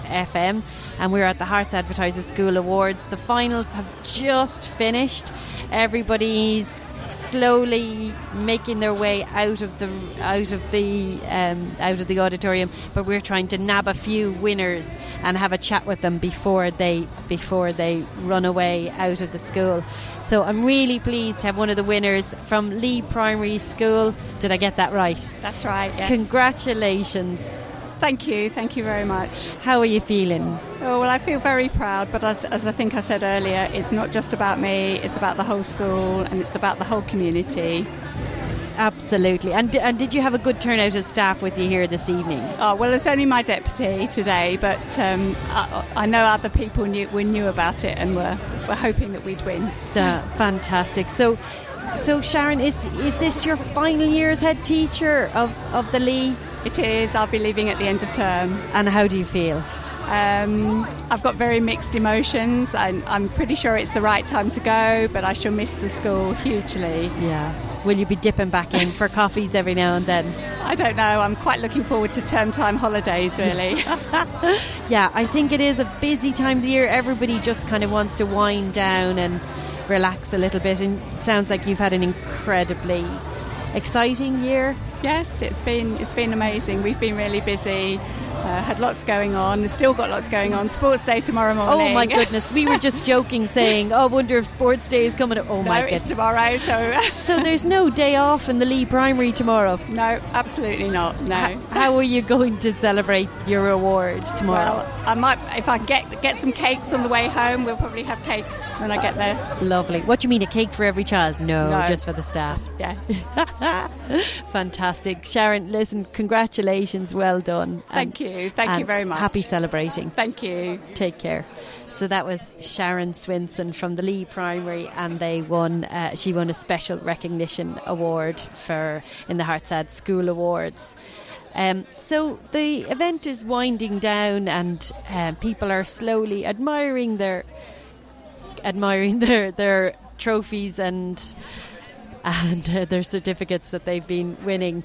FM, and we're at the Herts Advertiser School Awards. The finals have just finished. Everybody's slowly making their way out of the out of the um, out of the auditorium, but we're trying to nab a few winners and have a chat with them before they before they run away out of the school. So I'm really pleased to have one of the winners from Lee Primary School. Did I get that right? That's right. Yes. Congratulations. Thank you. Thank you very much. How are you feeling? Oh, well, I feel very proud, but as, as I think I said earlier, it's not just about me, it's about the whole school and it's about the whole community. Absolutely. And, and did you have a good turnout of staff with you here this evening? Oh, well, it's only my deputy today, but um, I, I know other people knew, we knew about it and were, were hoping that we'd win. Uh, fantastic. So, so Sharon, is is this your final year as head teacher of, of the Lee? It is. I'll be leaving at the end of term. And how do you feel? Um, I've got very mixed emotions. I'm, I'm pretty sure it's the right time to go, but I shall miss the school hugely. Yeah. Will you be dipping back in for coffees every now and then? I don't know. I'm quite looking forward to term time holidays, really. yeah, I think it is a busy time of the year. Everybody just kind of wants to wind down and relax a little bit. And it sounds like you've had an incredibly exciting year. Yes, it's been it's been amazing. We've been really busy. Uh, had lots going on. Still got lots going on. Sports day tomorrow morning. Oh my goodness, we were just joking, saying, "Oh, wonder if sports day is coming." up. Oh no, my it's goodness, tomorrow. So so there's no day off in the Lee Primary tomorrow. No, absolutely not. No. How, how are you going to celebrate your award tomorrow? Well, I might if I get get some cakes on the way home. We'll probably have cakes when I get there. Lovely. What do you mean, a cake for every child? No, No. just for the staff. Yeah. Fantastic. Sharon, listen, congratulations. Well done. Thank you. Thank you very much. Happy celebrating. Thank you. Take care. So that was Sharon Swinson from the Lee Primary, and they won. Uh, she won a special recognition award for in the Herts Ad School Awards. Um, so the event is winding down, and uh, people are slowly admiring their admiring their their trophies and and uh, their certificates that they've been winning.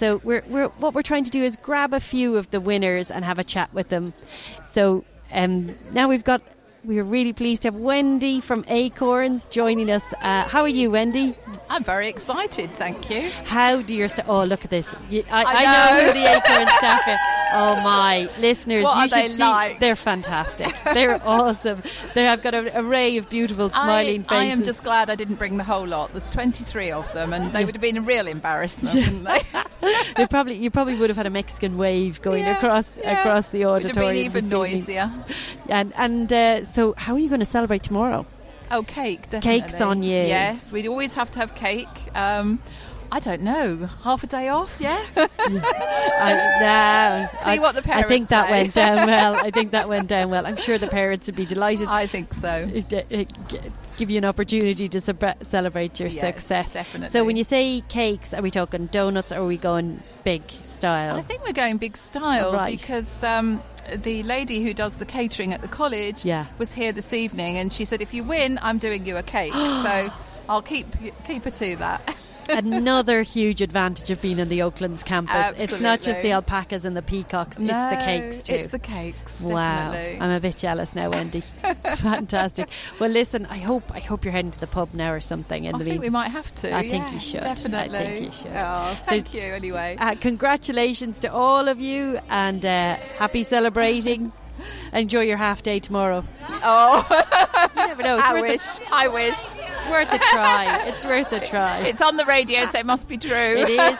So we're, we're what we're trying to do is grab a few of the winners and have a chat with them. So um, now we've got. We're really pleased to have Wendy from Acorns joining us. Uh, how are you, Wendy? I'm very excited, thank you. How do your st- oh look at this? You, I, I I know. know. who the Acorns staff. Oh my listeners, What you are should they see. like? They're fantastic. They're awesome. They have got an array of beautiful smiling I, I am just glad I didn't bring the whole lot. There's 23 of them, and they would have been a real embarrassment, wouldn't they? they probably you probably would have had a Mexican wave going Yeah, across yeah. across the Would have been auditorium. even noisier. And and uh, so, how are you going to celebrate tomorrow? Oh, cake, definitely. Cakes on you. Yes, we'd always have to have cake. Um, I don't know, half a day off, yeah? I, no, See I, what the parents. I think that say. went down well. I think that went down well. I'm sure the parents would be delighted. I think so. Give you an opportunity to celebra- celebrate your Yes, success. definitely. So, when you say cakes, are we talking donuts or are we going big style? I think we're going big style Right. because um, the lady who does the catering at the college Yeah. was here this evening and she said, if you win, I'm doing you a cake. so I'll keep keep her to that. Another huge advantage of being in the Oaklands campus. It's not just the alpacas and the peacocks, it's the cakes too. it's the cakes, Wow. definitely. I'm a bit jealous now, Wendy. Fantastic. Well listen, I hope I hope you're heading to the pub now or something in I the think we might have to. I think you should. Definitely. I think you should. Oh, thank you anyway. Uh, congratulations to all of you and uh, happy celebrating. Enjoy your half day tomorrow. Oh, you never know. It's I wish. A, I wish. it's worth a try. It's worth a try. It's on the radio, so it must be true. It is.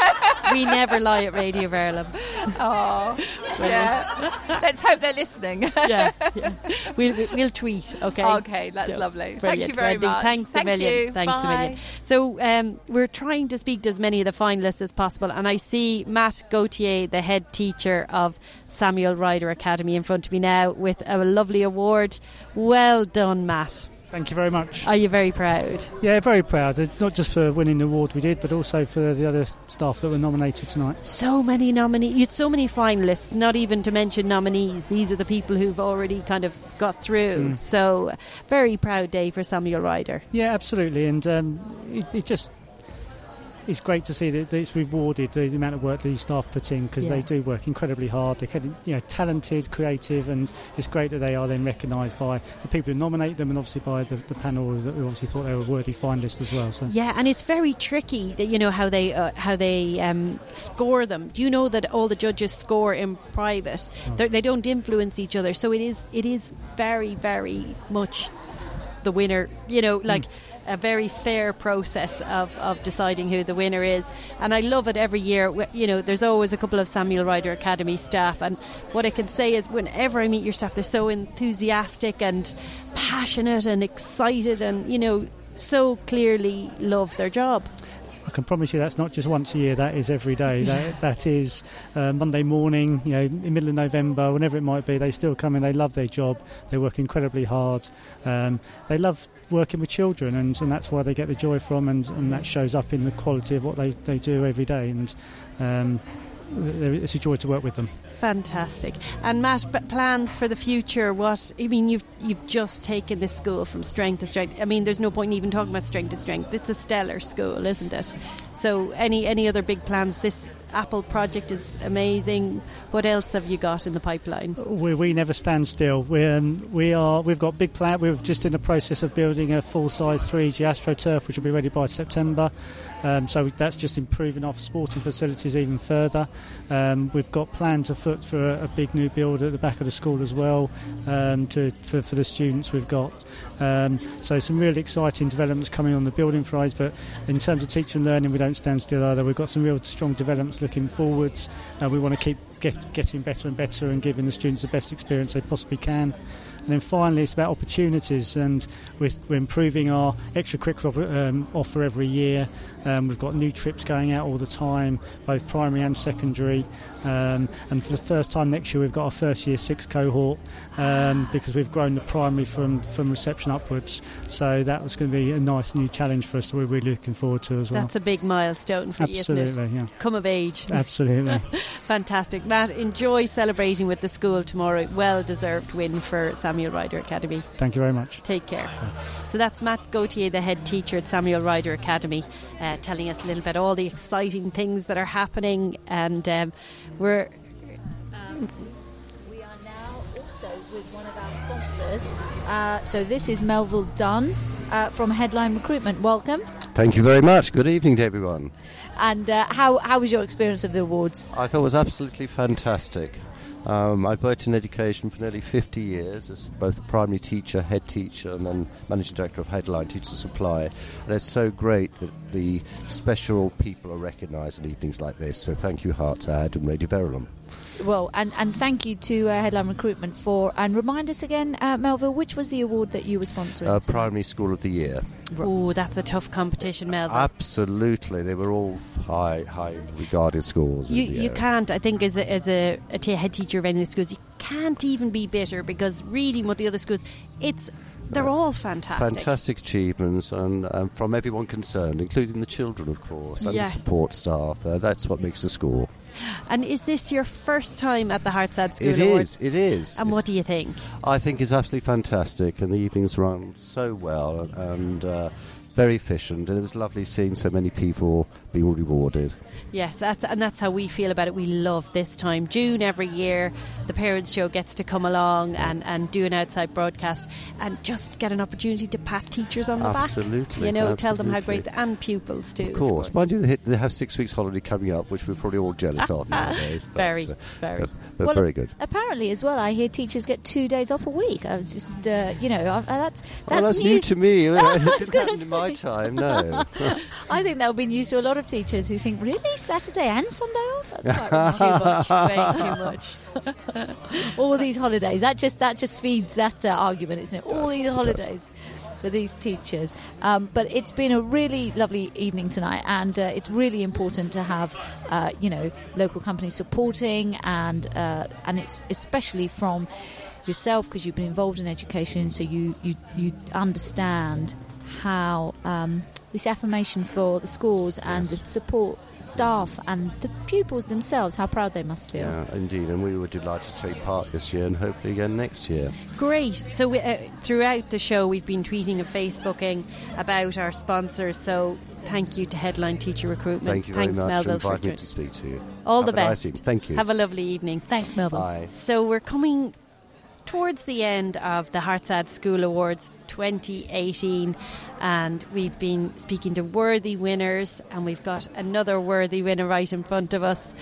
We never lie at Radio Verulam. Oh, yeah. Let's hope they're listening. yeah, yeah. We'll, we'll tweet, okay? Okay, that's Yeah. lovely. Thank you very Wendy. much. Thanks Thank a million. you. Thanks Bye. a million. So um, we're trying to speak to as many of the finalists as possible, and I see Matt Gauthier, the head teacher of Samuel Ryder Academy, in front of me now with a lovely award. Well done, Matt. Thank you very much. Are you very proud? Yeah, very proud. Uh, Not just for winning the award we did, but also for the other staff that were nominated tonight. So many nominees. You had so many finalists, not even to mention nominees. These are the people who've already kind of got through. Mm. So, very proud day for Samuel Ryder. Yeah, absolutely, and um, it, it just it's great to see that it's rewarded the amount of work that these staff put in because Yeah. they do work incredibly hard. They're you know talented, creative, and it's great that they are then recognised by the people who nominate them and obviously by the, the panel that who obviously thought they were worthy finalists as well. So Yeah, and it's very tricky that you know how they uh, how they um, score them. Do you know that all the judges score in private? Oh. They don't influence each other, so it is it is very very much the winner. You know, hmm. like. A very fair process of, of deciding who the winner is, and I love it every year. You know, there's always a couple of Samuel Ryder Academy staff, and what I can say is, whenever I meet your staff, they're so enthusiastic and passionate and excited, and you know, so clearly love their job. I can promise you that's not just once a year. That is every day. That, that is uh, Monday morning. You know, in the middle of November, whenever it might be. They still come in. They love their job. They work incredibly hard. Um, they love working with children, and, and that's why they get the joy from, and, and that shows up in the quality of what they, they do every day. And um, it's a joy to work with them. Fantastic. And Matt, plans for the future? What I mean, you've you've just taken this school from strength to strength. I mean, there's no point in even talking about strength to strength. It's a stellar school, isn't it? So, any any other big plans? This Apple project is amazing. What else have you got in the pipeline? We, we never stand still. We, um, we are. We've got big plan. We're just in the process of building a full-size 3G AstroTurf, which will be ready by September. Um, so that's just improving our sporting facilities even further. Um, we've got plans afoot for a, a big new build at the back of the school as well um, to, for, for the students we've got. Um, so some really exciting developments coming on the building phase. But in terms of teaching and learning, we don't stand still either. We've got some real strong developments looking forwards. Uh, we want to keep get, getting better and better and giving the students the best experience they possibly can. And then finally, it's about opportunities, and we're, we're improving our extracurricular um, offer every year. Um, we've got new trips going out all the time, both primary and secondary. Um, and for the first time next year, we've got our first year six cohort um, because we've grown the primary from, from reception upwards. So that was going to be a nice new challenge for us that we're really looking forward to as well. That's a big milestone for you, isn't Absolutely, yeah. Come of age. Absolutely. Fantastic. Matt, enjoy celebrating with the school tomorrow. Well deserved win for Samuel Ryder Academy. Thank you very much. Take care. So that's Matt Gauthier, the head teacher at Samuel Ryder Academy, uh, telling us a little bit all the exciting things that are happening. And um, we're. We are now also with one of our sponsors. Uh, so this is Melville Dunn uh, from Headline Recruitment. Welcome. Thank you very much. Good evening to everyone. And uh, how, how was your experience of the awards? I thought it was absolutely fantastic. Um, I've worked in education for nearly 50 years as both a primary teacher, head teacher, and then managing director of Headline Teacher Supply. And it's so great that the special people are recognised in evenings like this. So thank you, Herts Ad and Radio Verulam. Well, and, and thank you to uh, Headline Recruitment for, and remind us again, uh, Melville, which was the award that you were sponsoring? Uh, primary School of the Year. Oh, that's a tough competition, Melville. Absolutely, they were all high, high regarded schools. You, you can't, I think, as a, as a, a t- head teacher of any of the schools, you can't even be bitter because reading what the other schools, it's they're all fantastic. Fantastic achievements, and um, from everyone concerned, including the children, of course, and Yes. the support staff. Uh, that's what makes the school. And is this your first time at the Herts Ad School It Awards? is. It is. And what do you think? I think it's absolutely fantastic, and the evenings run so well and uh, very efficient. And it was lovely seeing so many people being rewarded. Yes, that's, and that's how we feel about it. We love this time. June every year, the Parents' Show gets to come along and, and do an outside broadcast and just get an opportunity to pat teachers on the back. Absolutely, You know, tell them how great, and pupils too. Of course, mind you, they they have six weeks holiday coming up, which we're probably all jealous of nowadays. But, Very, uh, very. but, but Well, very good. Apparently, as well, I hear teachers get two days off a week. I was just, uh, you know, I, I- that's Oh, that's, that's new to me. It didn't happen in my time. No. I think that will be news to a lot of teachers who think, really, Saturday and Sunday off? That's quite too much, way too much. All these holidays. That just that just feeds that uh, argument, isn't it? All these holidays. For these teachers, um, but it's been a really lovely evening tonight, and uh, it's really important to have, uh, you know, local companies supporting, and uh, and it's especially from yourself because you've been involved in education, so you you, you understand how um, this affirmation for the schools and the support staff and the pupils themselves, how proud they must feel. Yeah, indeed, and we were delighted to take part this year and hopefully again next year. Great. So we, uh, throughout the show, we've been tweeting and Facebooking about our sponsors. So thank you to Headline Teacher Recruitment. Thank you very Thanks, much Melville, for inviting me to speak to you. All Have the a nice best. Thank you. Have a lovely evening. Thanks, Melville. Bye. So we're coming towards the end of the Herts Ad School Awards 2018, and we've been speaking to worthy winners, and we've got another worthy winner right in front of us.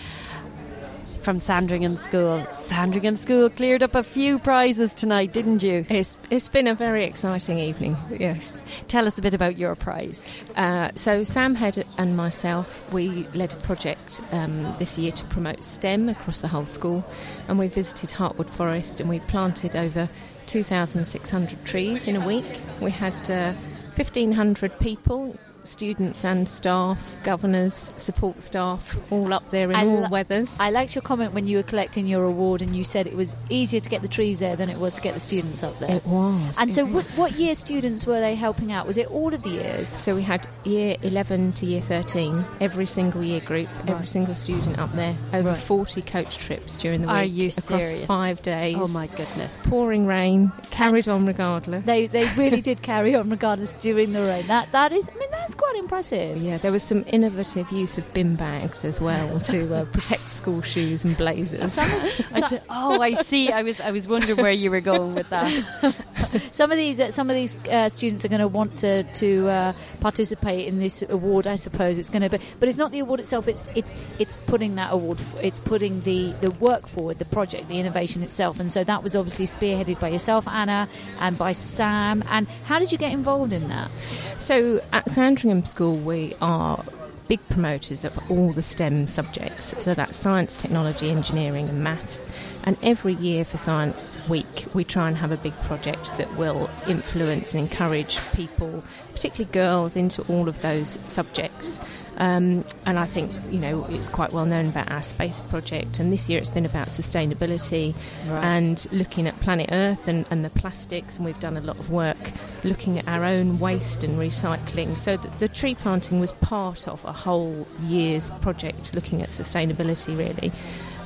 From Sandringham School. Sandringham School cleared up a few prizes tonight, didn't you? It's, it's been a very exciting evening, yes. Tell us a bit about your prize. Uh, so, Sam Head and myself, we led a project um, this year to promote STEM across the whole school, and we visited Heartwood Forest and we planted over 2,600 trees in a week. We had uh, 1,500 people. Students and staff, governors, support staff, all up there in I all li- weathers. I liked your comment when you were collecting your award and you said it was easier to get the trees there than it was to get the students up there. It was. And it so, was. what, what year students were they helping out? Was it all of the years? So we had year 11 to year 13, every single year group, every single student up there, over Right. 40 coach trips during the week. Are you across serious? five days. Oh my goodness. Pouring rain, carried on regardless. They they really did carry on regardless during the rain. That that is, I mean, that's quite impressive. Yeah, there was some innovative use of bin bags as well to uh, protect school shoes and blazers. I d- oh, I see. I was I was wondering where you were going with that. Some of these uh, some of these uh, students are going to want to to uh, participate in this award. I suppose it's going to be, but it's not the award itself. It's it's it's putting that award. f- It's putting the the work forward, the project, the innovation itself. And so that was obviously spearheaded by yourself, Anna, and by Sam. And how did you get involved in that? So at Sandringham School, we are big promoters of all the STEM subjects. So that's science, technology, engineering, and maths. And every year for Science Week, we try and have a big project that will influence and encourage people, particularly girls, into all of those subjects. Um, and I think, you know, it's quite well known about our space project. And this year it's been about sustainability Right. and looking at planet Earth and, and the plastics. And we've done a lot of work looking at our own waste and recycling. So the, the tree planting was part of a whole year's project looking at sustainability, really.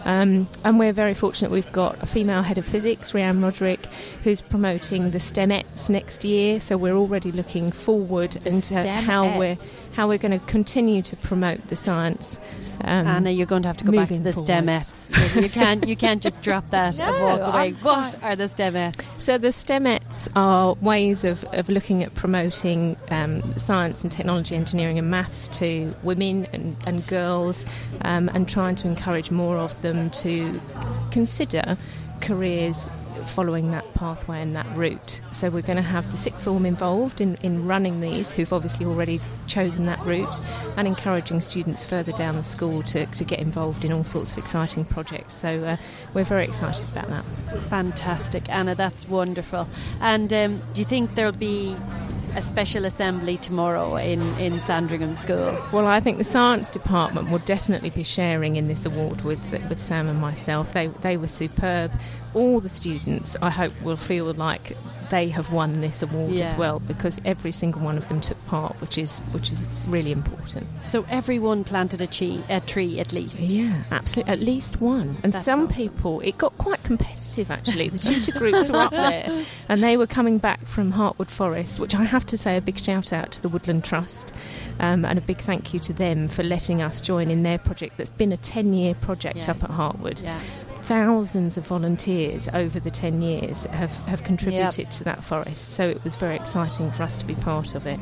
Um, and we're very fortunate we've got a female head of physics, Rianne Roderick, who's promoting the STEMettes next year. So we're already looking forward into how we're how we're going to continue to promote the science. Um, Anna, you're going to have to go back to the forwards. STEMettes. you can't you can't just drop that and walk away. I'm What are the STEMettes? So the STEMettes are ways of, of looking at promoting um, science and technology, engineering and maths to women and, and girls um, and trying to encourage more of them to consider careers following that pathway and that route. So we're going to have the sixth form involved in, in running these, who've obviously already chosen that route, and encouraging students further down the school to, to get involved in all sorts of exciting projects. So uh, we're very excited about that. Fantastic, Anna. That's wonderful. And um, do you think there'll be a special assembly tomorrow in, in Sandringham School? Well, I think the science department will definitely be sharing in this award with with Sam and myself. They they were superb. All the students, I hope, will feel like they have won this award Yeah. as well because every single one of them took part, which is which is really important. So everyone planted a, tree, a tree at least. Yeah, absolutely, at least one. And That's some people, it got quite competitive actually. The tutor groups were up there, and they were coming back from Heartwood Forest, which I have to say a big shout out to the Woodland Trust, um, and a big thank you to them for letting us join in their project. That's been a ten-year project Yes. up at Heartwood. Yeah. Thousands of volunteers over the 10 years have, have contributed to that forest, so it was very exciting for us to be part of it.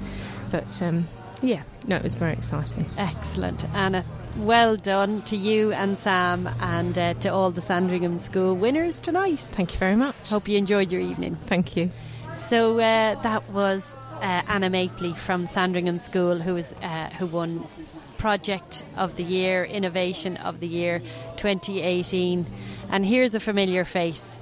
But um, yeah, no, it was very exciting. Excellent, Anna. Well done to you and Sam and uh, to all the Sandringham School winners tonight. Thank you very much. Hope you enjoyed your evening. Thank you. So uh, that was uh, Anna Mapley from Sandringham School, who was uh, who won Project of the Year, Innovation of the Year 2018. And here's a familiar face.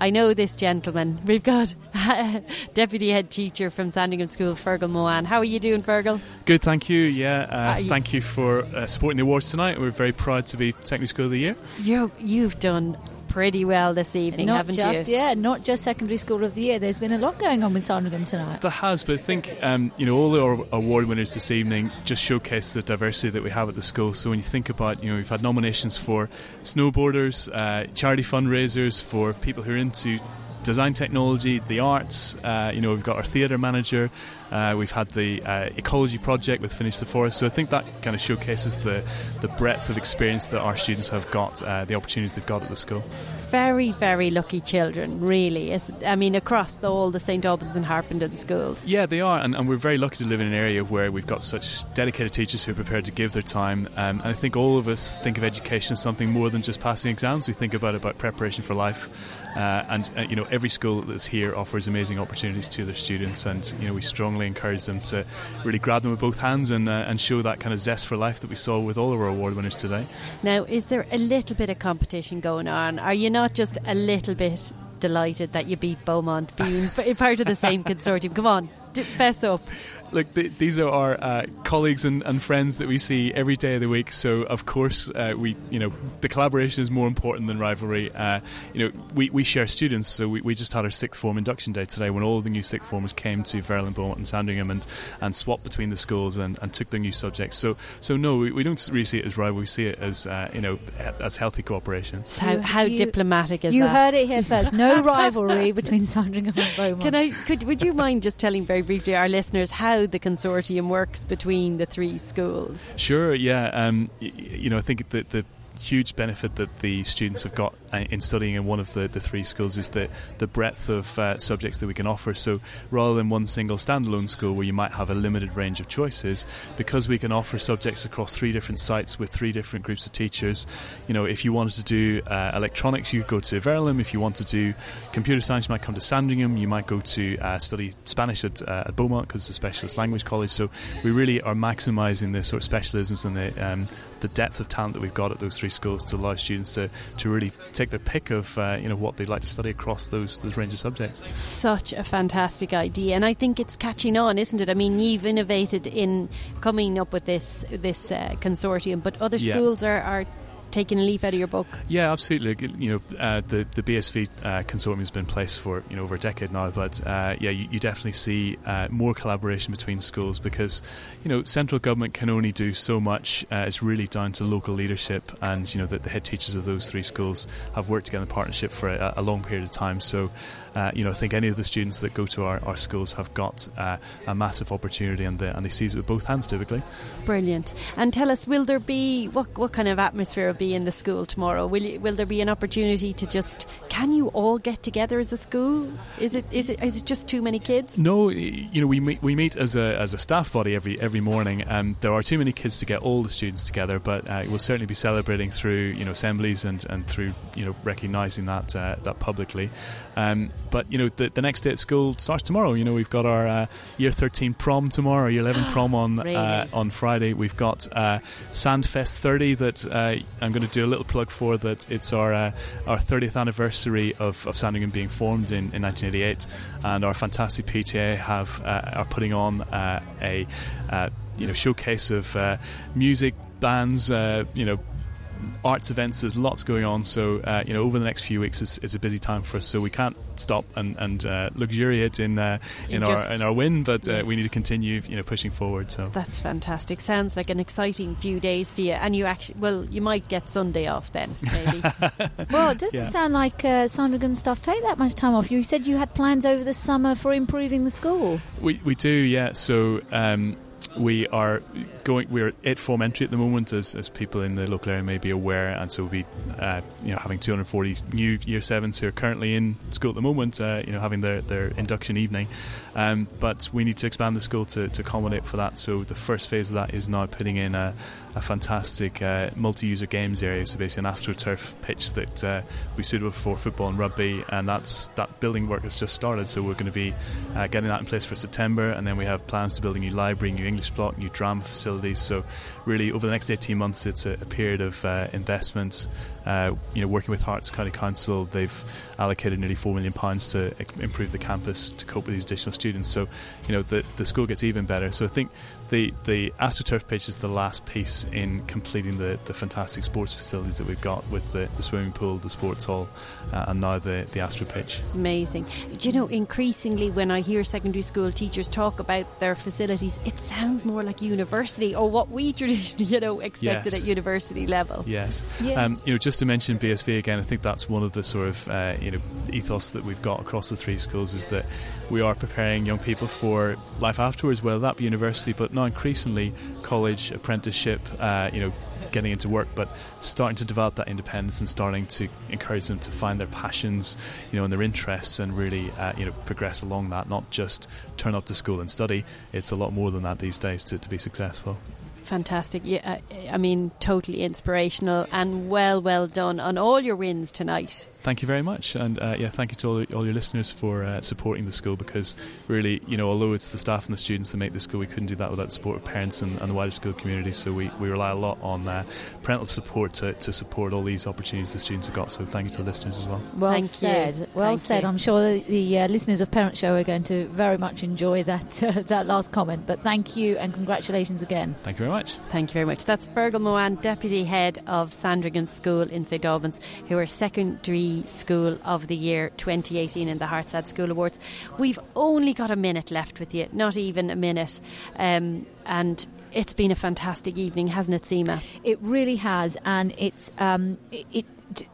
I know this gentleman. We've got Deputy Head Teacher from Sandringham School, Fergal Moan. How are you doing, Fergal? Good, thank you. Yeah, uh, you- thank you for uh, supporting the awards tonight. We're very proud to be Secondary School of the Year. You, you've done pretty well this evening, not haven't just you? yeah, not just secondary school of the year. There's been a lot going on with Sandringham tonight. There has, but I think um, you know all our award winners this evening just showcase the diversity that we have at the school. So when you think about, you know, we've had nominations for snowboarders, uh, charity fundraisers, for people who are into design technology, the arts. Uh, you know, we've got our theatre manager. Uh, we've had the uh, ecology project with Finish the Forest. So I think that kind of showcases the the breadth of experience that our students have got, uh, the opportunities they've got at the school. Very, very lucky children, really. I mean, across the, all the St Albans and Harpenden schools. Yeah, they are, and, and we're very lucky to live in an area where we've got such dedicated teachers who are prepared to give their time. Um, and I think all of us think of education as something more than just passing exams. We think about about preparation for life. Uh, and uh, you know, every school that's here offers amazing opportunities to their students, and you know, we strongly encourage them to really grab them with both hands and uh, and show that kind of zest for life that we saw with all of our award winners today. Now, is there a little bit of competition going on? Are you not just a little bit delighted that you beat Beaumont being part of the same consortium? Come on, fess up. Look, th- these are our uh, colleagues and, and friends that we see every day of the week. So, of course, uh, we, you know, the collaboration is more important than rivalry. Uh, you know, we, we share students. So we, we just had our sixth form induction day today, when all the new sixth formers came to Verulam, Beaumont, and Sandringham, and, and swapped between the schools and, and took their new subjects. So, so no, we, we don't really see it as rivalry. We see it as, uh, you know, as healthy cooperation. How, how you- diplomatic is you that? You heard it here first. No rivalry between Sandringham and Beaumont. Can I? Could would you mind just telling very briefly our listeners how the consortium works between the three schools? Sure, yeah. Um, you know, I think that the huge benefit that the students have got uh, in studying in one of the, the three schools is the, the breadth of uh, subjects that we can offer. So rather than one single standalone school where you might have a limited range of choices, because we can offer subjects across three different sites with three different groups of teachers, you know, if you wanted to do uh, electronics, you could go to Verulam. If you want to do computer science, you might come to Sandringham. You might go to uh, study Spanish at, uh, at Beaumont because it's a specialist language college. So we really are maximising the sort of specialisms and the, um, the depth of talent that we've got at those three schools to allow students to, to really take their pick of uh, you know what they'd like to study across those those range of subjects. Such a fantastic idea, and I think it's catching on, isn't it? I mean, you've innovated in coming up with this this uh, consortium, but other Yeah. schools are, are taking a leaf out of your book. Yeah, absolutely. You know, uh, the the BSV uh, consortium has been placed for you know over a decade now, but uh, yeah, you, you definitely see uh, more collaboration between schools because you know central government can only do so much. Uh, it's really down to local leadership, and you know that the head teachers of those three schools have worked together in partnership for a, a long period of time. So. Uh, you know, I think any of the students that go to our, our schools have got uh, a massive opportunity, and they, and they seize it with both hands typically. Brilliant. And tell us, will there be what what kind of atmosphere will be in the school tomorrow? Will you, will there be an opportunity to just can you all get together as a school? Is it is it is it just too many kids? No, you know we meet we meet as a as a staff body every every morning. Um, there are too many kids to get all the students together, but uh, we'll certainly be celebrating through you know assemblies and, and through you know recognising that uh, that publicly. Um, but you know the, the next day at school starts tomorrow. You know we've got our uh, year thirteen prom tomorrow, year eleven prom on Really? uh, on Friday. We've got uh, Sandfest 30 that uh, I'm going to do a little plug for. That it's our uh, our 30th anniversary of, of Sandringham being formed in, in 1988, and our fantastic PTA have uh, are putting on uh, a uh, you know showcase of uh, music bands. Uh, you know arts events. There's lots going on. So uh, you know, over the next few weeks it's, is a busy time for us. So we can't stop and, and uh, luxuriate in uh, in You our just- in our win, but uh, Yeah. we need to continue you know pushing forward. So That's fantastic. Sounds like an exciting few days for you. And you actually, well, you might get Sunday off then, maybe. Well, it doesn't Yeah. sound like uh, Sandringham staff take that much time off. You said you had plans over the summer for improving the school. We we do, yeah. So um, we are going. We're at form entry at the moment, as, as people in the local area may be aware, and so we'll be, uh, you know, having 240 new year sevens who are currently in school at the moment, uh, you know, having their, their induction evening. Um, but we need to expand the school to, to accommodate for that. So the first phase of that is now putting in a, a fantastic uh, multi-user games area, so basically an astroturf pitch that uh, be suitable for football and rugby, and that's that building work has just started. So we're going to be uh, getting that in place for September, and then we have plans to build a new library, new English block, new drama facilities. So, really, over the next 18 months, it's a, a period of uh, investment. Uh, you know, working with Herts County Council, they've allocated nearly four million pounds to improve the campus to cope with these additional students. So, you know, the the school gets even better. So, I think the the AstroTurf pitch is the last piece in completing the, the fantastic sports facilities that we've got with the, the swimming pool, the sports hall, uh, and now the the Astro pitch. Amazing. Do you know, increasingly when I hear secondary school teachers talk about their facilities, it sounds more like university or what we traditionally, you know, expected Yes. at university level. Yes. Yeah. Um, you know, just to mention BSV again, I think that's one of the sort of uh, you know ethos that we've got across the three schools is that we are preparing young people for life afterwards, whether that be university, but now increasingly college, apprenticeship. Uh, you know. Getting into work, but starting to develop that independence and starting to encourage them to find their passions, you know, and their interests, and really, uh, you know, progress along that. Not just turn up to school and study. It's a lot more than that these days to, to be successful. Fantastic. Yeah, I, I mean, totally inspirational and well, well done on all your wins tonight. Thank you very much, and uh, yeah, thank you to all, all your listeners for uh, supporting the school because really, you know, although it's the staff and the students that make the school, we couldn't do that without the support of parents and, and the wider school community. So we, we rely a lot on uh, parental support to, to support all these opportunities the students have got. So thank you to the listeners as well. Well Thank you. said. Well Thank said. you. I'm sure the, the uh, listeners of Parent Show are going to very much enjoy that uh, that last comment. But thank you and congratulations again. Thank you very much. Thank you very much. That's Fergal Moan, Deputy Head of Sandringham School in St Albans, who are Secondary School of the Year 2018 in the Herts Ad School Awards. We've only got a minute left with you, not even a minute. Um, and it's been a fantastic evening, hasn't it, Seema? It really has, and it's um, it, it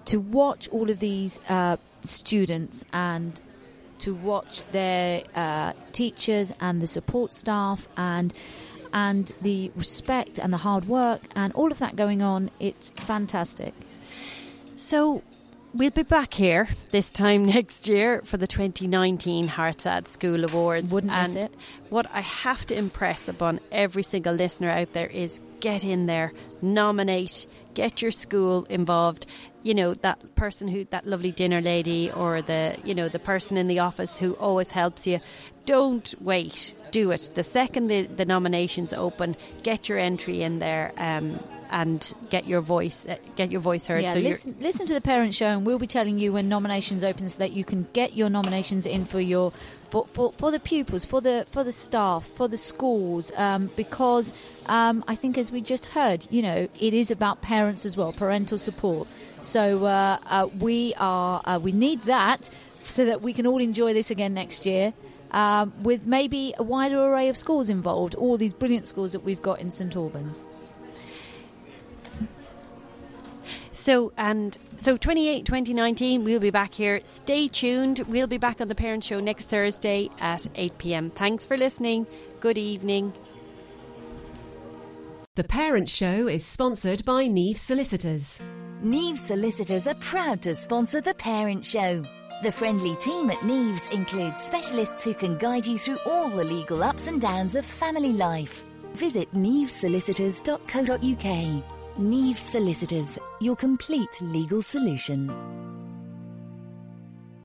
to watch all of these uh, students and to watch their uh, teachers and the support staff and and the respect and the hard work and all of that going on. It's fantastic. So we'll be back here this time next year for the 2019 Herts Ad School Awards. Wouldn't and miss it. What I have to impress upon every single listener out there is get in there, nominate, get your school involved. You know that person who, that lovely dinner lady, or the you know the person in the office who always helps you. Don't wait. Do it. The second the, the nominations open, get your entry in there. Um, and get your voice, uh, get your voice heard. Yeah, so listen, listen to the parent show, and we'll be telling you when nominations open, so that you can get your nominations in for your for, for, for the pupils, for the for the staff, for the schools, um, because um, I think, as we just heard, you know, it is about parents as well, parental support. So uh, uh, we are uh, we need that so that we can all enjoy this again next year. Um, with maybe a wider array of schools involved, all these brilliant schools that we've got in St Albans. So and so 28 2019 we'll be back here. Stay tuned. We'll be back on the Parent Show next Thursday at 8 p.m. Thanks for listening. Good evening. The Parent Show is sponsored by Neve Solicitors. Neve Solicitors are proud to sponsor The Parent Show. The friendly team at Neves includes specialists who can guide you through all the legal ups and downs of family life. Visit nevesolicitors.co.uk. Neves Solicitors, your complete legal solution.